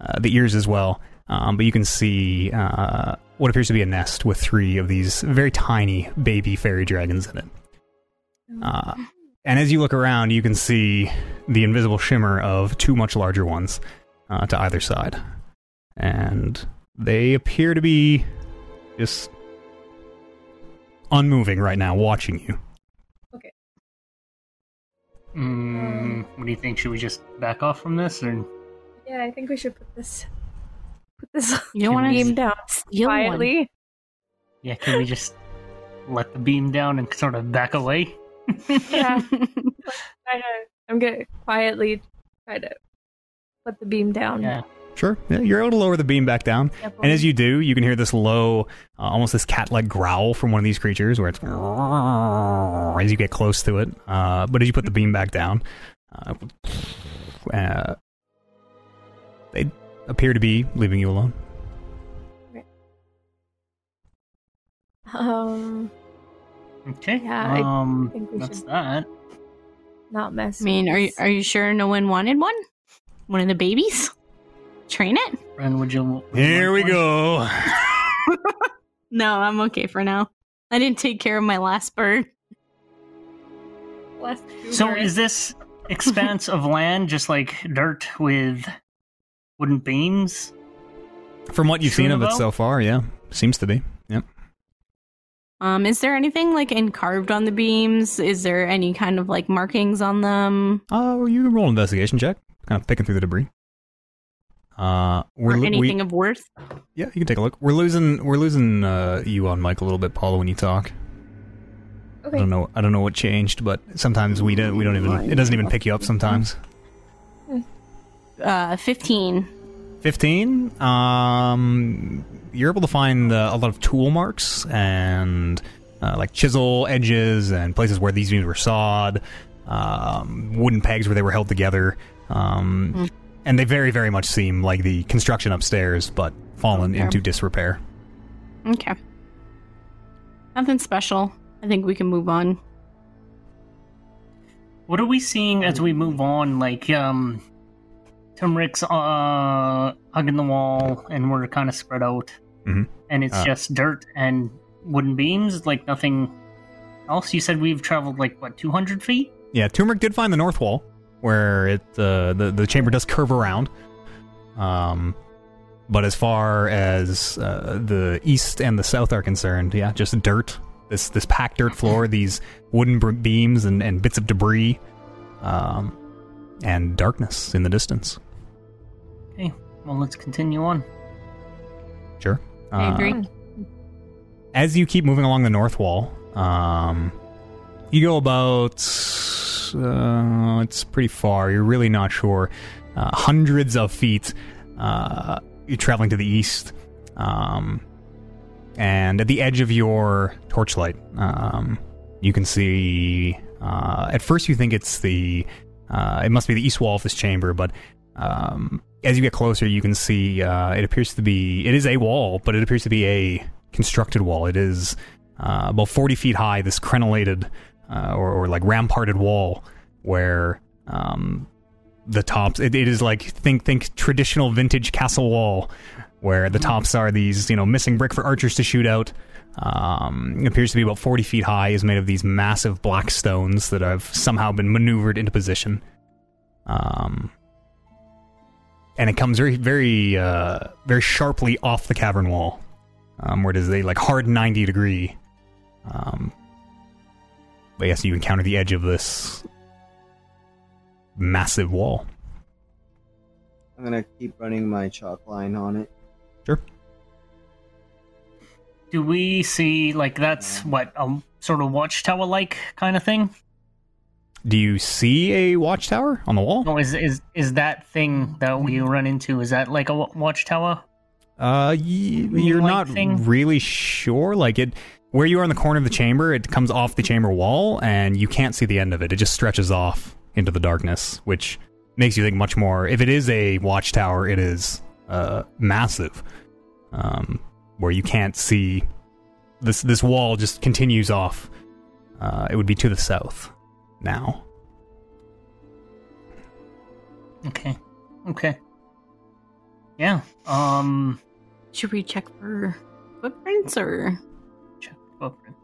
uh, the ears as well. Um, but you can see uh, what appears to be a nest with three of these very tiny baby fairy dragons in it. Uh, and as you look around, you can see the invisible shimmer of two much larger ones uh, to either side. And they appear to be just unmoving right now, watching you. Mm, what do you think? Should we just back off from this, or Yeah, I think we should put this put this You don't want beam down steal one. quietly. yeah, can we just let the beam down and sort of back away? Yeah. I'm gonna quietly try to put the beam down. Yeah. Sure. Yeah, you're able to lower the beam back down. Yep. And as you do, you can hear this low, uh, almost this cat like growl from one of these creatures where it's as you get close to it. Uh, but as you put the beam back down, Uh, uh, they appear to be leaving you alone. Um, Okay. Yeah, I um, that's that. not mess. I mean, are you, are you sure no one wanted one? One of the babies? Train it? And would you? would you Here we one? go. No, I'm okay for now. I didn't take care of my last bird. Last So is this expanse of land just like dirt with wooden beams? From what you've seen of it so far, yeah, seems to be. Yep. Um, is there anything like carved on the beams? Is there any kind of like markings on them? Uh, you can roll an investigation check, kind of picking through the debris. Uh, we're or lo- anything we, of worth? yeah, you can take a look. We're losing, we're losing uh, you on mic a little bit, Paula, when you talk. I don't know, I don't know what changed, but sometimes we don't, we don't even, it doesn't even pick you up sometimes. Uh, 15. 15 um you're able to find uh, a lot of tool marks and uh, like chisel edges and places where these beams were sawed um, wooden pegs where they were held together um, Hmm. And they very very much seem like the construction upstairs but fallen Okay. into disrepair Okay. Nothing special. I think we can move on. What are we seeing as we move on? Like, um, Timrick's uh, hugging the wall, and we're kind of spread out, Mhm. and it's Uh. just dirt and wooden beams. Like nothing else. You said we've traveled like what, two hundred feet? yeah turmeric did find the north wall where it uh, the, the chamber does curve around. Um but as far as uh, the east and the south are concerned yeah just dirt. This this packed dirt floor these wooden br- beams and, and bits of debris um and darkness in the distance. Okay, well let's continue on. sure. I Uh, agree. as you keep moving along the north wall, um, you go about uh, it's pretty far. You're really not sure. Uh, hundreds of feet. Uh, you're traveling to the east, um, and at the edge of your torchlight, um, you can see. Uh, at first, you think it's the. Uh, it must be the east wall of this chamber, but um, as you get closer, you can see uh, it appears to be. It is a wall, but it appears to be a constructed wall. It is about 40 feet high, this crenellated uh, or, or like ramparted wall where um, the tops, it, it is like, think, think traditional vintage castle wall where the tops are these, you know, missing brick for archers to shoot out. Um, appears to be about 40 feet high, is made of these massive black stones that have somehow been maneuvered into position. Um, and it comes very, very, uh, very sharply off the cavern wall um, where it is a like hard 90 degree. Um, but guess you encounter the edge of this massive wall. I'm gonna keep running my chalk line on it. Sure. Do we see like that's what a sort of watchtower like kind of thing? Do you see a watchtower on the wall? No, is is is that thing that we run into? Is that like a watchtower? Uh, y- you're not thing? really sure. Like it, where you are in the corner of the chamber, it comes off the chamber wall, and you can't see the end of it. It just stretches off into the darkness, which makes you think much more. If it is a watchtower, it is uh massive, um, where you can't see. This this wall just continues off. Uh, it would be to the south now. Okay, okay, yeah. Um, Should we check for footprints or check footprint.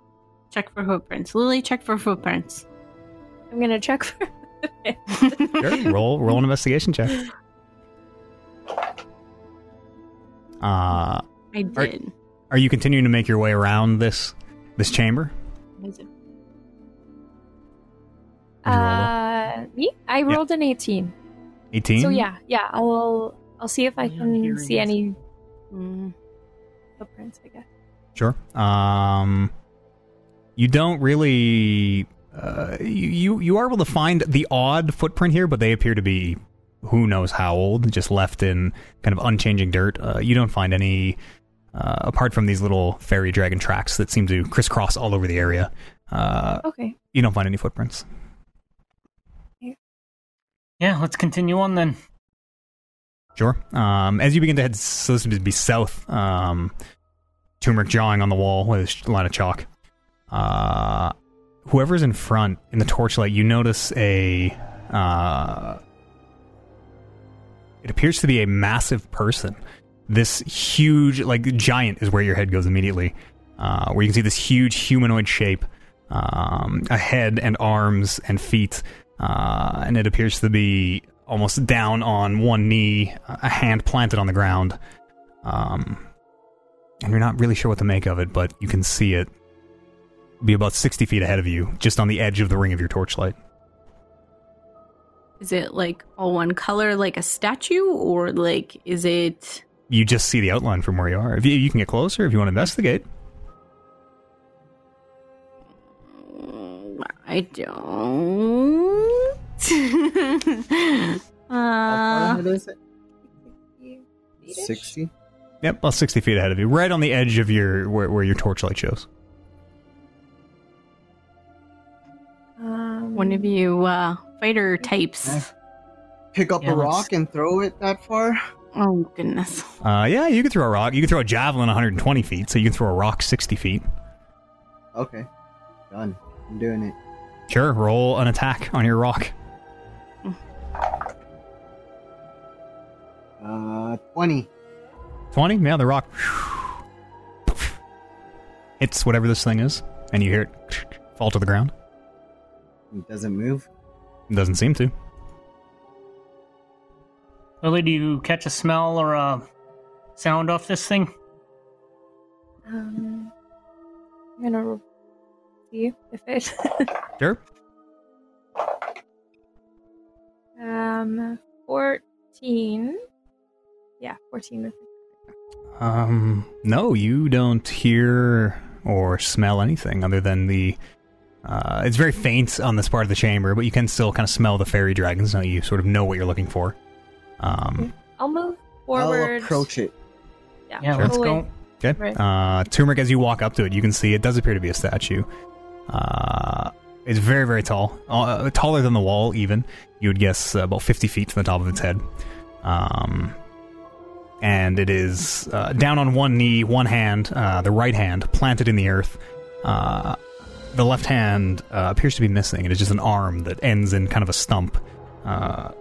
check for footprints? Lily, check for footprints. I'm gonna check for. Sure. roll roll an investigation check. Uh, I did. are you continuing to make your way around this this chamber? I did. Did you roll Uh, me? I rolled an 18. 18? So yeah, yeah. I'll I'll see if I can see any Mm. footprints. I guess. Sure. Um, you don't really. Uh, you, you you are able to find the odd footprint here, but they appear to be who knows how old, just left in kind of unchanging dirt. Uh, you don't find any uh, apart from these little fairy dragon tracks that seem to crisscross all over the area. Uh, Okay. you don't find any footprints. Yeah, let's continue on then. Sure. Um, as you begin to head, so this would be south. Um, turmeric drawing on the wall with a line of chalk. Uh, whoever's in front in the torchlight, you notice a. Uh, it appears to be a massive person. This huge, like giant, is where your head goes immediately. Uh, where you can see this huge humanoid shape, um, a head and arms and feet, uh, and it appears to be almost down on one knee, a hand planted on the ground. Um, you're not really sure what to make of it, but you can see it be about 60 feet ahead of you, just on the edge of the ring of your torchlight. Is it like all one color, like a statue, or like is it? You just see the outline from where you are. If you, you can get closer, if you want to investigate. I don't. How far uh, ahead is it? 60? Yep, about 60 feet ahead of you, right on the edge of your where, where your torchlight shows. Um, one of you uh, fighter types. Pick up Yeah, a let's- rock and throw it that far? Oh goodness. Uh, yeah, you can throw a rock. You can throw a javelin 120 feet, so you can throw a rock 60 feet. Okay. Done. I'm doing it. Sure, roll an attack on your rock. Uh, 20. 20? Yeah, the rock hits whatever this thing is, and you hear it fall to the ground. It doesn't move. It doesn't seem to. Lily, do you catch a smell or a sound off this thing? Um, I'm gonna see if it. Sure. um, fourteen. Yeah, fourteen with Um, no, you don't hear or smell anything other than the. Uh, it's very faint on this part of the chamber, but you can still kind of smell the fairy dragons. Now you sort of know what you're looking for. Um, I'll move forward. I'll approach it. Yeah, Yeah, Sure. let's go. okay. Right. Uh, Turmeric, as you walk up to it, you can see it does appear to be a statue. Uh, it's very, very tall, uh, taller than the wall. Even you would guess uh, about fifty feet from the top of its head. Um, and it is uh, down on one knee, one hand, uh, the right hand planted in the earth. Uh, the left hand uh, appears to be missing. It is just an arm that ends in kind of a stump. Uh,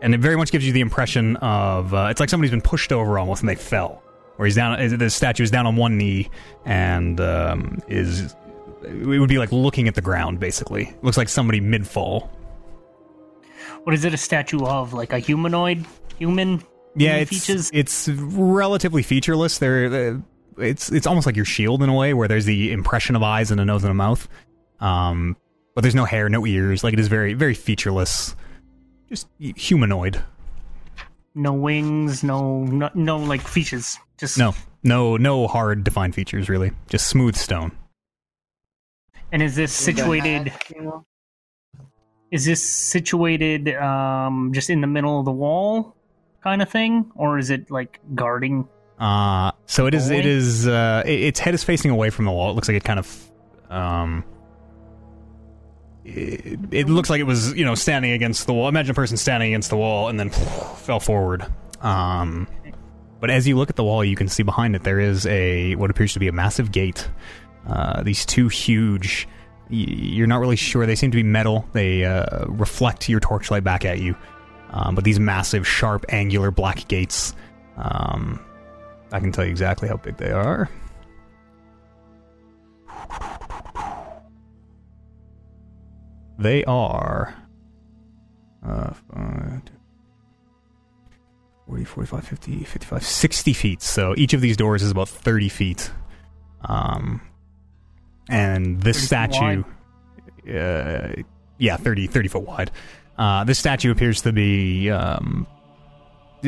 and it very much gives you the impression of uh, it's like somebody's been pushed over almost and they fell. Where he's down, the statue is down on one knee and um, is it would be like looking at the ground basically. It Looks like somebody mid fall. What is it a statue of? Like a humanoid? Human? Yeah, it's features? it's relatively featureless. There, uh, it's it's almost like your shield in a way, where there's the impression of eyes and a nose and a mouth. Um, but there's no hair, no ears. Like it is very very featureless, just humanoid. No wings, no, no, no like features. Just No, no, no hard defined features really. Just smooth stone. And is this situated? hat, you know? Is this situated um, just in the middle of the wall, kind of thing, or is it like guarding? Uh so it is. It Boy. Uh, it, its head is facing away from the wall. It looks like it kind of. Um, it, it looks like it was you know standing against the wall. Imagine a person standing against the wall and then fell forward. Um, but as you look at the wall, you can see behind it there is a what appears to be a massive gate. Uh, these two huge. You're not really sure. They seem to be metal. They uh, reflect your torchlight back at you. Um, but these massive, sharp, angular black gates. Um, I can tell you exactly how big they are. They are uh, uh, 40, 45, 50, 55, 60 feet. So each of these doors is about 30 feet. Um, and this statue, uh, yeah, 30, 30 foot wide. Uh, this statue appears to be um,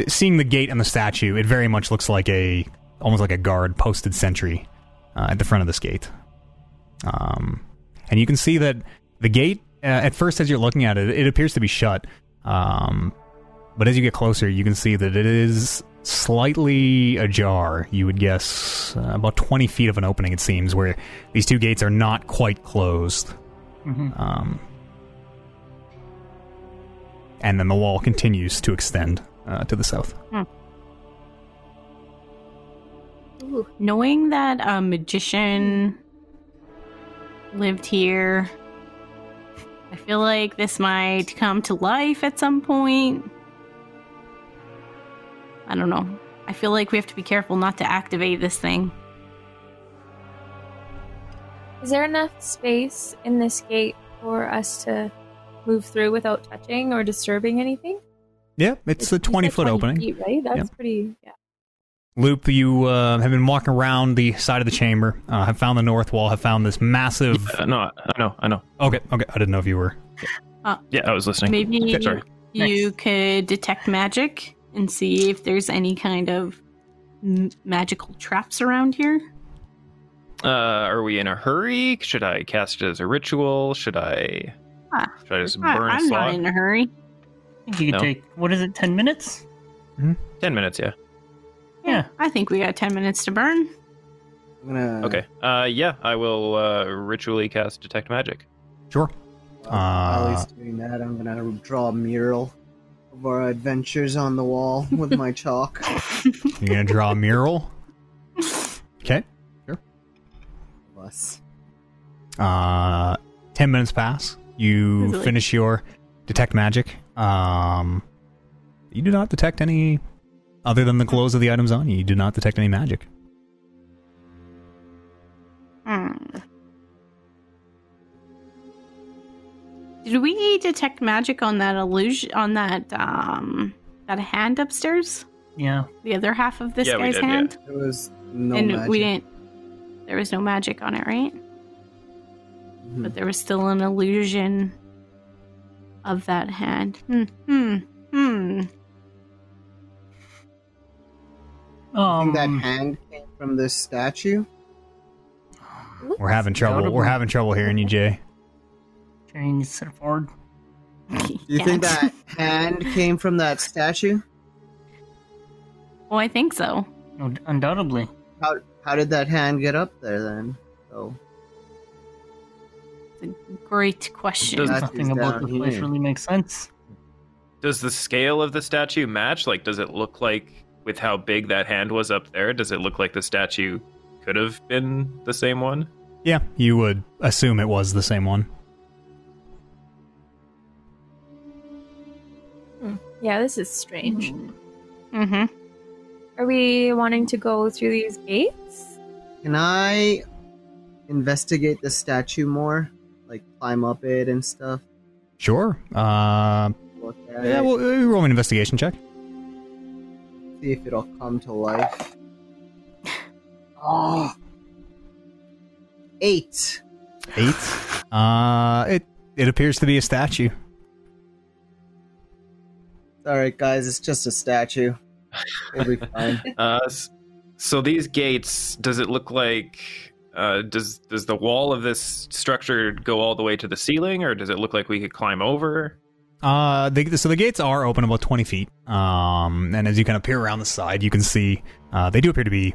seeing the gate and the statue, it very much looks like a almost like a guard posted sentry uh, at the front of this gate. Um, and you can see that the gate, uh, at first, as you're looking at it, it appears to be shut. Um, but as you get closer, you can see that it is slightly ajar. You would guess uh, about 20 feet of an opening, it seems, where these two gates are not quite closed. Mhm. Um, and then the wall continues to extend uh, to the south. Ooh, knowing that a magician lived here, I feel like this might come to life at some point. I don't know. I feel like we have to be careful not to activate this thing. Is there enough space in this gate for us to move through without touching or disturbing anything? Yeah, it's a 20 foot 20 opening. feet, right? That's Yep. pretty. Yeah. Loop, you uh, have been walking around the side of the chamber, uh, have found the north wall, have found this massive. Uh, no, I know, I know. Okay, okay, I didn't know if you were. Yeah, I was listening. Maybe Sorry. you could detect magic and see if there's any kind of m- magical traps around here. Uh, are we in a hurry? Should I cast it as a ritual? Should I? Should I just I- burn a I'm not in a hurry. I think you could No. take what is it, ten minutes? Ten minutes, yeah. Yeah. I think we got 10 minutes to burn. I'm gonna. Okay. Uh, yeah, I will uh, ritually cast detect magic. Sure. While Uh, he's doing that, I'm gonna draw a mural of our adventures on the wall with my chalk. You're going to draw a mural. Okay. Us. Uh, 10 minutes pass. You Easily. finish your detect magic. Um, you do not detect any, other than the clothes of the items on you, you do not detect any magic. Hmm. Did we detect magic on that illusion on that um that hand upstairs? Yeah. The other half of this Yeah, guy's did, yeah. hand? There was no and magic. we didn't there was no magic on it, right? Mhm. But there was still an illusion of that hand. Hmm. Hmm. Hmm. I Um, think that hand came from this statue. We're having trouble. Notable. We're having trouble hearing you, Jay. change set it forward. Do you think that hand came from that statue? Oh, I think so. No, undoubtedly. How how did that hand get up there then? So It's a great question. Does- Nothing about down this place here. really makes sense. Does the scale of the statue match? Like, does it look like with how big that hand was up there? Does it look like the statue could have been the same one? Yeah, you would assume it was the same one. Yeah, this is strange. Mm-hmm. Are we wanting to go through these gates? can I investigate the statue more? Like climb up it and stuff? Sure. Uh, yeah, it, well, uh, roll an investigation check. see if it'll come to life. Oh. Eight. Eight. Uh, it it appears to be a statue. Alright guys, it's just a statue. It'll be fine. Uh, so these gates, does it look like? Uh, does does the wall of this structure go all the way to the ceiling, or does it look like we could climb over? Uh, the, so the gates are open about twenty feet. Um, and as you kind of peer around the side, you can see uh, they do appear to be.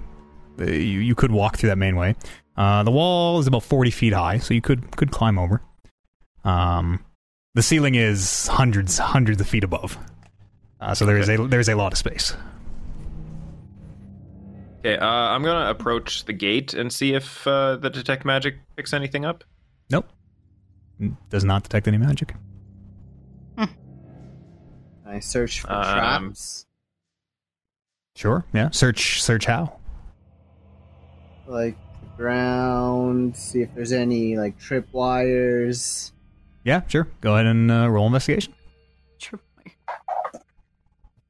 Uh, you you could walk through that main way. Uh, the wall is about forty feet high, so you could could climb over. Um, the ceiling is hundreds hundreds of feet above. Uh, so there is a there is a lot of space. Okay, uh, I'm gonna approach the gate and see if uh, the detect magic picks anything up. Nope, does not detect any magic. I search for Um, traps. Sure, yeah. Search search how. Like the ground, see if there's any like trip wires. Yeah, sure. Go ahead and uh, roll investigation. Trip wire.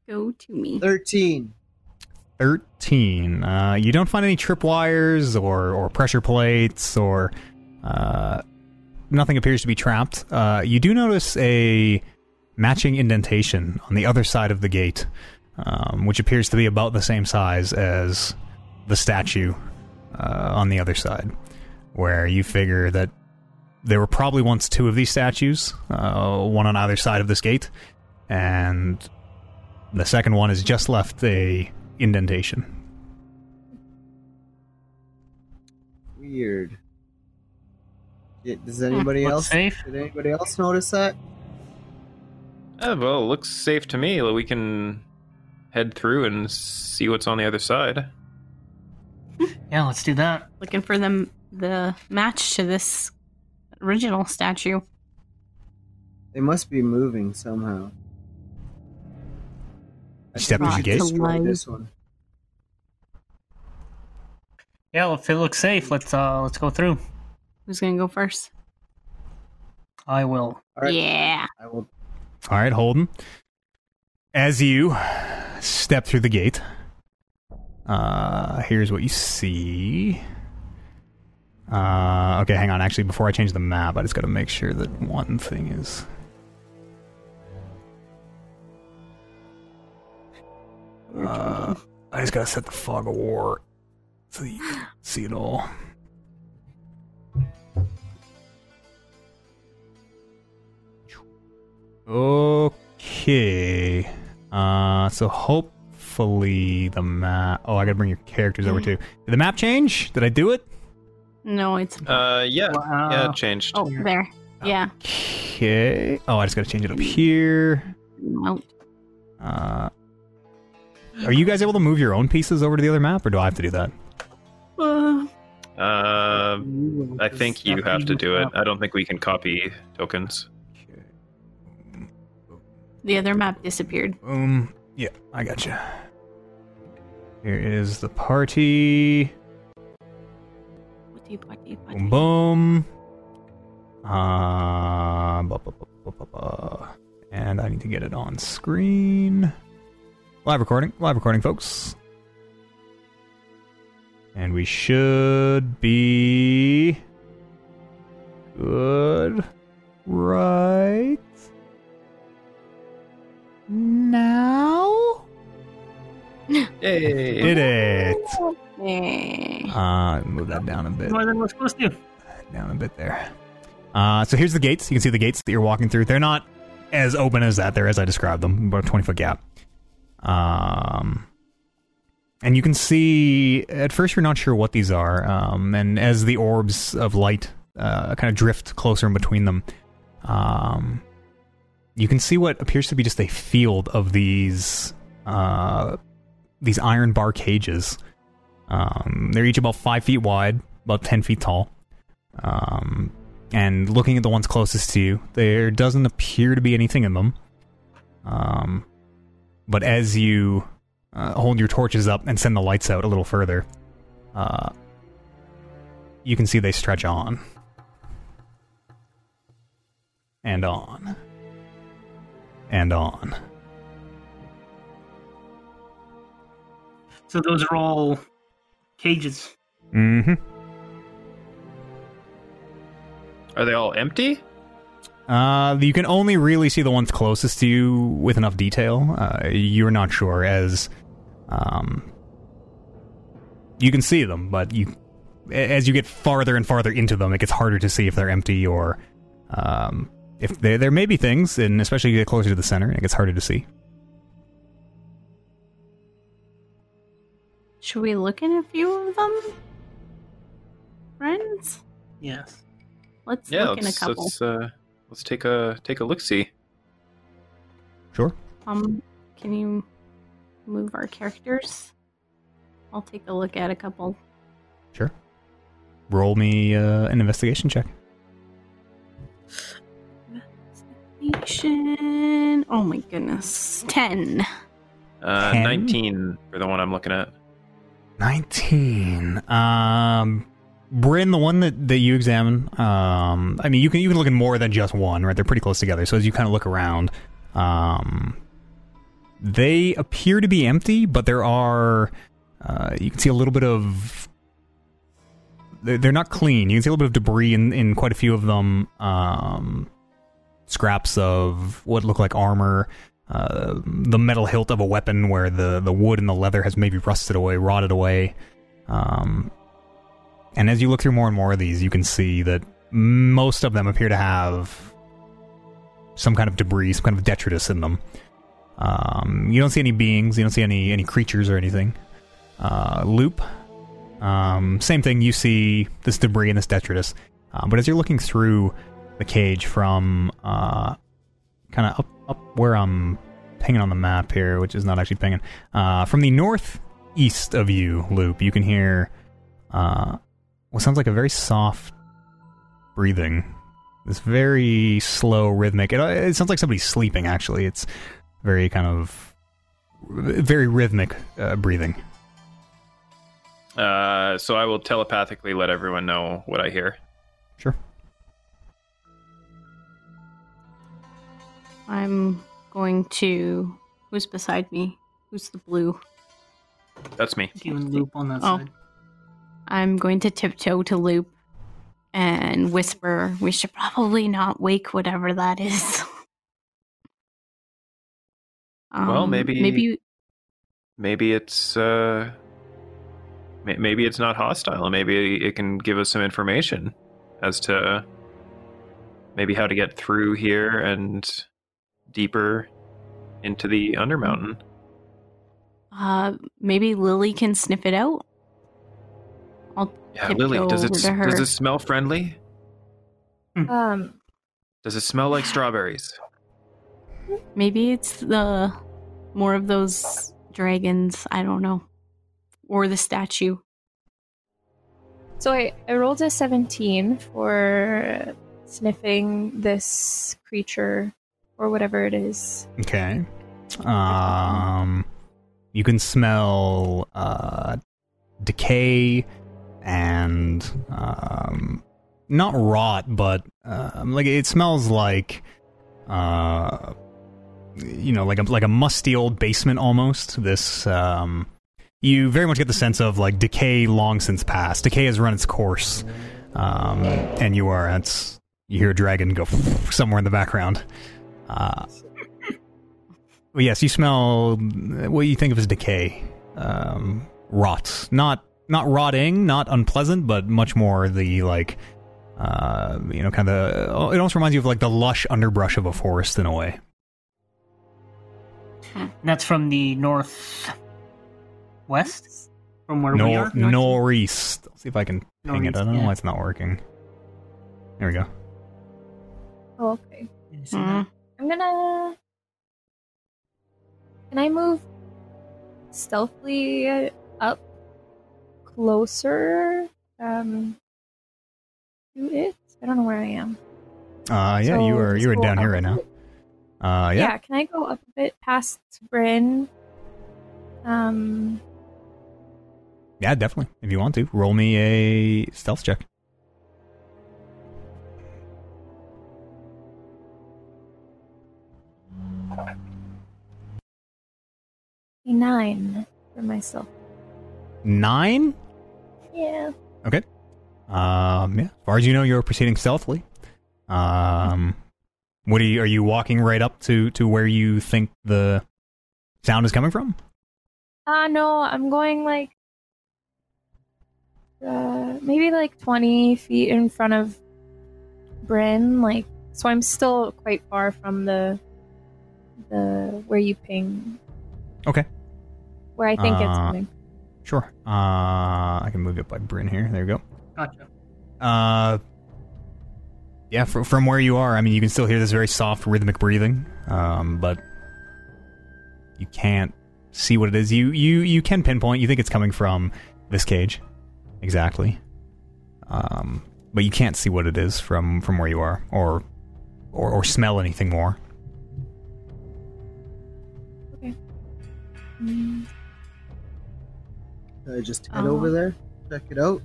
Go to me. Thirteen. 13. Uh, you don't find any tripwires or, or pressure plates or uh, nothing appears to be trapped. Uh, you do notice a matching indentation on the other side of the gate, um, which appears to be about the same size as the statue uh, on the other side, where you figure that there were probably once two of these statues, uh, one on either side of this gate, and the second one has just left a indentation. Weird. Yeah, Does anybody Looks else? safe. Did anybody else notice that? Uh, well, it looks safe to me. We can head through and see what's on the other side. Yeah, let's do that. Looking for the the match to this original statue. They must be moving somehow. You step through the Right. gate. To- this one. Yeah, if it looks safe, let's uh let's go through. Who's gonna go first? I will. All right. Yeah. I will. All right, Holden. As you step through the gate, uh, here's what you see. Uh, okay, hang on. Actually, before I change the map, I just got to make sure that one thing is. Uh, I just got to set the fog of war so you can see it all. Okay. Uh, so hopefully the map. Oh, I gotta bring your characters over too. Did the map change? Did I do it? No, it's Uh, yeah, Wow. yeah, it changed. oh there. Yeah. Okay. Oh, I just gotta change it up here. Nope. Uh, are you guys able to move your own pieces over to the other map, or do I have to do that? Uh, Uh, I think you have to do it. I don't think we can copy tokens. the other map disappeared. Boom. Yeah, I got gotcha. Here is the party. Boom, boom. Uh. And I need to get it on screen. Live recording, live recording, folks. And we should be good right now. Yay! Did it? Eh. Uh, move that down a bit. More than we're supposed to. down a bit there. Uh, so here's the gates. You can see the gates that you're walking through. They're not as open as that. They're as I described them, about a 20 foot gap. Um, and you can see at first you're not sure what these are. Um, and as the orbs of light uh, kind of drift closer in between them, um, you can see what appears to be just a field of these uh, these iron bar cages. Um, they're each about five feet wide, about ten feet tall. Um, and looking at the ones closest to you, there doesn't appear to be anything in them. Um, but as you uh, hold your torches up and send the lights out a little further, uh, you can see they stretch on and on and on. So those are all cages. Mm-hmm. Are they all empty? Uh, you can only really see the ones closest to you with enough detail. Uh, you're not sure as, um, you can see them, but you, as you get farther and farther into them, it gets harder to see if they're empty or, um, if there there may be things, and especially you get closer to the center, it gets harder to see. Should we look in a few of them? Friends? Yes. Let's Yeah, look in a couple. let's uh, let's take a take a look. See. Sure. Um, can you move our characters? I'll take a look at a couple. Sure. Roll me uh, an investigation check. Investigation. Oh my goodness. Ten. Uh, Ten? Nineteen for the one I'm looking at. 19 um Bryn, the one that, that you examine, um, I mean, you can you can look at more than just one, right? They're pretty close together. So as you kind of look around, um, they appear to be empty, but there are, uh, you can see a little bit of, they're, not clean. You can see a little bit of debris in, in quite a few of them. Um, scraps of what look like armor, uh, the metal hilt of a weapon where the, the wood and the leather has maybe rusted away, rotted away. Um, and as you look through more and more of these, you can see that most of them appear to have some kind of debris, some kind of detritus in them. Um, you don't see any beings, you don't see any any creatures or anything. Uh, loop, um, same thing. You see this debris and this detritus, uh, but as you're looking through the cage from uh, kind of up up where I'm pinging on the map here, which is not actually pinging. Uh, from the northeast of you, Loop, you can hear uh, what sounds like a very soft breathing. This very slow, rhythmic. It, it sounds like somebody's sleeping. Actually, it's very kind of very rhythmic uh, breathing. Uh, so I will telepathically let everyone know what I hear. Sure. I'm going to. Who's beside me? Who's the blue? That's me. You and Loop on that Oh. side. I'm going to tiptoe to Loop and whisper, we should probably not wake whatever that is. Well, Um, maybe- Maybe. Maybe it's uh, maybe it's not hostile. Maybe it can give us some information as to maybe how to get through here and deeper into the Undermountain. Uh, maybe Lily can sniff it out. I'll Yeah, Lily, does it over to her. does it smell friendly? Um, Does it smell like strawberries? maybe it's the more of those dragons. I don't know, or the statue. so I, I rolled a 17 for sniffing this creature or whatever it is. Okay. Um, you can smell uh, decay and um, not rot, but um, like it smells like uh, you know, like a like a musty old basement almost. This um, you very much get the sense of like decay long since past. Decay has run its course, um, and you are you hear a dragon go somewhere in the background. Uh, yes, you smell what you think of as decay, um, rot. Not not rotting, not unpleasant, but much more the like, uh, you know, kind of. It almost reminds you of like the lush underbrush of a forest in a way. That's from the north west, from where we Nor- are. northeast. Let's see if I can ping it. I don't know Northeast, why it's not working. There we go. Oh, okay. Mm. I'm gonna. Can I move stealthily up closer um, to it? I don't know where I am. Uh, yeah, So you are you are down here right now. Uh, Yeah. yeah. can I go up a bit past Bryn? Um, Yeah, definitely. If you want to, roll me a stealth check. a nine for myself. Nine. Yeah. Okay. Um, yeah. As far as you know, you're proceeding stealthily. Um, what are you? Are you walking right up to to where you think the sound is coming from? Uh no, I'm going like uh maybe like 20 feet in front of Bryn, like so I'm still quite far from the the where you ping Okay. where I think it's Uh, coming. Sure. Uh, I can move it by Bryn here. There you go. Gotcha. Uh, yeah, fr- from where you are, I mean, you can still hear this very soft, rhythmic breathing, um, but you can't see what it is. You you you can pinpoint. You think it's coming from this cage, exactly, um, but you can't see what it is from from where you are, or or, or smell anything more. Mm, Should I just head Oh. over there, check it out.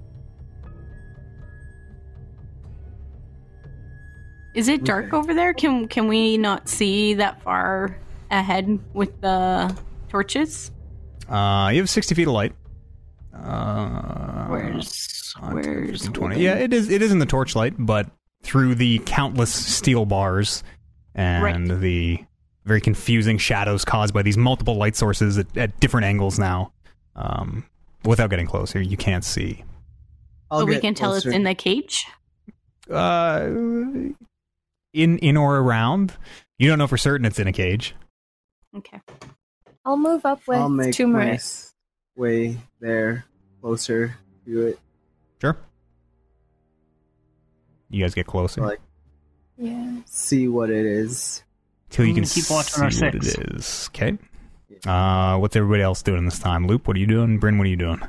Is it dark Okay. over there? Can can we not see that far ahead with the torches? Uh, you have sixty feet of light. Uh, Where's where's 20. Yeah, it is. It is in the torchlight, but through the countless steel bars and the very confusing shadows caused by these multiple light sources at, at different angles now. Um, without getting closer, you can't see. I'll so we can tell it's in the cage. Uh, in in or around, you don't know for certain it's in a cage. Okay. I'll move up with I'll make my way there, closer to it. Sure. You guys get closer. Like Yeah. see what it is. till you can keep watching our see what it six. is. Okay. Uh, what's everybody else doing this time? Loop, what are you doing? Bryn, what are you doing?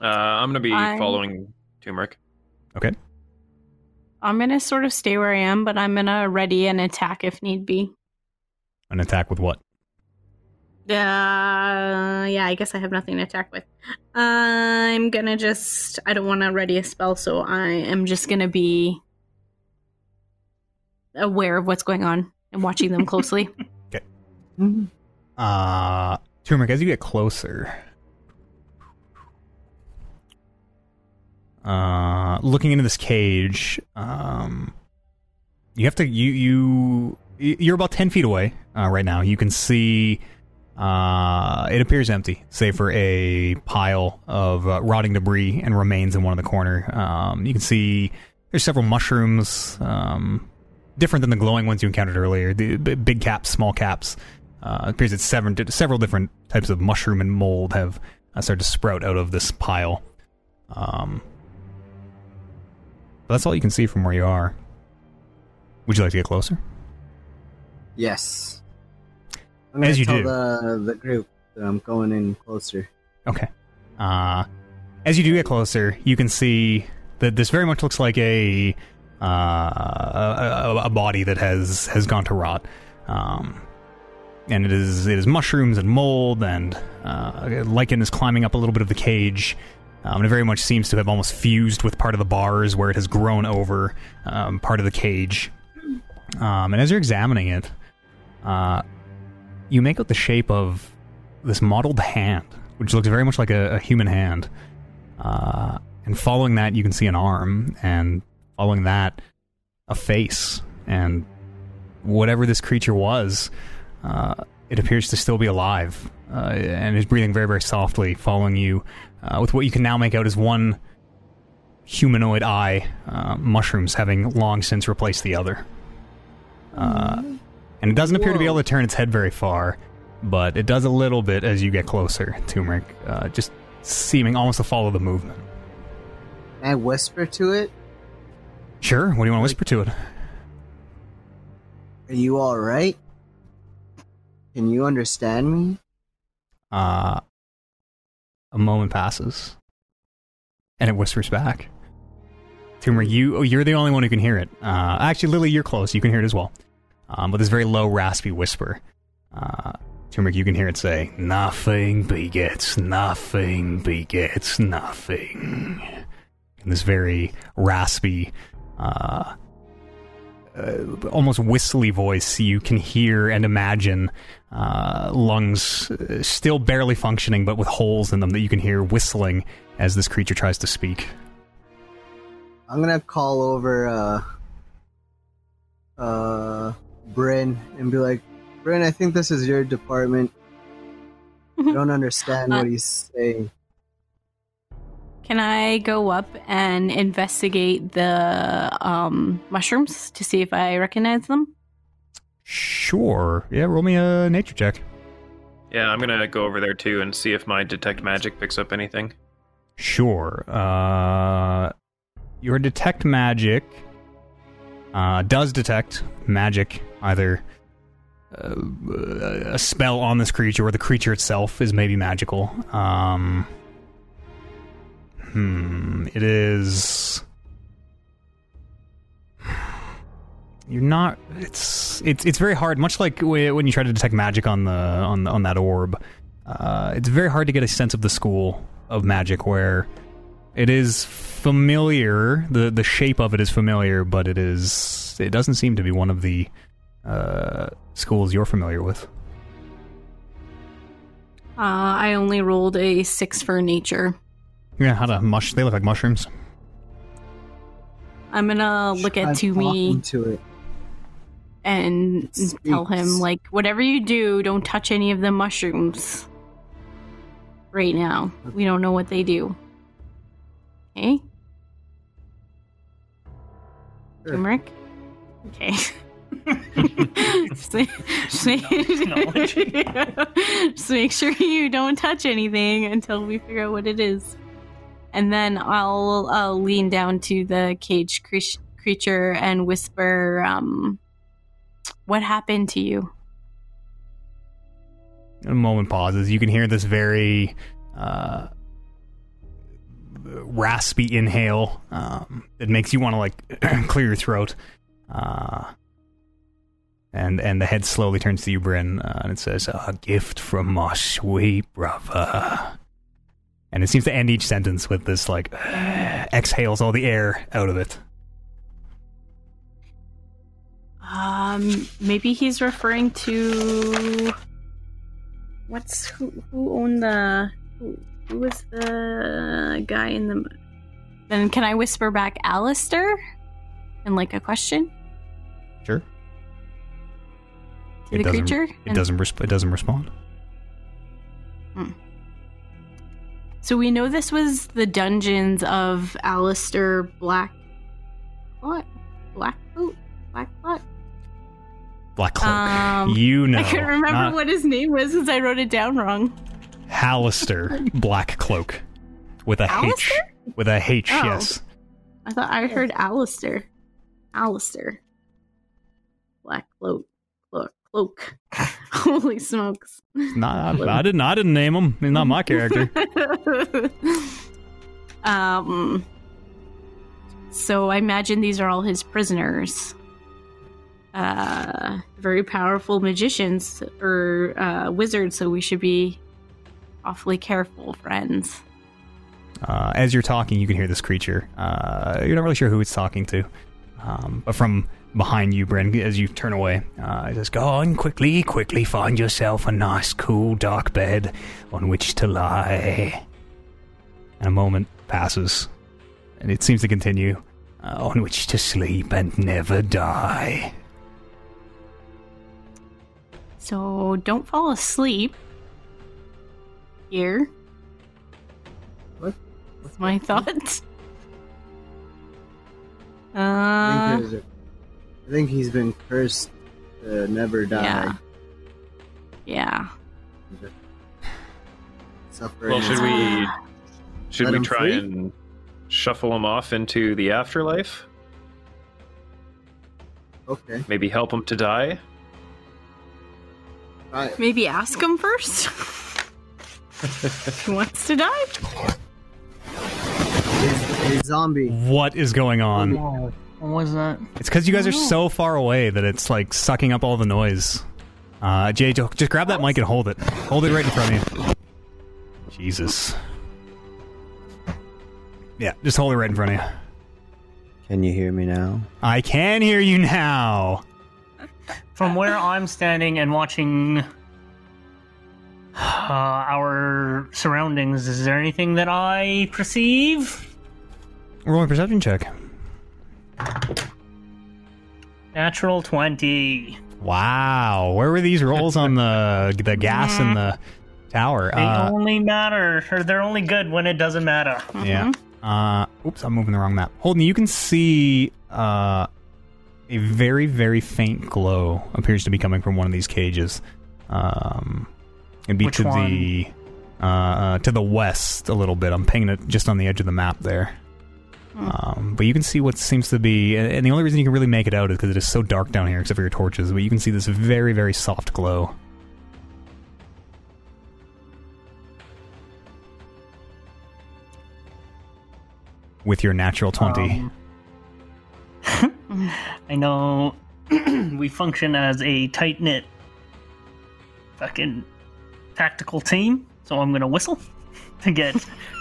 Uh, I'm going to be I'm- following Turmeric. Okay. I'm gonna sort of stay where I am, but I'm gonna ready an attack if need be. An attack with what? Uh, yeah, I guess I have nothing to attack with. I'm gonna just. I don't want to ready a spell, so I am just gonna be aware of what's going on and watching them closely. Uh, Turmeric, as you get closer, uh, looking into this cage, um, you have to you you you're about ten feet away uh, right now. You can see. Uh, it appears empty, save for a pile of uh, rotting debris and remains in one of the corner. Um, you can see there's several mushrooms, um, different than the glowing ones you encountered earlier. The big caps, small caps. Uh, it appears that several, several different types of mushroom and mold have uh, started to sprout out of this pile. Um, but that's all you can see from where you are. Would you like to get closer? Yes. I'm gonna As you tell do. the the group that I'm going in closer. Okay. Uh, as you do get closer, you can see that this very much looks like a uh, a- a body that has has gone to rot. Um, and it is it is mushrooms and mold and uh, lichen is climbing up a little bit of the cage. Um, and it very much seems to have almost fused with part of the bars where it has grown over um, part of the cage. Um, and as you're examining it, uh, you make out the shape of this mottled hand, which looks very much like a, a human hand. Uh, and following that, you can see an arm, and following that, a face. And whatever this creature was, uh, it appears to still be alive uh, and is breathing very, very softly, following you uh, with what you can now make out as one humanoid eye, uh, mushrooms having long since replaced the other. Uh, and it doesn't appear to be able to turn its head very far, but it does a little bit as you get closer, Turmeric, uh, just seeming almost to follow the movement. Can I whisper to it? Sure, what do you want to whisper to it? Are you all right? Can you understand me? Uh, a moment passes, and it whispers back. Turmeric, you oh, you're the only one who can hear it. Uh, actually, Lily, you're close. You can hear it as well. Um, but this very low, raspy whisper. Uh, Turmeric, you can hear it say, "Nothing begets nothing begets nothing." In this very raspy, uh, uh, almost whistly voice, you can hear and imagine uh, lungs uh, still barely functioning, but with holes in them that you can hear whistling as this creature tries to speak. I'm gonna call over uh uh Bryn and be like, Bryn, I think this is your department. I don't understand what he's saying. Can I go up and investigate the um, mushrooms to see if I recognize them? Sure. Yeah, roll me a nature check. Yeah, I'm gonna go over there too and see if my detect magic picks up anything. Sure. Uh, your detect magic uh, does detect magic, either uh, a spell on this creature or the creature itself is maybe magical. Um, hmm. It is. You're not. It's it's it's very hard. Much like when you try to detect magic on the on on that orb, uh, it's very hard to get a sense of the school of magic where it is familiar. the The shape of it is familiar, but it is it doesn't seem to be one of the uh, schools you're familiar with. Uh, I only rolled a six for nature. Yeah, how to mush? They look like mushrooms. I'm gonna look Try at Toomey talking to it. And It tell him like, whatever you do, don't touch any of the mushrooms. Right now, we don't know what they do. Okay, Sure. turmeric. Okay. just, make- just make- just make sure you don't touch anything until we figure out what it is, and then I'll I'll lean down to the cage cre- creature and whisper, um, what happened to you? A moment pauses. You can hear this very uh, raspy inhale um, that makes you want to like clear your throat. Uh, and and the head slowly turns to you, Bryn, uh, and it says, "A gift from my sweet brother." And it seems to end each sentence with this like exhales all the air out of it. Um, maybe he's referring to what's who who owned the who, who was the guy in the. Then can I whisper back, Alistair, and like a question Sure. to the doesn't, creature? It And- doesn't. Resp- it doesn't respond. So we know this was the dungeons of Alistair Black. What? Black Boot? Black cloak. Um, you know. I couldn't remember not what his name was because I wrote it down wrong. Halaster Black cloak with a H. Alistair? With a H. Oh. Yes. I thought I heard Alistair. Alistair. Black cloak. Cloak. Cloak. Holy smokes. Not. I, I didn't. I didn't name him. He's not my character. um. So I imagine these are all his prisoners. Uh, very powerful magicians or uh, wizards, so we should be awfully careful, friends. Uh, as you're talking, you can hear this creature. Uh, you're not really sure who it's talking to, um, but from behind you, Bryn, as you turn away, uh, it says, "Go on quickly, quickly find yourself a nice, cool, dark bed on which to lie." And a moment passes, and it seems to continue, uh, "On which to sleep and never die." So don't fall asleep here. What? That's my thoughts. I Uh, think, a, I think he's been cursed to never die. yeah. Yeah. Suffer Well, should we should Let we try free? and shuffle him off into the afterlife? Okay. Maybe help him to die? Try it. Maybe ask him first. he wants to die. A zombie. What is going on? Whoa. What was that? It's because you guys are Oh. so far away that it's like sucking up all the noise. Uh, Jay, just just grab that mic and hold it. Hold it right in front of you. Jesus. Yeah, just hold it right in front of you. Can you hear me now? I can hear you now. From where I'm standing and watching uh, our surroundings, is there anything that I perceive? Roll a perception check. Natural 20. Wow, where were these rolls on the the gas in the tower? They Uh, only matter, or they're only good when it doesn't matter. Yeah. Uh, oops, I'm moving the wrong map. Holden, you can see uh, a very, very faint glow appears to be coming from one of these cages. Um, it'd be Which to the uh, uh, to the west a little bit. I'm painting it just on the edge of the map there. Um, but you can see what seems to be, and and the only reason you can really make it out is because it is so dark down here, except for your torches. But you can see this very, very soft glow. With your natural twenty. Um, Mm-hmm. I know we function as a tight knit fucking tactical team, so I'm gonna whistle to get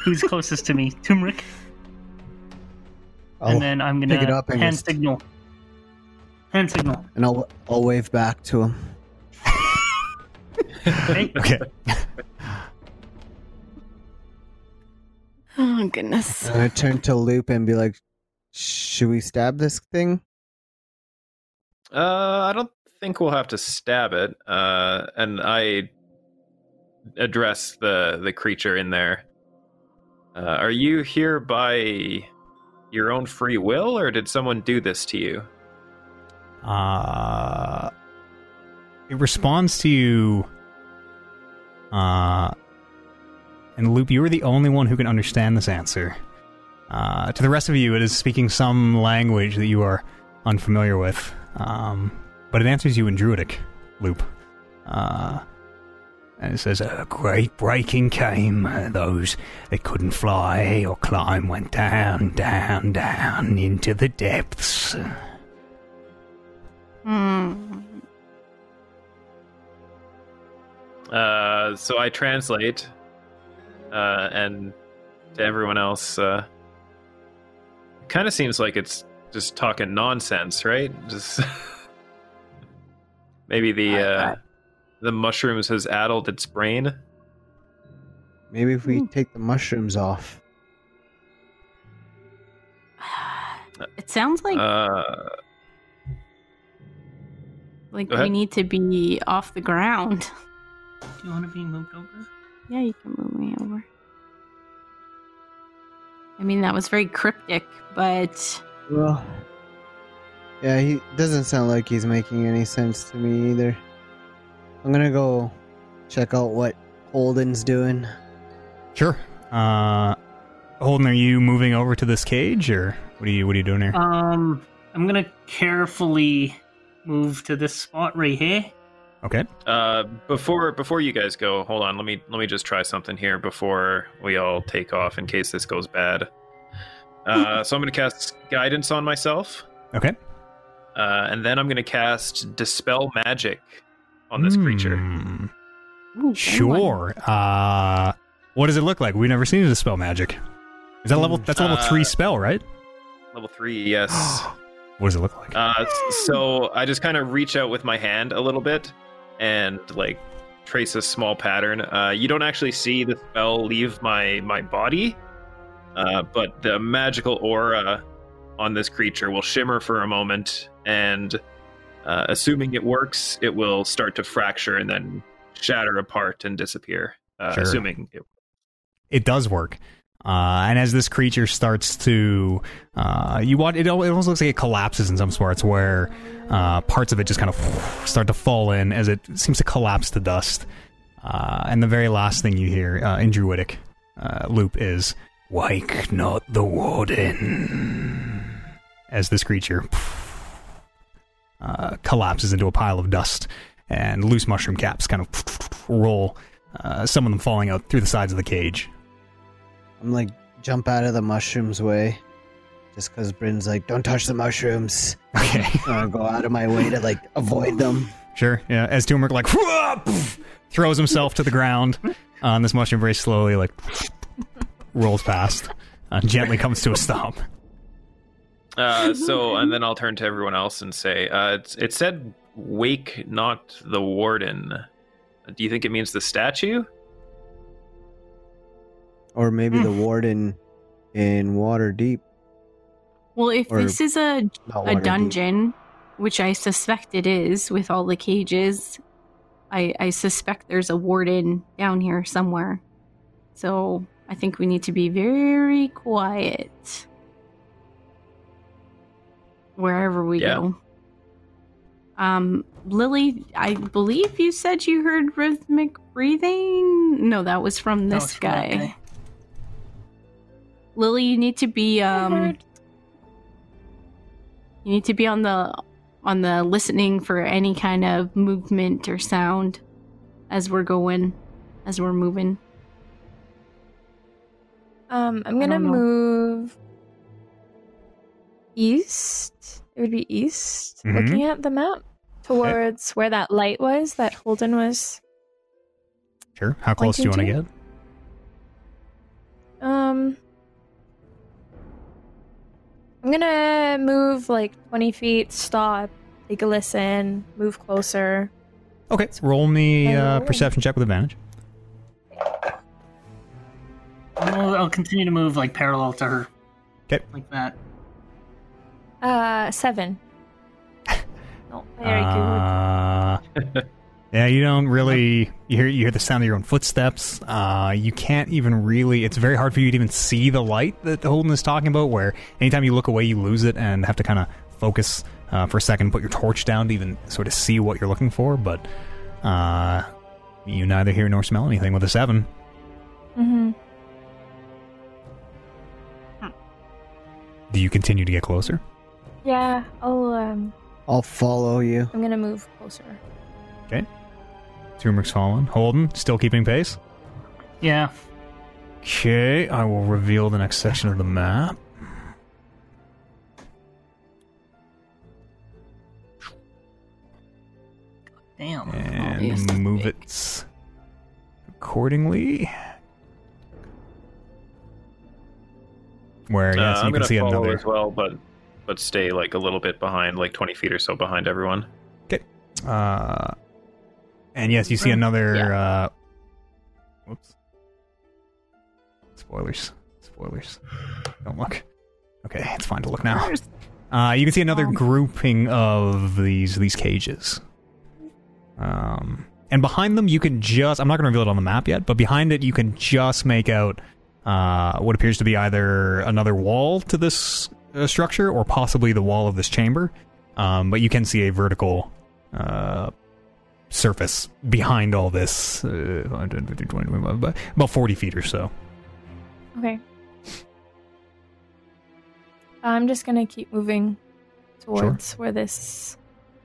who's closest to me. Turmeric. And then I'm gonna pick it up and hand just- signal. Hand signal. and I'll I'll wave back to him. Hey, okay. Oh goodness. And I turn to Loop and be like, "Should we stab this thing?" Uh, I don't think we'll have to stab it. Uh, and I address the the creature in there. Uh, are you here by your own free will, or did someone do this to you? Uh, it responds to you. Uh, and Loop, you are the only one who can understand this answer. Uh, to the rest of you, it is speaking some language that you are unfamiliar with. Um, but it answers you in Druidic, Loop. Uh, and it says, A great breaking came. Those that couldn't fly or climb went down, down, down into the depths. Hmm. Uh, so I translate, uh, and to everyone else, uh, kind of seems like it's just talking nonsense, right? Just maybe the Right, uh, right. the mushrooms has addled its brain. Maybe if we take the mushrooms off. It sounds like Uh, like we need to be off the ground. Do you want to be moved over? Yeah, you can move me over. I mean, that was very cryptic, but Well, yeah, he doesn't sound like he's making any sense to me either. I'm gonna go check out what Holden's doing. Sure. Uh, Holden, are you moving over to this cage, or what are you what are you doing here? Um, I'm gonna carefully move to this spot right here. Okay. uh, before before you guys go, hold on. Let me let me just try something here before we all take off in case this goes bad. Uh, so I'm going to cast guidance on myself. Okay. Uh, and then I'm going to cast Dispel Magic on this creature. Hmm. Ooh. Sure. Uh, what does it look like? We've never seen it dispel magic. Is that level? That's a level Uh, three spell, right? Level 3, yes. What does it look like? uh, so I just kind of reach out with my hand a little bit and like trace a small pattern. Uh, you don't actually see the spell leave my, my body, uh, but the magical aura on this creature will shimmer for a moment and uh, assuming it works, it will start to fracture and then shatter apart and disappear. Uh, Sure. Assuming it it does work. Uh, and as this creature starts to, uh, you watch, it, it almost looks like it collapses in some parts where uh, parts of it just kind of start to fall in as it seems to collapse to dust. Uh, and the very last thing you hear uh, in Druidic uh, loop is, Wake not the warden. As this creature collapses into a pile of dust and loose mushroom caps kind of roll, some of them falling out through the sides of the cage. I'm like, jump out of the mushrooms way. Just because Bryn's like, don't touch the mushrooms. Okay. I'm go out of my way to like avoid them. Sure. Yeah. As Turmeric like throws himself to the ground, uh, and this mushroom very slowly like rolls past, uh, gently comes to a stop. Uh, so, and then I'll turn to everyone else and say, uh, it's, it said, "Wake not the warden." Do you think it means the statue? Or maybe the warden in Waterdeep. Well, if Or- this is a a Waterdeep. dungeon, which I suspect it is with all the cages, I, I suspect there's a warden down here somewhere. So I think we need to be very quiet wherever we Yeah. go. Um, Lily, I believe you said you heard rhythmic breathing. No, that was from this was from that guy. Guy. Lily, you need to be um. You need to be on the on the listening for any kind of movement or sound as we're going, as we're moving. Um, I'm gonna move east. It would be east, Mhm. looking at the map towards where that light was that Holden was. Sure. How close do you want to get? Um, I'm gonna move like 20 feet, stop, take a listen, move closer. Okay. Roll me uh, perception check with advantage. I'll, I'll continue to move like parallel to her. 'Kay. Like that. Uh, seven. Not very Uh, yeah, you don't really. You hear you hear the sound of your own footsteps. Uh, you can't even really. It's very hard for you to even see the light that Holden is talking about. Where anytime you look away, you lose it and have to kind of focus uh, for a second, put your torch down to even sort of see what you're looking for. But uh, you neither hear nor smell anything with a seven. Mm-hmm. Do you continue to get closer? Yeah, I'll um, I'll follow you. I'm gonna move closer. Turmeric's fallen. Holden, still keeping pace. Yeah. Okay, I will reveal the next section of the map. Damn. and yes, move big. it accordingly. Where Uh, yes, I'm you can gonna see follow another. as well, but but stay like a little bit behind, like 20 feet or so behind everyone. Okay. Uh, and yes, you see another. Yeah. Uh, whoops. Spoilers. Spoilers. Don't look. Okay, it's fine to look now. Uh, you can see another grouping of these these cages. Um, and behind them, you can just. I'm not going to reveal it on the map yet, but behind it, you can just make out uh, what appears to be either another wall to this uh, structure or possibly the wall of this chamber. Um, but you can see a vertical uh, surface behind all this, uh, about 40 feet or so. Okay. I'm just gonna keep moving towards where this,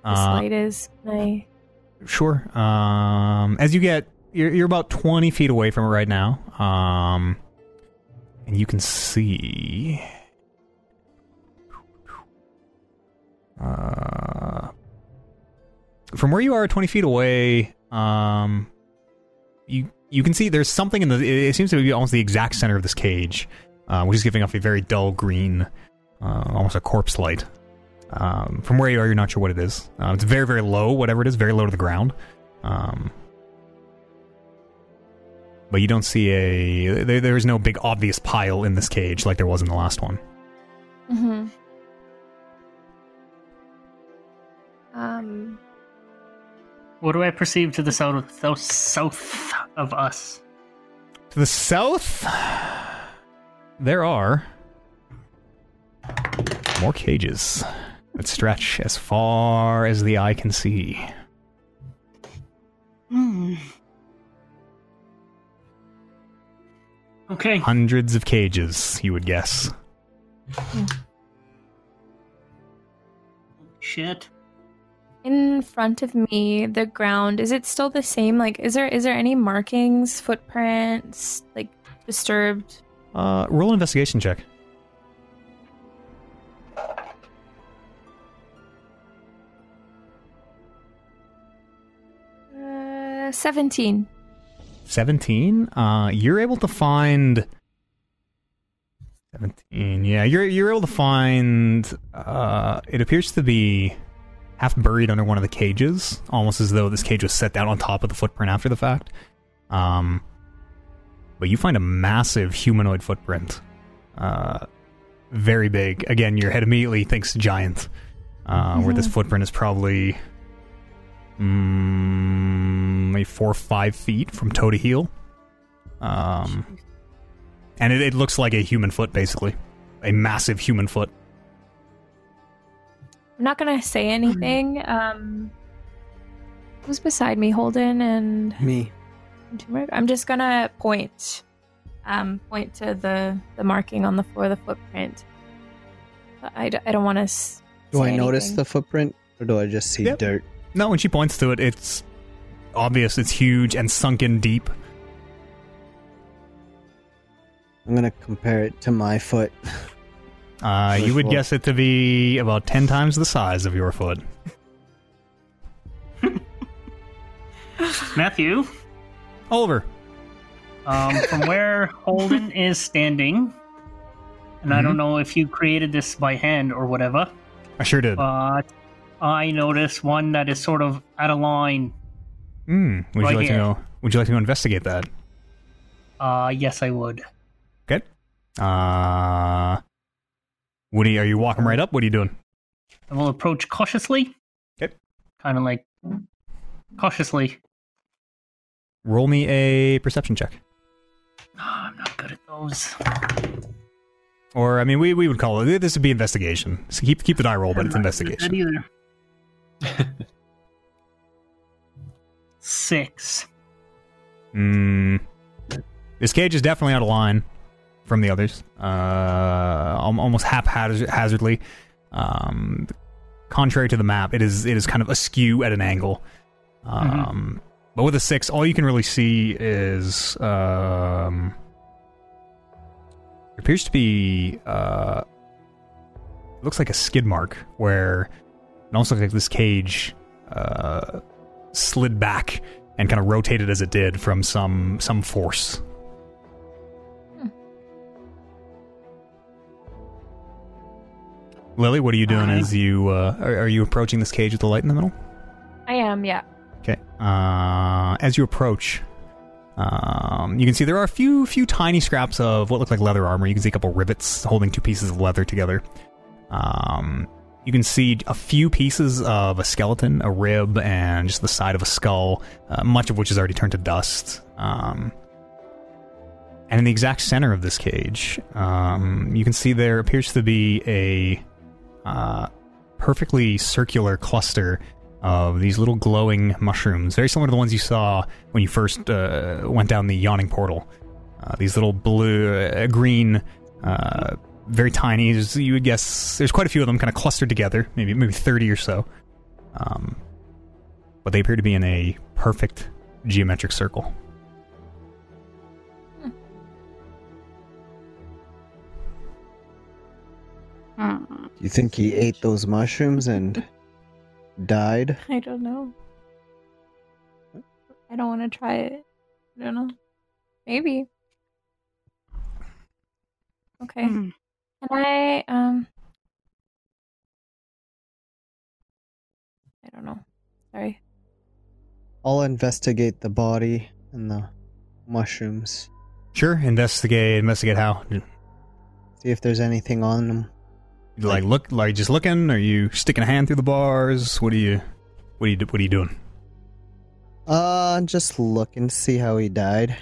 this Uh, light is. I Sure. Um, as you get, you're, you're about 20 feet away from it right now. Um, and you can see. Uh, from where you are 20 feet away, um, you you can see there's something in the. It, it seems to be almost the exact center of this cage, uh, which is giving off a very dull green, uh, almost a corpse light. Um, from where you are, you're not sure what it is. Uh, it's very, very low, whatever it is, very low to the ground. Um, but you don't see a. There, there is no big obvious pile in this cage like there was in the last one. Mm-hmm. Um, What do I perceive to the south, south, south of us? To the south, there are more cages that stretch as far as the eye can see. Hmm. Okay. Hundreds of cages, you would guess. Shit. In front of me, the ground is it still the same? Like, is there is there any markings, footprints, like disturbed? Uh, roll investigation check. Uh, Seventeen. 17 uh you're able to find 17 yeah you're you're able to find uh it appears to be half buried under one of the cages almost as though this cage was set down on top of the footprint after the fact. Um but you find a massive humanoid footprint. Uh very big. Again your head immediately thinks giant. Uh where this footprint is probably mm, maybe four or five feet from toe to heel. Um, and it, it looks like a human foot, basically, a massive human foot. I'm not gonna say anything. Um, who's beside me, Holden and Me. I'm just gonna point, um, point to the the marking on the floor, the footprint. But I, d- I don't want to. Do I notice the footprint or do I just see Yep. dirt? No, when she points to it, it's obvious, it's huge and sunken deep. I'm gonna compare it to my foot. Uh, you would Wishful. guess it to be about ten times the size of your foot. Matthew, Oliver, um, from where Holden is standing, and I don't know if you created this by hand or whatever, I sure did. but I notice one that is sort of out of line. Hmm. would right you like here. to know? Would you like to go investigate that? Uh, yes, I would. Good. Uh, Woody, are you walking right up? What are you doing? I will approach cautiously. Okay. Kind of like cautiously. Roll me a perception check. Ah, I'm not good at those. Or I mean, we, we would call it this would be investigation. So keep keep the die roll, but it's I'm not good at that investigation. either. Six. Mm, this cage is definitely out of line from the others. Uh, almost haphazardly. Um, contrary to the map, it is it is kind of askew at an angle. Um, But with a six, all you can really see is um, it appears to be uh, it looks like a skid mark where it almost looks like this cage uh, slid back and kind of rotated as it did from some some force. Lily, what are you doing as you uh, are, are you approaching this cage with the light in the middle? I am, yeah. Okay. Uh, as you approach, um, you can see there are a few few tiny scraps of what look like leather armor. You can see a couple rivets holding two pieces of leather together. Um, you can see a few pieces of a skeleton, a rib, and just the side of a skull, uh, much of which is already turned to dust. Um, and in the exact center of this cage, um, you can see there appears to be a uh, perfectly circular cluster of these little glowing mushrooms, very similar to the ones you saw when you first uh, went down the yawning portal. Uh, these little blue, uh, green, uh, very tiny. You would guess there's quite a few of them, kind of clustered together, maybe maybe thirty or so. Um, but they appear to be in a perfect geometric circle. Hmm. Do you think he ate those mushrooms and died? I don't know. I don't want to try it. I don't know. Maybe. Okay. Hmm. Can I um I don't know. Sorry. I'll investigate the body and the mushrooms. Sure, investigate. Investigate how. See if there's anything on them. Like look, like just looking. Are you sticking a hand through the bars? What are you? What are you? What are you doing? Uh, just look and see how he died.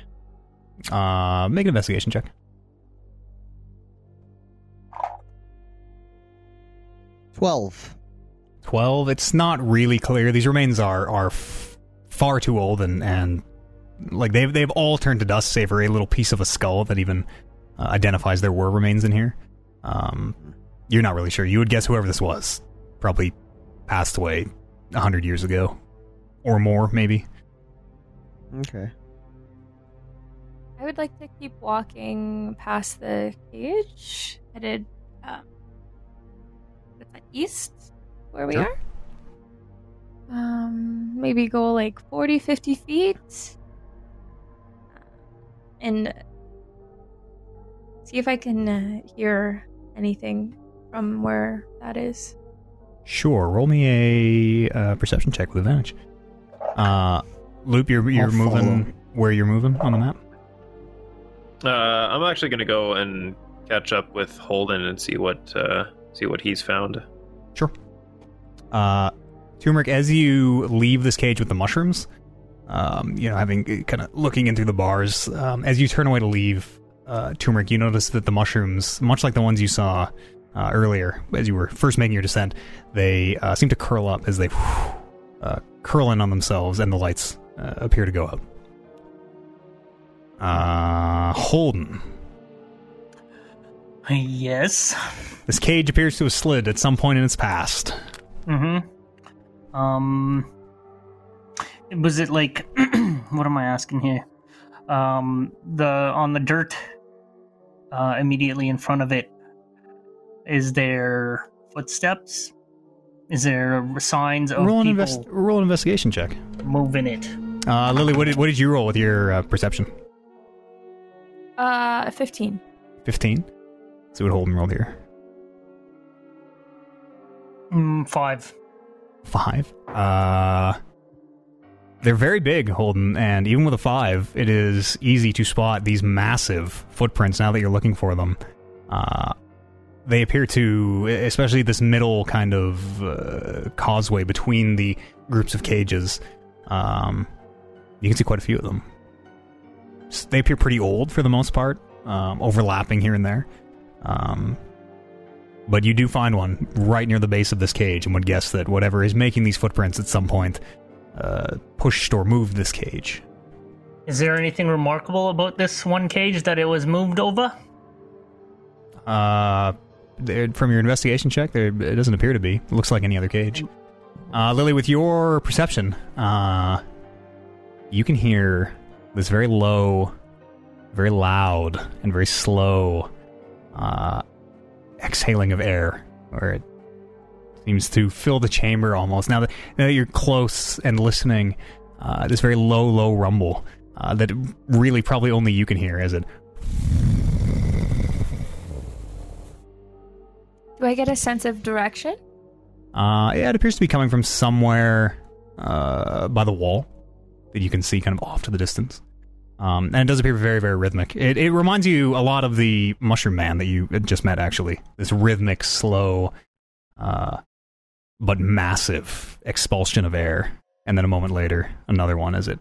Uh, make an investigation check. Twelve. 12 it's not really clear these remains are are f- far too old and and like they've they've all turned to dust save for a little piece of a skull that even uh, identifies there were remains in here um you're not really sure you would guess whoever this was probably passed away a hundred years ago or more maybe Okay. I would like to keep walking past the cage, headed um, east, where we Sure. are. Um, maybe go like 40, 50 feet, and see if I can uh, hear anything from where that is. sure roll me a uh, perception check with advantage uh loop you're you're I'll moving follow. where you're moving on the map Uh, I'm actually going to go and catch up with Holden and see what uh, see what he's found. Sure. Uh, Turmeric, as you leave this cage with the mushrooms, um, you know, having kind of looking in through the bars, um, as you turn away to leave, uh, Turmeric, you notice that the mushrooms, much like the ones you saw uh, earlier as you were first making your descent, they uh, seem to curl up as they uh, curl in on themselves, and the lights uh, appear to go up. Uh, Holden. Yes. This cage appears to have slid at some point in its past. Mm-hmm. Um. Was it like? what am I asking here? Um. The on the dirt. Uh, immediately in front of it. Is there footsteps? Is there signs of roll, an people invest- roll an investigation check. moving it? Uh, Lily, what did, what did you roll with your uh, perception? Uh, 15. 15? See what Holden rolled here. Mm, five. Five. Uh, they're very big, Holden, and even with a five, it is easy to spot these massive footprints now that you're looking for them. Uh, they appear to, especially this middle kind of uh, causeway between the groups of cages. Um, you can see quite a few of them. S- They appear pretty old for the most part, um, overlapping here and there. Um, but you do find one right near the base of this cage, and would guess that whatever is making these footprints at some point uh, pushed or moved this cage. Is there anything remarkable about this one cage that it was moved over? Uh, from your investigation check, there it doesn't appear to be. It looks like any other cage. Uh, Lily, with your perception, uh, you can hear this very low, very loud, and very slow uh, exhaling of air, where it seems to fill the chamber almost. Now that, now that you're close and listening, uh, this very low, low rumble uh, that really probably only you can hear as it. Do I get a sense of direction? Uh, yeah, it appears to be coming from somewhere uh, by the wall that you can see kind of off to the distance. Um, and it does appear very, very rhythmic. It, it reminds you a lot of the Mushroom Man that you just met, actually. This rhythmic, slow, uh, but massive expulsion of air. And then a moment later, another one as it.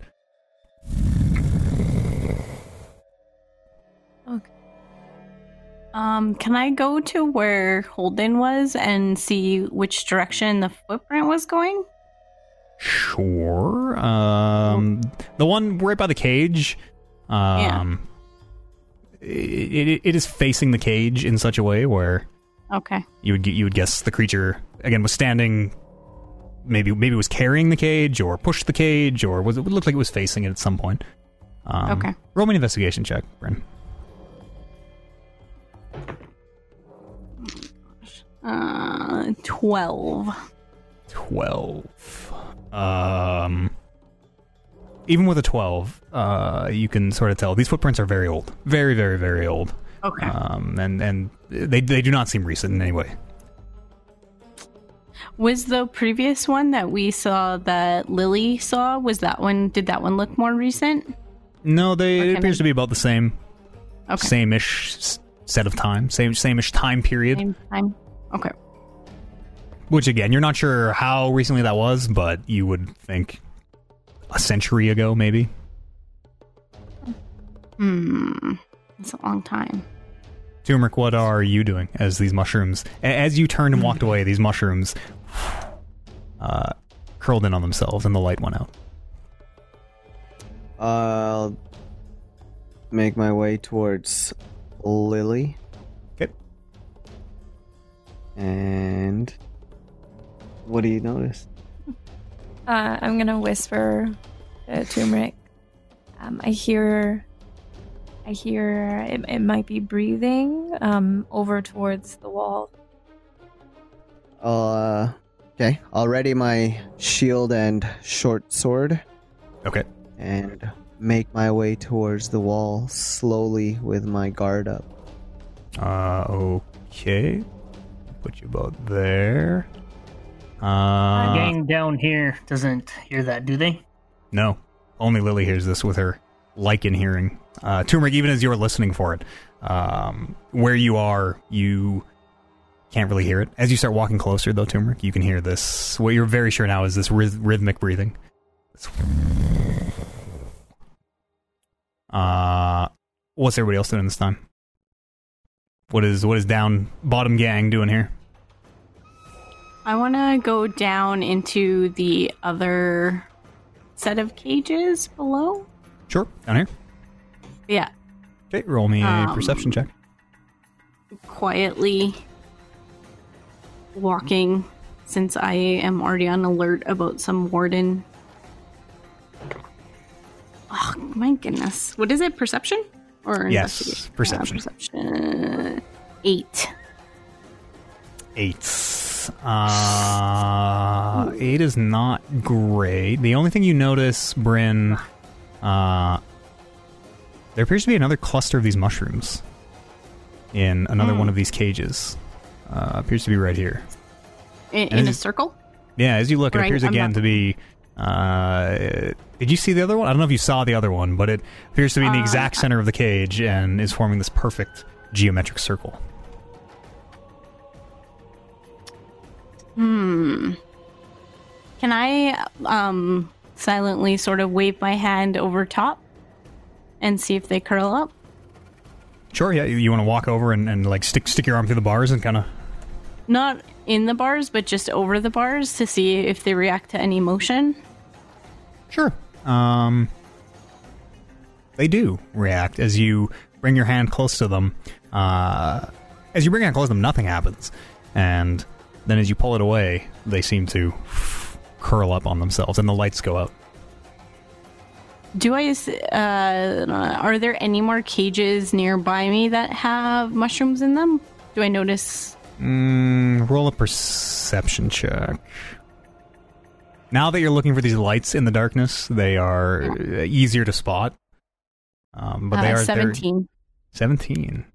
Um, can I go to where Holden was and see which direction the footprint was going? Sure. Um, the one right by the cage. Um, it, it, it is facing the cage in such a way where Okay. you would you would guess the creature again was standing. Maybe maybe was carrying the cage or pushed the cage or was it looked like it was facing it at some point. Um, Okay. Roll me an investigation check, Bryn. Uh, twelve. Twelve. Um. Even with a twelve, uh, you can sort of tell these footprints are very old, very, very, very old. Okay. Um, and and they they do not seem recent in any way. Was the previous one that we saw that Lily saw? Was that one? Did that one look more recent? No, they it appears then. to be about the same, Okay. same-ish s- set of time, same same-ish time period. Same time. Okay. Which again, you're not sure how recently that was, but you would think a century ago, maybe. Hmm. That's a long time. Turmeric, what are you doing as these mushrooms, as you turned and walked away, these mushrooms uh, curled in on themselves and the light went out. I'll make my way towards Lily. Okay. And what do you notice? Uh, I'm gonna whisper to Turmeric. Um, I hear, I hear it, it might be breathing um, over towards the wall. Uh, okay. I'll ready my shield and short sword Okay. and make my way towards the wall slowly with my guard up. Uh, okay. Put you both there. Uh, Gang down here doesn't hear that, do they? No, only Lily hears this with her lichen hearing. Uh, Turmeric, even as you're listening for it, um, where you are, you can't really hear it. As you start walking closer, though, Turmeric, you can hear this. What you're very sure now is this ryth- rhythmic breathing. Uh, what's everybody else doing this time? What is what is down bottom gang doing here? I want to go down into the other set of cages below. Sure, down here. Yeah. Okay, roll me a Um, perception check. quietly walking since I am already on alert about some warden. Oh my goodness. What is it? Perception? Or Yes, perception. Uh, perception. Eight. Eight. Uh, eight is not great. The only thing you notice, Bryn, uh, there appears to be another cluster of these mushrooms in another Hmm. one of these cages. Uh, appears to be right here. In, in a circle? Yeah, as you look, it appears I'm again to be. Uh, did you see the other one? I don't know if you saw the other one, but it appears to be in the Uh, exact center of the cage and is forming this perfect geometric circle. Hmm. Can I um silently sort of wave my hand over top and see if they curl up? Sure, yeah. You, you want to walk over and, and like stick stick your arm through the bars and kind of Not in the bars, but just over the bars to see if they react to any motion. Sure. Um, they do react as you bring your hand close to them. Uh, as you bring your hand close to them, nothing happens, and then as you pull it away, they seem to curl up on themselves, and the lights go out. Do I, Uh, are there any more cages nearby me that have mushrooms in them? Do I notice? Mm, roll a perception check. Now that you're looking for these lights in the darkness, they are uh, easier to spot. Um, but they uh, are they're- seventeen. 17.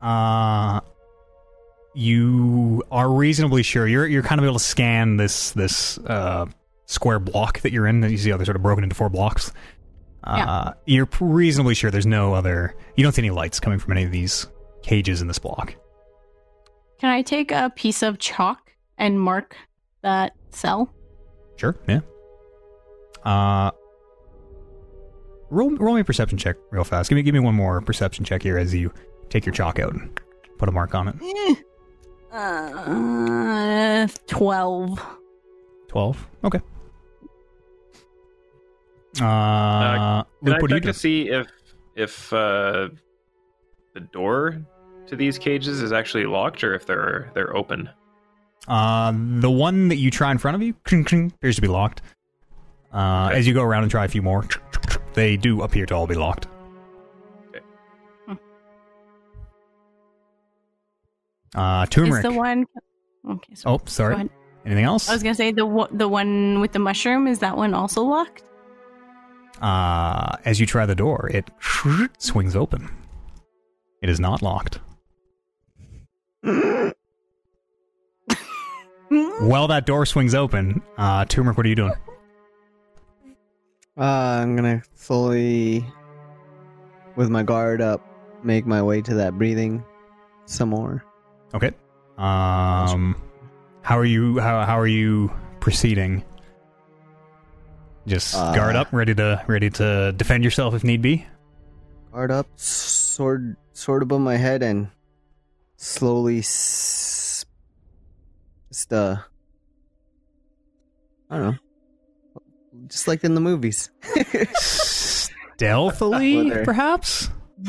Uh you are reasonably sure you're you're kind of able to scan this this uh square block that you're in. You see how they're sort of broken into four blocks. Uh you're reasonably sure there's no other you don't see any lights coming from any of these cages in this block. Can I take a piece of chalk and mark that cell? Sure, yeah. Uh roll roll me a perception check real fast. Give me give me one more perception check here as you take your chalk out and put a mark on it. Uh, twelve. 12 okay uh, Can Luke, I what do you do? to see if if uh, the door to these cages is actually locked or if they're they're open? Uh, the one that you try in front of you kring, kring, appears to be locked. Uh, Okay. As you go around and try a few more, they do appear to all be locked. Uh, Is turmeric. the one? Okay. So Oh, sorry. Anything else? I was gonna say the one- the one with the mushroom is that one also locked? Uh, as you try the door, it swings open. It is not locked. While that door swings open, uh, Turmeric, what are you doing? Uh, I'm gonna slowly, with my guard up, make my way to that breathing some more. Okay. Um, how are you? How how are you proceeding? Just Uh, guard up, ready to ready to defend yourself if need be. Guard up, sword sword above my head, and slowly, s- just uh, I don't know, just like in the movies. Stealthily, Whether- perhaps.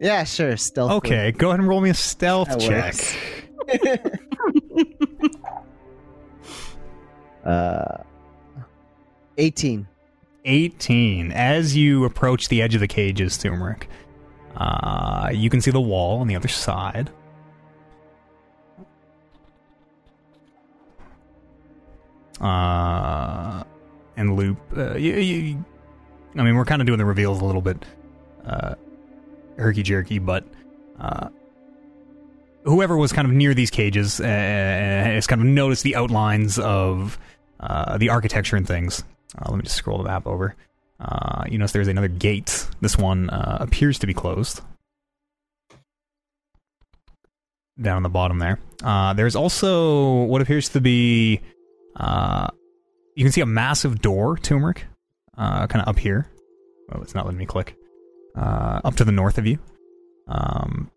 yeah, sure, stealth. Okay, go ahead and roll me a stealth That check. works. uh, eighteen. 18. As you approach the edge of the cages, Turmeric, uh, you can see the wall on the other side. Uh, and Loop, uh, you, you, I mean, we're kind of doing the reveals a little bit uh, herky jerky, but uh, whoever was kind of near these cages uh, has kind of noticed the outlines of uh, the architecture and things. Uh, let me just scroll the map over. Uh, you notice there's another gate. This one uh, appears to be closed. Down on the bottom there. Uh, there's also what appears to be. Uh, you can see a massive door, turmeric, uh, kind of up here. Oh, it's not letting me click. Up to the north of you. Um,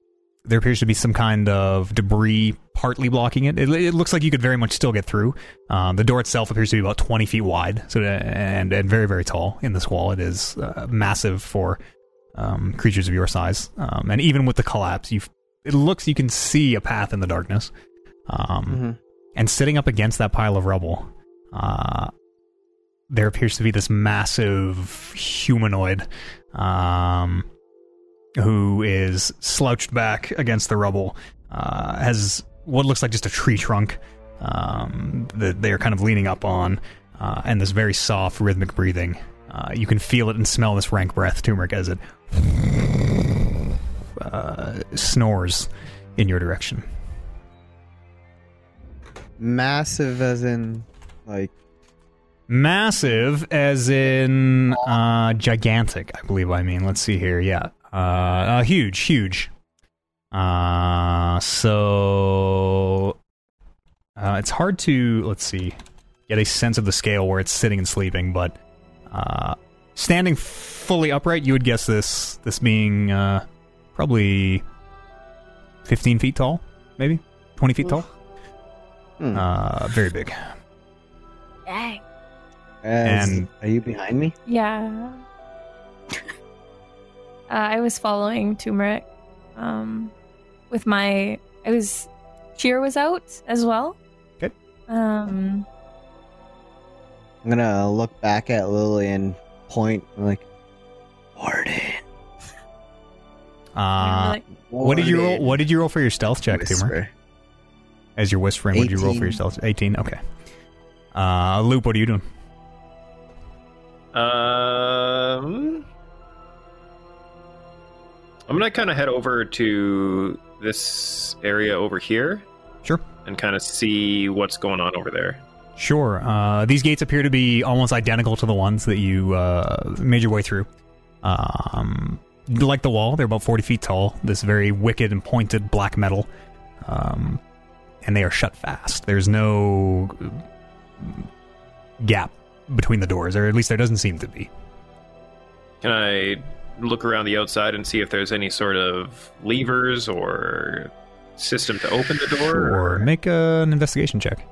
there appears to be some kind of debris partly blocking it. It, it looks like you could very much still get through. Um, the door itself appears to be about 20 feet wide, so and and very very tall in this wall. It is uh, massive for um, creatures of your size, um, and even with the collapse, you it looks you can see a path in the darkness. Um, Mhm. And sitting up against that pile of rubble, uh, there appears to be this massive humanoid. Um, who is slouched back against the rubble, uh, has what looks like just a tree trunk um, that they are kind of leaning up on, uh, and this very soft rhythmic breathing. Uh, you can feel it and smell this rank breath, turmeric, as it uh, snores in your direction. Massive, as in like Massive, as in uh, gigantic, I believe. I mean, let's see here. Yeah, uh, uh, huge, huge. Uh, so uh, it's hard to let's see get a sense of the scale where it's sitting and sleeping, but uh, standing fully upright, you would guess this this being uh, probably fifteen feet tall, maybe twenty feet tall. hmm. Uh, very big. Dang. As- and- are you behind me? Yeah. Uh, I was following turmeric. Um, with my, I was, cheer was out as well. Okay. Um, I'm gonna look back at Lily and point like, Warden. Uh, like, what did you roll? What did you roll for your stealth check, Tumor? As you're whispering, what did you roll for your 18. stealth? 18? Okay. Uh, Loop, what are you doing? Um, I'm gonna kind of head over to this area over here Sure. and kind of see what's going on over there. Sure. Uh, these gates appear to be almost identical to the ones that you uh, made your way through. Um, like the wall, they're about 40 feet tall. This very wicked and pointed black metal. Um, and they are shut fast. There's no gap between the doors, or at least there doesn't seem to be. Can I look around the outside and see if there's any sort of levers or system to open the door? Or make uh, an investigation check.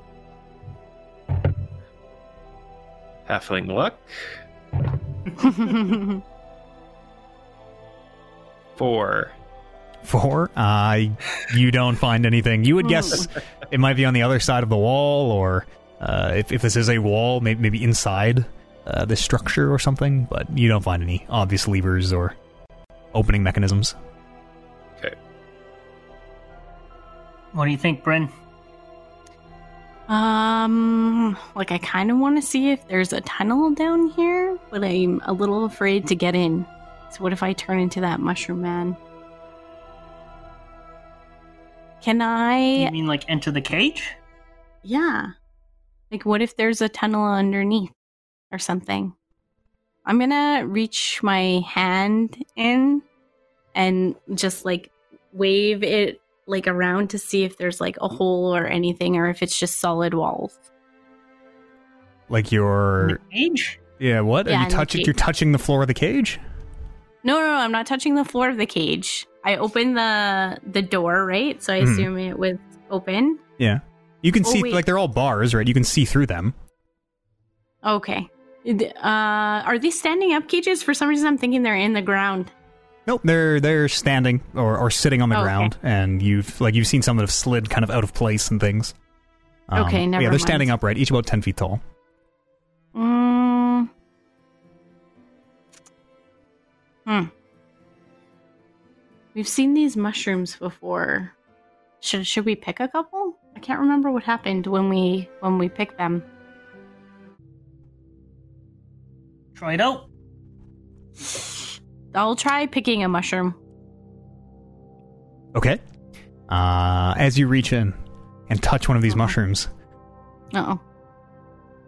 halfling luck? Four. Four. Uh, you don't find anything. You would guess it might be on the other side of the wall, or uh, if, if this is a wall, maybe, maybe inside uh, the structure or something, but you don't find any obvious levers or opening mechanisms. Okay. What do you think, Bryn? Um, like I kind of want to see if there's a tunnel down here, but I'm a little afraid to get in. So what if I turn into that mushroom man? Can I? You I? mean like enter the cage? Yeah. Like what if there's a tunnel underneath or something? I'm gonna reach my hand in and just like wave it like around to see if there's like a hole or anything or if it's just solid walls. Like your cage? Yeah, what? Yeah, Are you the touch it? You're touching the floor of the cage? No, no, no, I'm not touching the floor of the cage. I open the the door, right? So I Mhm. assume it was open. Yeah. You can Oh, see, wait. like, they're all bars, right? You can see through them. Okay. Uh, are these standing up cages? For some reason, I'm thinking they're in the ground. Nope, they're they're standing or, or sitting on the Oh, okay. ground, and you've like you've seen some that have slid kind of out of place and things. Um, Okay, never Yeah, they're mind. standing upright, each about ten feet tall. Mm. Hmm. We've seen these mushrooms before. Should should we pick a couple? I can't remember what happened when we when we picked them. Try it out. I'll try picking a mushroom. Okay. Uh, as you reach in and touch one of these mushrooms, Oh.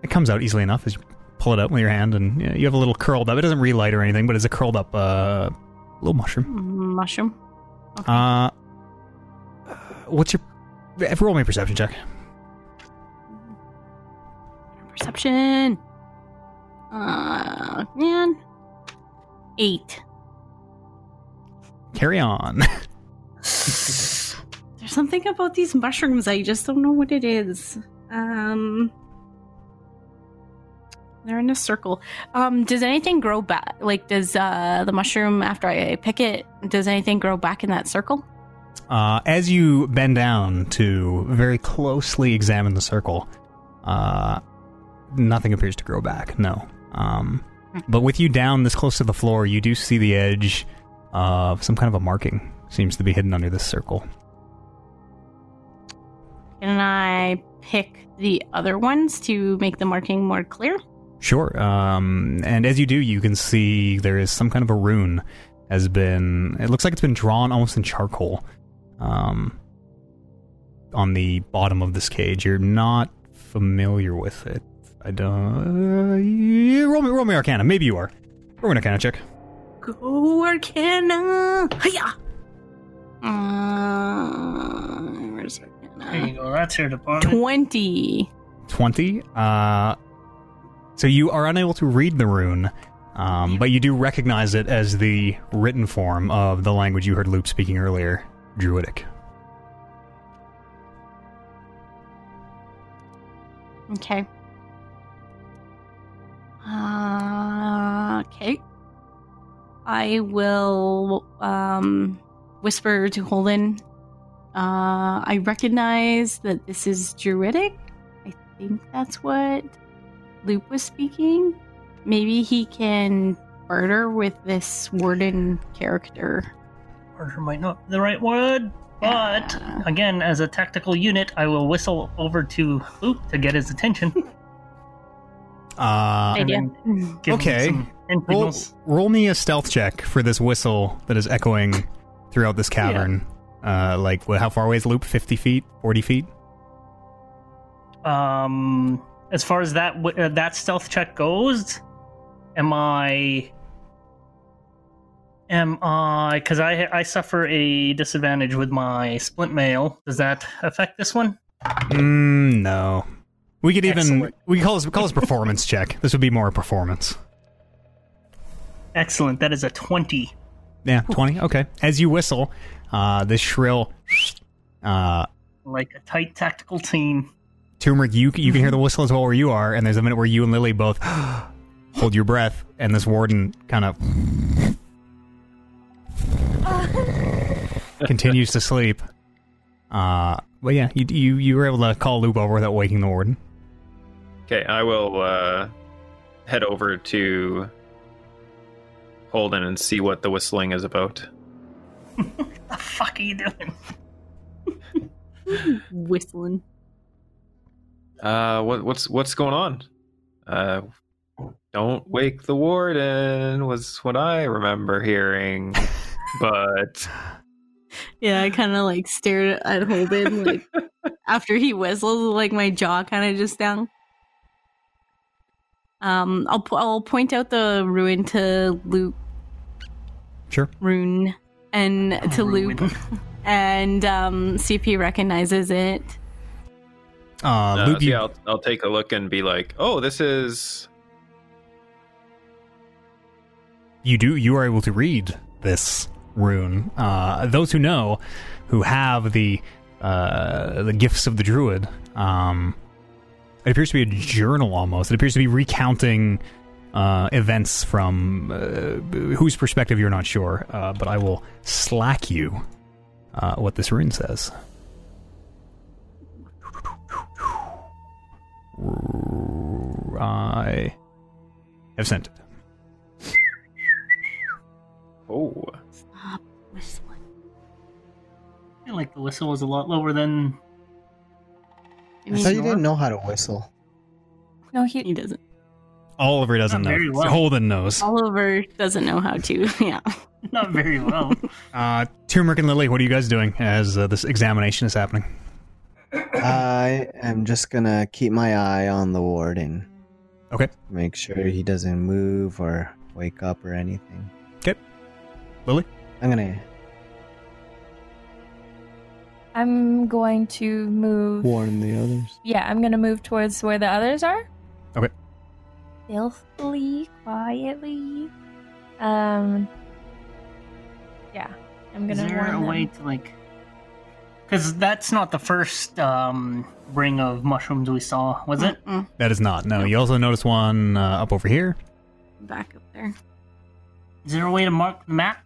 it comes out easily enough as you pull it out with your hand, and you, know, you have a little curled up. It doesn't relight or anything, but it's a curled up uh, little mushroom. Mushroom. Okay. Uh, what's your roll me a perception check? Perception. Uh, man. Eight. Carry on. There's something about these mushrooms. I just don't know what it is. Um, they're in a circle. Um, does anything grow back? Like, does uh the mushroom after I pick it, does anything grow back in that circle? Uh, as you bend down to very closely examine the circle, uh, nothing appears to grow back. No. Um, but with you down this close to the floor, you do see the edge of some kind of a marking seems to be hidden under this circle. Can I pick the other ones to make the marking more clear? Sure. Um, and as you do, you can see there is some kind of a rune has been. It looks like it's been drawn almost in charcoal. Um, on the bottom of this cage, you're not familiar with it. I don't. Uh, yeah, roll me, roll me Arcana. Maybe you are. Roll me an Arcana check. Go Arcana! Hiya! Uh, where's There you Arcana? go. That's your department. 20. 20. Uh, so you are unable to read the rune, um, but you do recognize it as the written form of the language you heard Loop speaking earlier, Druidic. Okay. Uh, okay. I will um whisper to Holden. Uh, I recognize that this is druidic. I think that's what Loop was speaking. Maybe he can barter with this warden character. Order might not be the right word, but Yeah. again, as a tactical unit, I will whistle over to Luke to get his attention. Uh, Idea. then give him Okay. roll, roll me a stealth check for this whistle that is echoing throughout this cavern. Uh, like, wh- how far away is Loop? 50 feet? 40 feet? Um, as far as that uh, that stealth check goes, am I? Am I? Because I I suffer a disadvantage with my splint mail. Does that affect this one? Mm, no. We could even Excellent. we call this we call this performance check. This would be more a performance. Excellent. That is a twenty. Yeah, twenty. Okay. As you whistle, uh, this shrill, uh, Like a tight tactical team. turmeric. You you can hear the whistle as well where you are, and there's a minute where you and Lily both hold your breath, and this warden kind of continues to sleep. Uh, but yeah, you you you were able to call Loop over without waking the warden. Okay, I will uh, head over to Holden and see what the whistling is about. What the fuck are you doing? Whistling. Uh, what, what's what's going on? Uh, don't wake the warden was what I remember hearing, but Yeah, I kind of like stared at Holden like after he whistles, like my jaw kind of just down. Um, I'll po- I'll point out the ruin to Luke, Sure. rune, and to Luke, and um, see if he recognizes it. Uh, uh, Loop, so you, yeah, I'll, I'll take a look and be like, oh, this is you do you are able to read this rune. Uh, those who know, who have the uh, the gifts of the druid, um, it appears to be a journal almost. It appears to be recounting uh, events from uh, whose perspective you're not sure. Uh, but I will slack you uh, what this rune says. I have sent it. oh, I feel like the whistle was a lot lower than. I I thought you didn't know how to whistle. No, he. he doesn't. Oliver doesn't Not know. very well. Holden knows. Oliver doesn't know how to. Yeah. Not very well. Uh, Turmeric and Lily, what are you guys doing as uh, this examination is happening? I am just gonna keep my eye on the warden. Okay. Make sure he doesn't move or wake up or anything. Okay. Lily? I'm gonna I'm going to move. warn the others. Yeah, I'm gonna move towards where the others are. Okay. Stealthily, quietly. Um. Yeah, I'm gonna Is there warn a them. way to like? Because that's not the first um, ring of mushrooms we saw, was it? Mm-mm. That is not. No, you also notice one uh, up over here. Back up there. Is there a way to mark the map?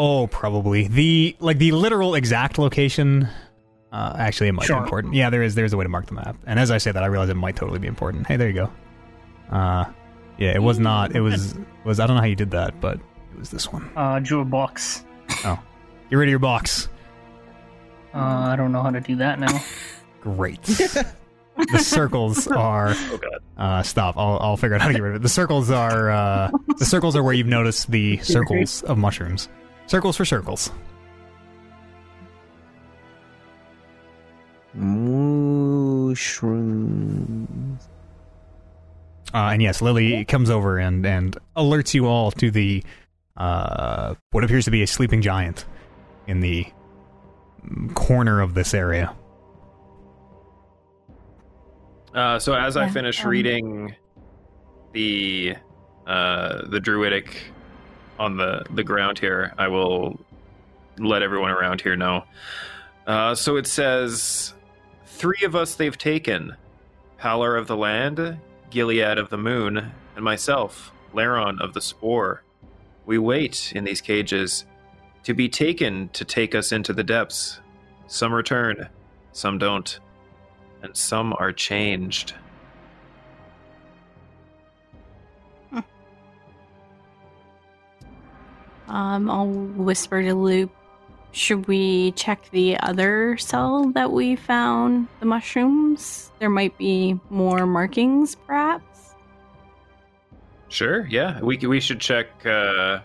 Oh, probably the like the literal exact location. Uh, actually, it might Sure. be important. Yeah, there is. There's a way to mark the map. And as I say that, I realize it might totally be important. Hey, there you go. Uh, yeah, it was not. It was was. I don't know how you did that, but it was this one. Uh, drew a box. Oh, get rid of your box. Uh, I don't know how to do that now. Great. the circles are. oh god. Uh, stop. I'll, I'll figure out how to get rid of it. The circles are uh, the circles are where you've noticed the circles of mushrooms. Circles for circles. Mushrooms. Uh, and yes, Lily comes over and and alerts you all to the uh, what appears to be a sleeping giant in the corner of this area. Uh, so as I finish um, reading the uh, the druidic on the the ground here, I will let everyone around here know. Uh, so it says, three of us they've taken: Pallor of the land, Gilead of the moon, and myself, Laron of the spore. We wait in these cages to be taken to take us into the depths. Some return, some don't, and some are changed. Um, I'll whisper to Loop. Should we check the other cell that we found the mushrooms? There might be more markings, perhaps. Sure, yeah. We we should check uh,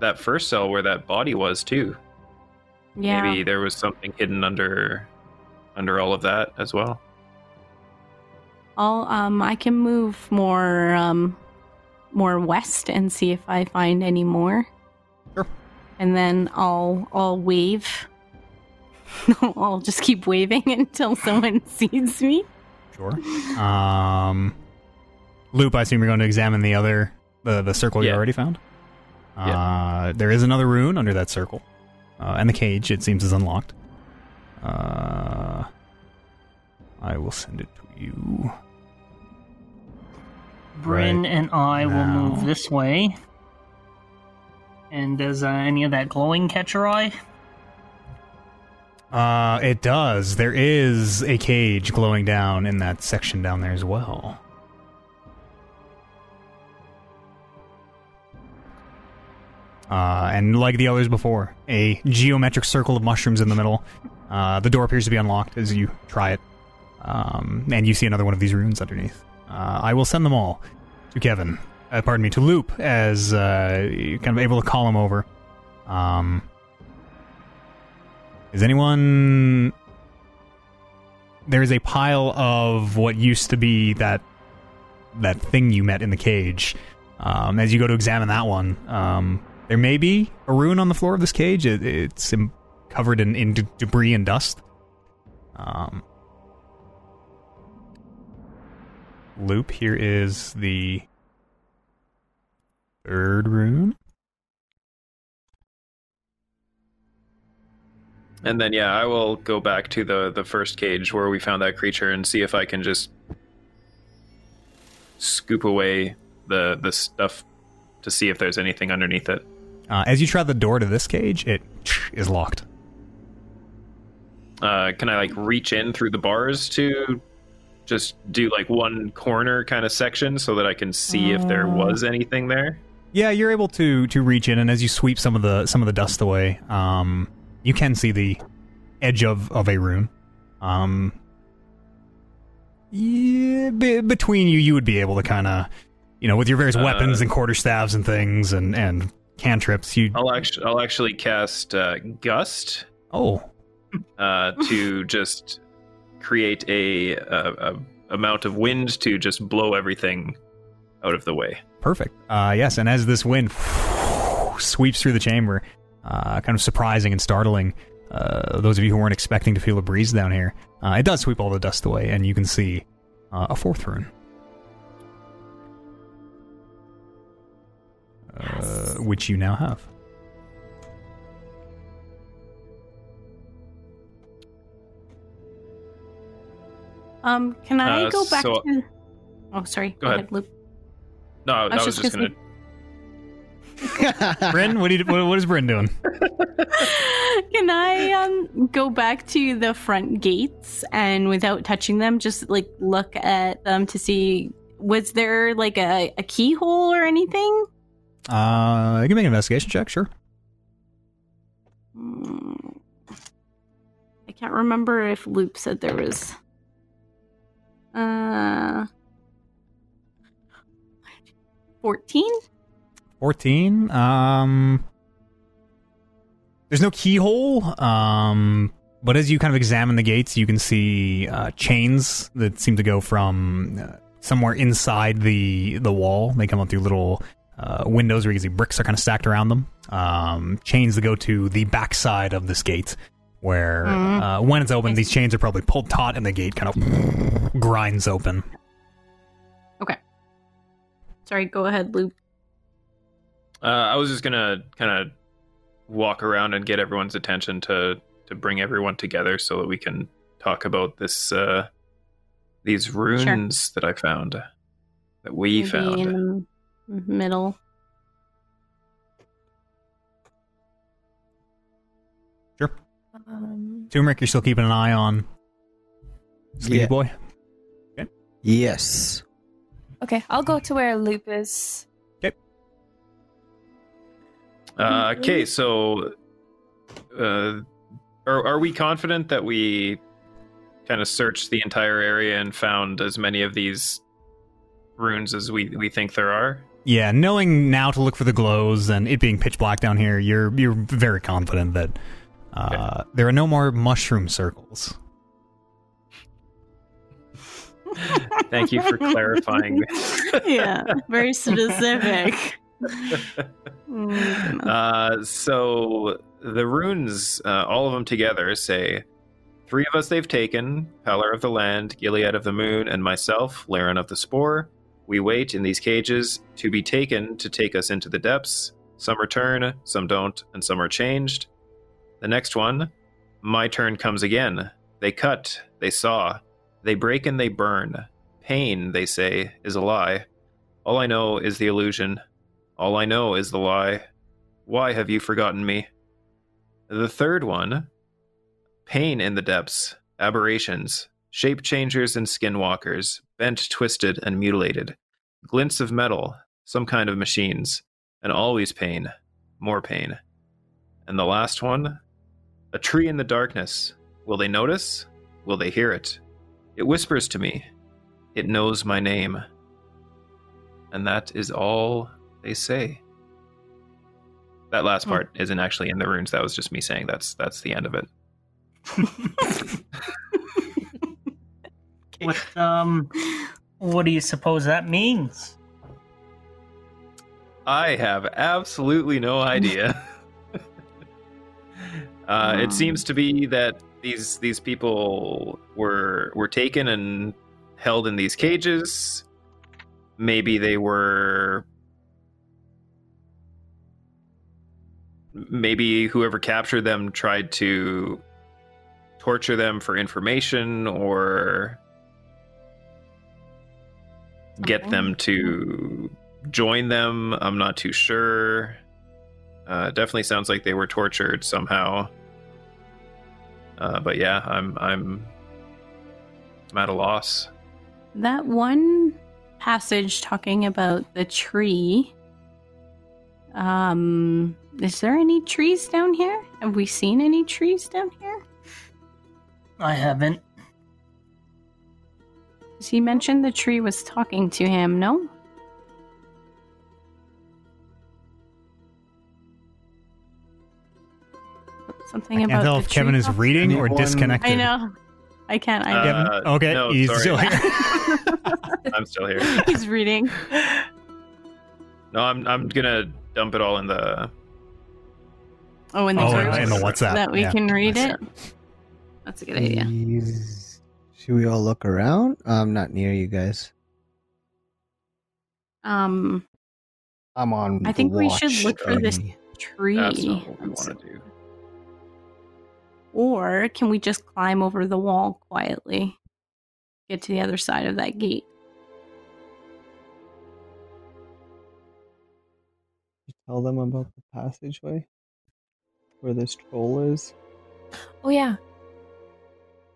that first cell where that body was too. Yeah. Maybe there was something hidden under under all of that as well. I'll um I can move more um more west and see if I find any more. Sure. And then I'll I'll wave. I'll just keep waving until someone sees me. Sure. Um, Loop, I assume you're going to examine the other the the circle you already found. Uh, there is another rune under that circle, uh, and the cage it seems is unlocked. Uh, I will send it to you. Bryn Right and I will move this way. And does uh, any of that glowing catch your eye? Uh, it does. There is a cage glowing down in that section down there as well. Uh, and like the others before, a geometric circle of mushrooms in the middle. Uh, the door appears to be unlocked as you try it. Um, and you see another one of these runes underneath. Uh, I will send them all to Kevin. Uh, pardon me, to Loop, as uh, kind of able to call him over. Um, is anyone? There is a pile of what used to be that that thing you met in the cage. Um, as you go to examine that one, um, there may be a ruin on the floor of this cage. It, it's in, covered in, in de- debris and dust. Um, loop. Here is the third rune. And then yeah, I will go back to the the first cage where we found that creature and see if I can just scoop away the the stuff to see if there's anything underneath it. Uh, as you try the door to this cage, it is locked. Uh, can I like reach in through the bars to just do like one corner kind of section so that I can see if there Uh. was anything there? Yeah, you're able to to reach in, and as you sweep some of the some of the dust away, um, you can see the edge of of a rune. Um, yeah, be, between you, you would be able to kind of, you know, with your various Uh, weapons and quarterstaffs and things and and cantrips. You I'll actually I'll actually cast uh, gust oh uh, to just create a, a, a amount of wind to just blow everything out of the way. Perfect. Uh, yes, and as this wind sweeps through the chamber, uh, kind of surprising and startling. Uh, those of you who weren't expecting to feel a breeze down here, uh, it does sweep all the dust away, and you can see uh, a fourth rune. Uh, which you now have. Um, can I Uh, go back so- to? Oh, sorry. Go ahead. Luke. No, I, was was just just gonna gonna. Bryn, what, do you, what, what is Bryn doing? Can I um go back to the front gates and without touching them, just like look at them to see was there like a, a keyhole or anything? Uh, you can make an investigation check, sure. Hmm. I can't remember if Loop said there was. Uh, fourteen. 14 um there's no keyhole um but as you kind of examine the gates you can see uh, chains that seem to go from uh, somewhere inside the the wall they come up through little uh, windows where you can see bricks are kind of stacked around them um chains that go to the backside of this gate where Mhm. uh, when it's open these chains are probably pulled taut and the gate kind of grinds open Sorry, go ahead, Luke. Uh, I was just gonna kind of walk around and get everyone's attention to to bring everyone together so that we can talk about this uh, these runes sure. that I found that we Maybe found in the middle. Sure. Um, Turmeric, you're still keeping an eye on Sleepy yeah. Boy. Okay. Yes okay, I'll go to where Loop is. Uh, okay, so uh, are are we confident that we kind of searched the entire area and found as many of these runes as we we think there are? Yeah, knowing now to look for the glows and it being pitch black down here, you're you're very confident that uh, there are no more mushroom circles. Thank you for clarifying. yeah, very specific. Mm, Uh, so the runes, uh, all of them together, say three of us they've taken: Pallor of the Land, Gilead of the Moon, and myself, Laren of the Spore. We wait in these cages to be taken to take us into the depths. Some return, some don't, and some are changed. The next one, my turn comes again. They cut, they saw, they break and they burn. Pain, they say, is a lie. All I know is the illusion. All I know is the lie. Why have you forgotten me? The third one pain in the depths, aberrations, shape changers and skinwalkers, bent, twisted, and mutilated, glints of metal, some kind of machines, and always pain, more pain. And the last one a tree in the darkness. Will they notice? Will they hear it? It whispers to me. It knows my name. And that is all they say. That last Hmm. part isn't actually in the runes. That was just me saying that's that's the end of it. What um, what do you suppose that means? I have absolutely no idea. uh, Hmm. It seems to be that these these people were were taken and held in these cages. Maybe they were. Maybe whoever captured them tried to torture them for information or get Something. them to join them. I'm not too sure. Uh, definitely sounds like they were tortured somehow. Uh, but yeah, I'm I'm I'm at a loss. That one passage talking about the tree. Um, is there any trees down here? Have we seen any trees down here? I haven't. 'Cause He mentioned the tree was talking to him. No. Something I about can't tell the if Kevin is reading or Anyone- disconnected. I know. I can't. I Uh, Kevin? Okay, no, he's sorry. still here. I'm still here. He's reading. No, I'm I'm gonna dump it all in the. Oh, in the Oh, group in- in the WhatsApp, that we yeah. can read That's it. That's a good idea. Is- Should we all look around? I'm not near you guys. Um, I'm on. I the think we should look for this tree. That's not what we want to do. Or can we just climb over the wall quietly? Get to the other side of that gate. You tell them about the passageway where this troll is. Oh yeah,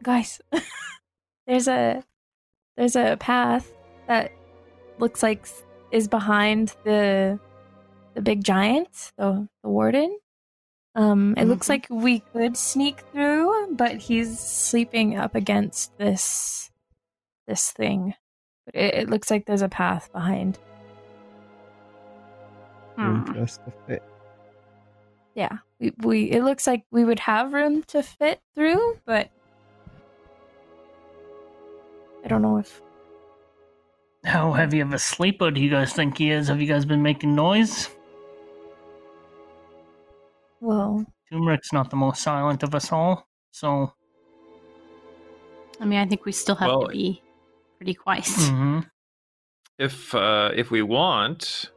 guys, there's a there's a path that looks like is behind the the big giant, the the warden. Um, it looks Mhm. like we could sneak through, but he's sleeping up against this this thing. But it, it looks like there's a path behind. Room Hmm. for us to fit. Yeah, we, we it looks like we would have room to fit through, but I don't know if How heavy of a sleeper do you guys think he is? Have you guys been making noise? Well Turmeric's not the most silent of us all, so I mean, I think we still have Well- to be pretty quiet. mhm. If uh, if we want,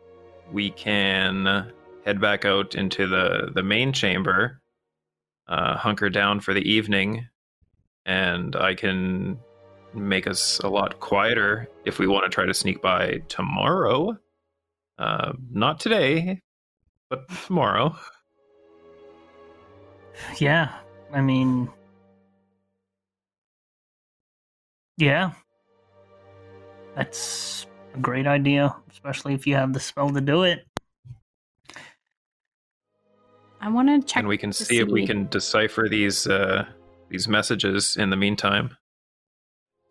we can head back out into the the main chamber, uh, hunker down for the evening, and I can make us a lot quieter if we want to try to sneak by tomorrow. Uh, not today, but tomorrow. yeah. I mean, yeah, that's a great idea, especially if you have the spell to do it. I want to check. and we can to see if we can decipher these uh, these messages in the meantime.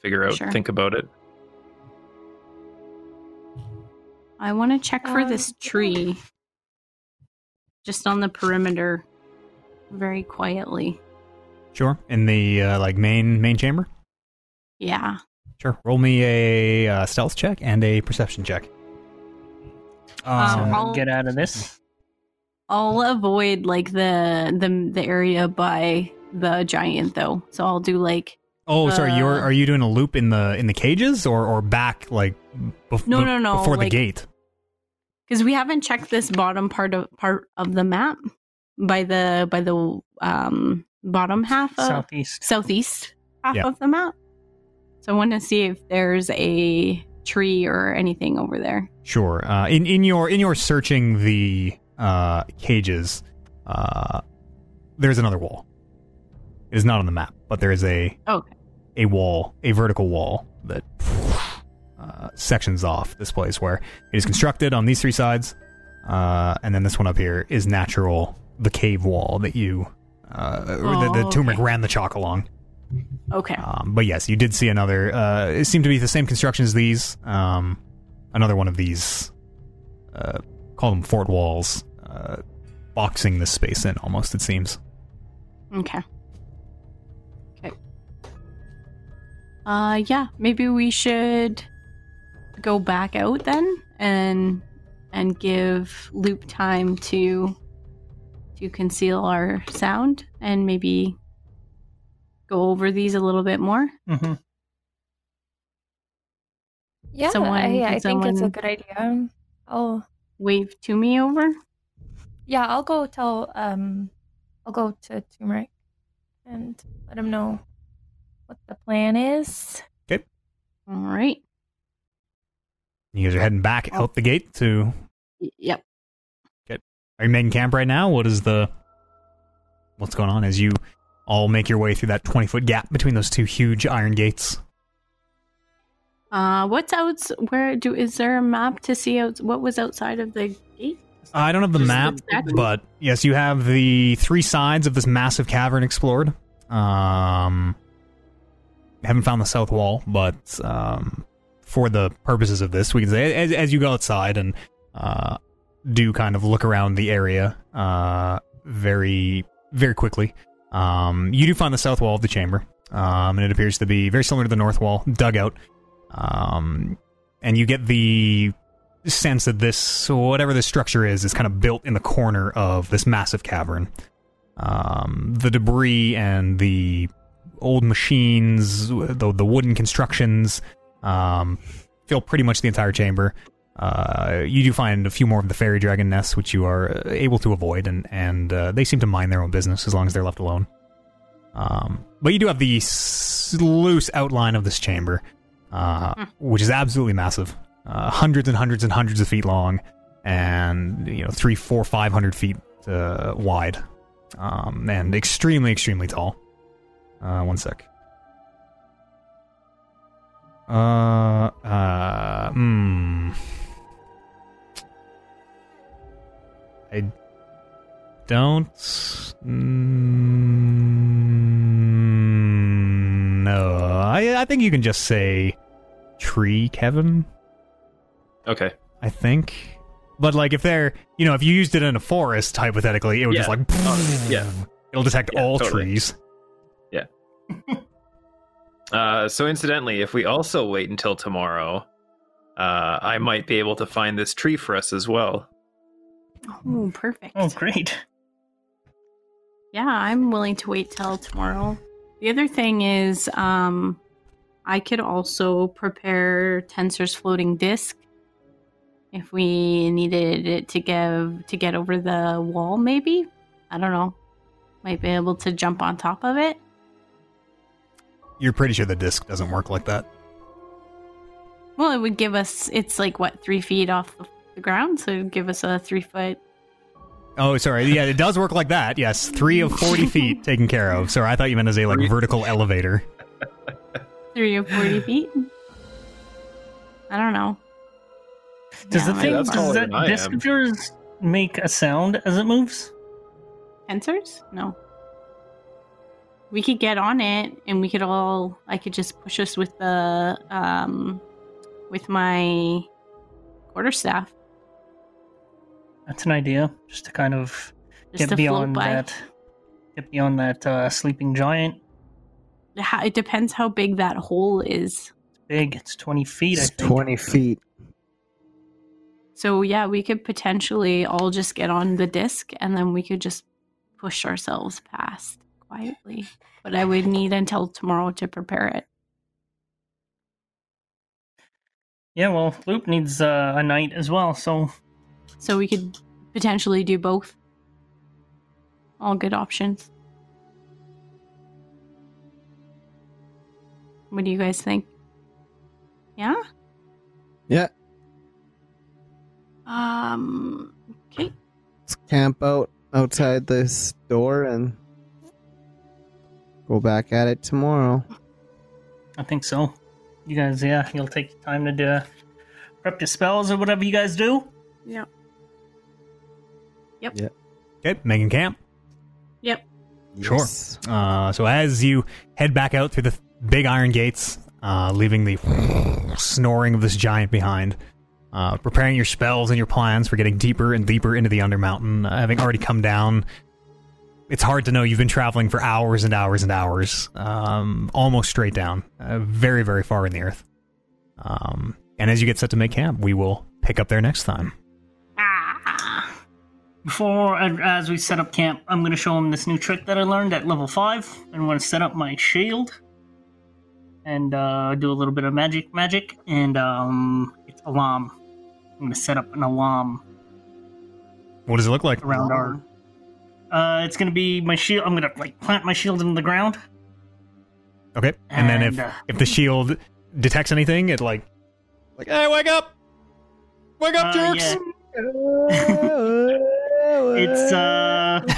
Figure out, Sure. think about it. I want to check for Um, this tree, just on the perimeter, very quietly. Sure. In the uh, like main main chamber. Yeah. Sure. Roll me a uh, stealth check and a perception check. So Um, Um, I'll- get out of this. I'll avoid like the the the area by the giant though. So I'll do like oh, sorry. You're are you doing a loop in the in the cages or or back like bef- No, no, no, before the gate? because we haven't checked this bottom part of part of the map by the by the um bottom half of Southeast. southeast half Yeah. of the map. So I want to see if there's a tree or anything over there. Sure. Uh, in in your in your searching the uh, cages, uh, there's another wall. It is not on the map, but there is a Okay. a wall, a vertical wall that uh, sections off this place where it is constructed on these three sides, uh, and then this one up here is natural, the cave wall that you, uh, or the, the Oh, turmeric okay. ran the chalk along. Okay. Um, but yes, you did see another. Uh, it seemed to be the same construction as these. Um, another one of these. Uh, call them fort walls, uh, boxing this space in. Almost, it seems. Okay. Okay. Uh yeah, maybe we should go back out then and and give Loop time to to conceal our sound and maybe go over these a little bit more. hmm Yeah, Someone- I, I think it's a good idea. I'll Wave to me over. yeah, I'll go tell um, I'll go to Turmeric and let him know what the plan is. Okay. All right. You guys are heading back Oh. out the gate to. Yep. Are you making camp right now? What is the? What's going on as you all make your way through that twenty foot gap between those two huge iron gates? Uh what's out where do is there a map to see out what was outside of the gate? I don't have the Just map, exactly. but yes, you have the three sides of this massive cavern explored. Um, haven't found the south wall, but um, for the purposes of this, we can say as, as you go outside and uh, do kind of look around the area uh, very, very quickly. Um, you do find the south wall of the chamber, um, and it appears to be very similar to the north wall, dugout. Um, and you get the sense that this whatever this structure is is kind of built in the corner of this massive cavern. Um, the debris and the old machines, the the wooden constructions, um, fill pretty much the entire chamber. Uh, you do find a few more of the fairy dragon nests, which you are uh, able to avoid, and and uh, they seem to mind their own business as long as they're left alone. Um, but you do have the s- loose outline of this chamber, uh, which is absolutely massive uh, hundreds and hundreds and hundreds of feet long, and you know three, four, five hundred feet uh, wide, um, and extremely, extremely tall. Uh, one sec. Uh, uh, hmm. I don't. Mm, no, I I think you can just say tree, Kevin. Okay. I think. But like if they're you know, if you used it in a forest, hypothetically, it would just like Oh, yeah. It'll detect Yeah, all totally. trees. Uh, so incidentally, if we also wait until tomorrow, uh, I might be able to find this tree for us as well. Oh, perfect. Oh, great. Yeah, I'm willing to wait till tomorrow. The other thing is, um, I could also prepare Tenser's floating disc if we needed it to give to get over the wall. Maybe I don't know. Might be able to jump on top of it. You're pretty sure the disc doesn't work like that. Well, it would give us. It's like what three feet off the, the ground, so it would give us a three foot Oh, sorry. Yeah, it does work like that. Yes, three of forty feet taken care of. Sorry, I thought you meant as a like vertical elevator. Three of forty feet. I don't know. Does Yeah, the thing that's does that than I disc of yours make a sound as it moves? Tenser's? No. We could get on it, and we could all. I could just push us with the um, with my quarterstaff, That's an idea, just to kind of just get beyond that. Get beyond that uh, sleeping giant. How- It depends how big that hole is. it's Big, it's twenty feet. I It's think. 20 feet. So yeah, we could potentially all just get on the disc, and then we could just push ourselves past quietly. But I would need until tomorrow to prepare it. Yeah, well, Loop needs uh, a night as well, so So we could potentially do both. All good options. What do you guys think? Yeah? Yeah. Um okay. Let's camp out outside this door and go back at it tomorrow. I think so. You guys, yeah, you'll take time to do, prep your spells or whatever you guys do. Yep. Yep. Yep. Okay, Megan camp. Yep. Sure. Yes. Uh, so as you head back out through the big iron gates, uh, leaving the snoring of this giant behind, uh, preparing your spells and your plans for getting deeper and deeper into the Undermountain, uh, having already come down. It's hard to know. You've been traveling for hours and hours and hours, um, almost straight down, uh, very, very far in the earth. Um, and as you get set to make camp, we will pick up there next time. Ah. Before, as we set up camp, I'm going to show him this new trick that I learned at level 5. I'm going to set up my shield and uh, do a little bit of magic, magic, and um, it's alarm. I'm going to set up an alarm What does it look like? around our. Uh, it's to be my shield. I'm to like plant my shield in the ground. Okay, and, then if uh, if the shield detects anything, it like like hey, wake up, wake up, Uh, jerks! yeah. It's uh,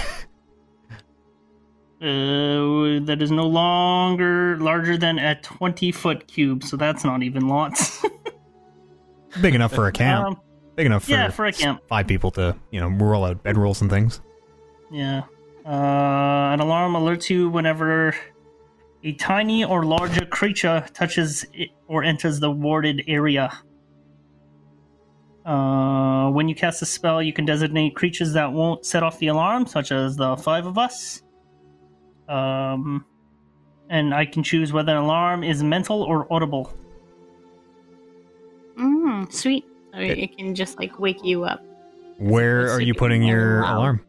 uh, that is no longer larger than a 20 foot cube, so that's not even lots. Big enough for a camp. Um, Big enough for, yeah, for a camp. five people to you know roll out bedrolls and things. Yeah. Uh, an alarm alerts you whenever a tiny or larger creature touches it or enters the warded area. Uh, when you cast a spell, you can designate creatures that won't set off the alarm, such as the five of us. Um, and I can choose whether an alarm is mental or audible. Mm, sweet. So Okay. it can just like wake you up. Where are you putting your allowed. alarm?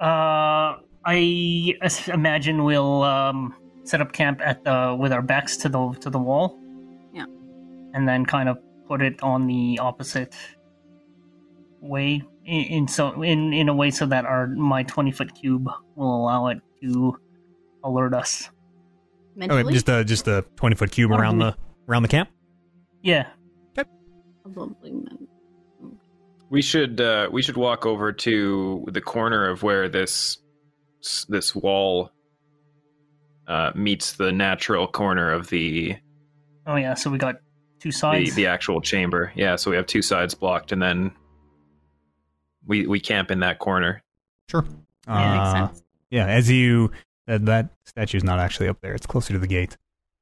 Uh, I s- imagine we'll um, set up camp at the with our backs to the to the wall. Yeah. and then kind of put it on the opposite way in, in so in in a way so that our my twenty foot cube will allow it to alert us. Mentally? Okay, just a just a twenty foot cube around the around the camp. Yeah, Probably men- We should uh, we should walk over to the corner of where this this wall uh, meets the natural corner of the oh yeah. So we got two sides. the actual chamber. Yeah, so we have two sides blocked, and then we we camp in that corner. Sure. Yeah, makes Uh, sense. Yeah, as you that that statue is not actually up there; it's closer to the gate.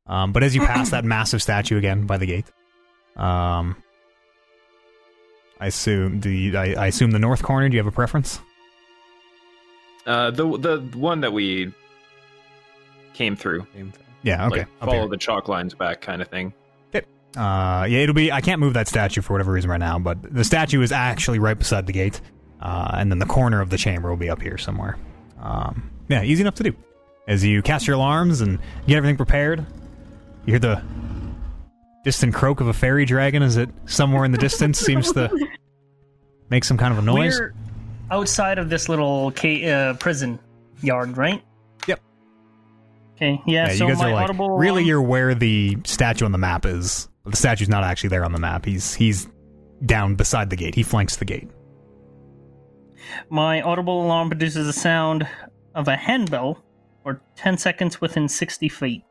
Um, but as you pass that massive statue again by the gate, um, I assume the I, I assume the north corner. Do you have a preference? Uh, the the one that we came through, Yeah. Okay. like follow here. the chalk lines back, kind of thing. Uh, yeah, it'll be. I can't move that statue for whatever reason right now, but the statue is actually right beside the gate, uh, and then the corner of the chamber will be up here somewhere. Um, yeah, easy enough to do. As you cast your alarms and get everything prepared, you hear the distant croak of a fairy dragon as it somewhere in the distance seems to make some kind of a noise. We're outside of this little ca- uh, prison yard, right? Yep. Okay. Yeah. Yeah, so you guys my are like audible really you're where the statue on the map is. The statue's not actually there on the map. He's he's down beside the gate. He flanks the gate. My audible alarm produces a sound of a handbell for 10 seconds within 60 feet.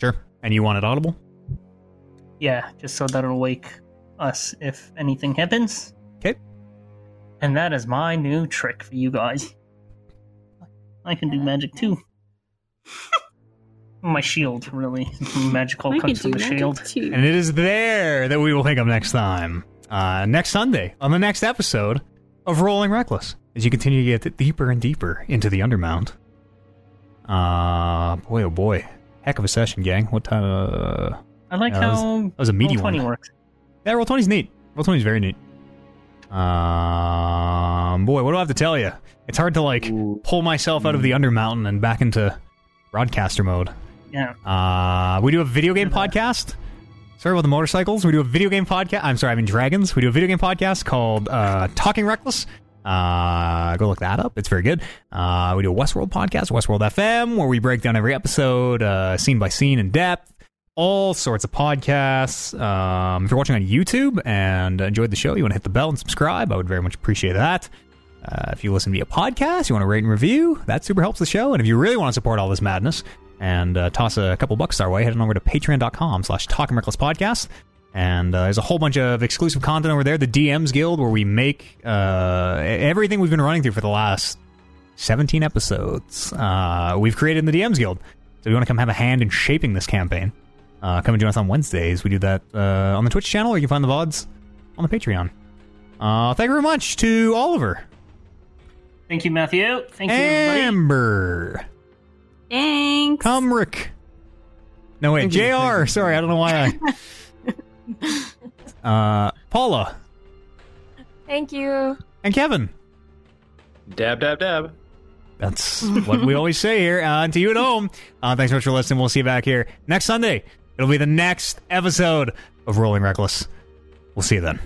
Sure. And you want it audible? Yeah, just so that'll wake us if anything happens. Okay. And that is my new trick for you guys. I can do magic too. my shield, really. Magical I comes could from the magic shield. too. And it is there that we will pick up next time. Uh, next Sunday on the next episode of Rolling Reckless as you continue to get deeper and deeper into the Undermount. Uh, boy, oh boy. Heck of a session, gang. What time? Uh, I like Yeah, that was- how that was a meaty Roll20 one. works. yeah, Roll20's neat. Roll20's very neat. Um, boy, what do I have to tell you? It's hard to, like, pull myself out of the Undermountain and back into broadcaster mode. Yeah. Uh, we do a video game podcast. Sorry about the motorcycles. We do a video game podcast. I'm sorry, I mean dragons. We do a video game podcast called uh, Talking Reckless. Uh, go look that up. It's very good. Uh, we do a Westworld podcast, Westworld FM, where we break down every episode, uh, scene by scene in depth. All sorts of podcasts. Um, if you're watching on YouTube and enjoyed the show, you want to hit the bell and subscribe. I would very much appreciate that. Uh, if you listen via podcast, you want to rate and review, that super helps the show. And if you really want to support all this madness and uh, toss a couple bucks our way, head on over to patreon.com slash Talking Reckless Podcast. And uh, there's a whole bunch of exclusive content over there. The DMs Guild, where we make uh, everything we've been running through for the last 17 episodes. Uh, we've created in the DMs Guild. So if you want to come have a hand in shaping this campaign, uh, come and join us on Wednesdays. We do that uh, on the Twitch channel, or you can find the VODs on the Patreon. Uh, thank you very much to Oliver. Thank you, Matthew. Thank you, everybody. Amber. Thanks. Kumrick. No, wait, Thank JR. thank you. Sorry, I don't know why I. uh, Paula Thank you. and Kevin. Dab, dab, dab. That's what we always say here. Uh, and to you at home, uh, thanks so much for listening. We'll see you back here next Sunday. It'll be the next episode of Rolling Reckless. We'll see you then.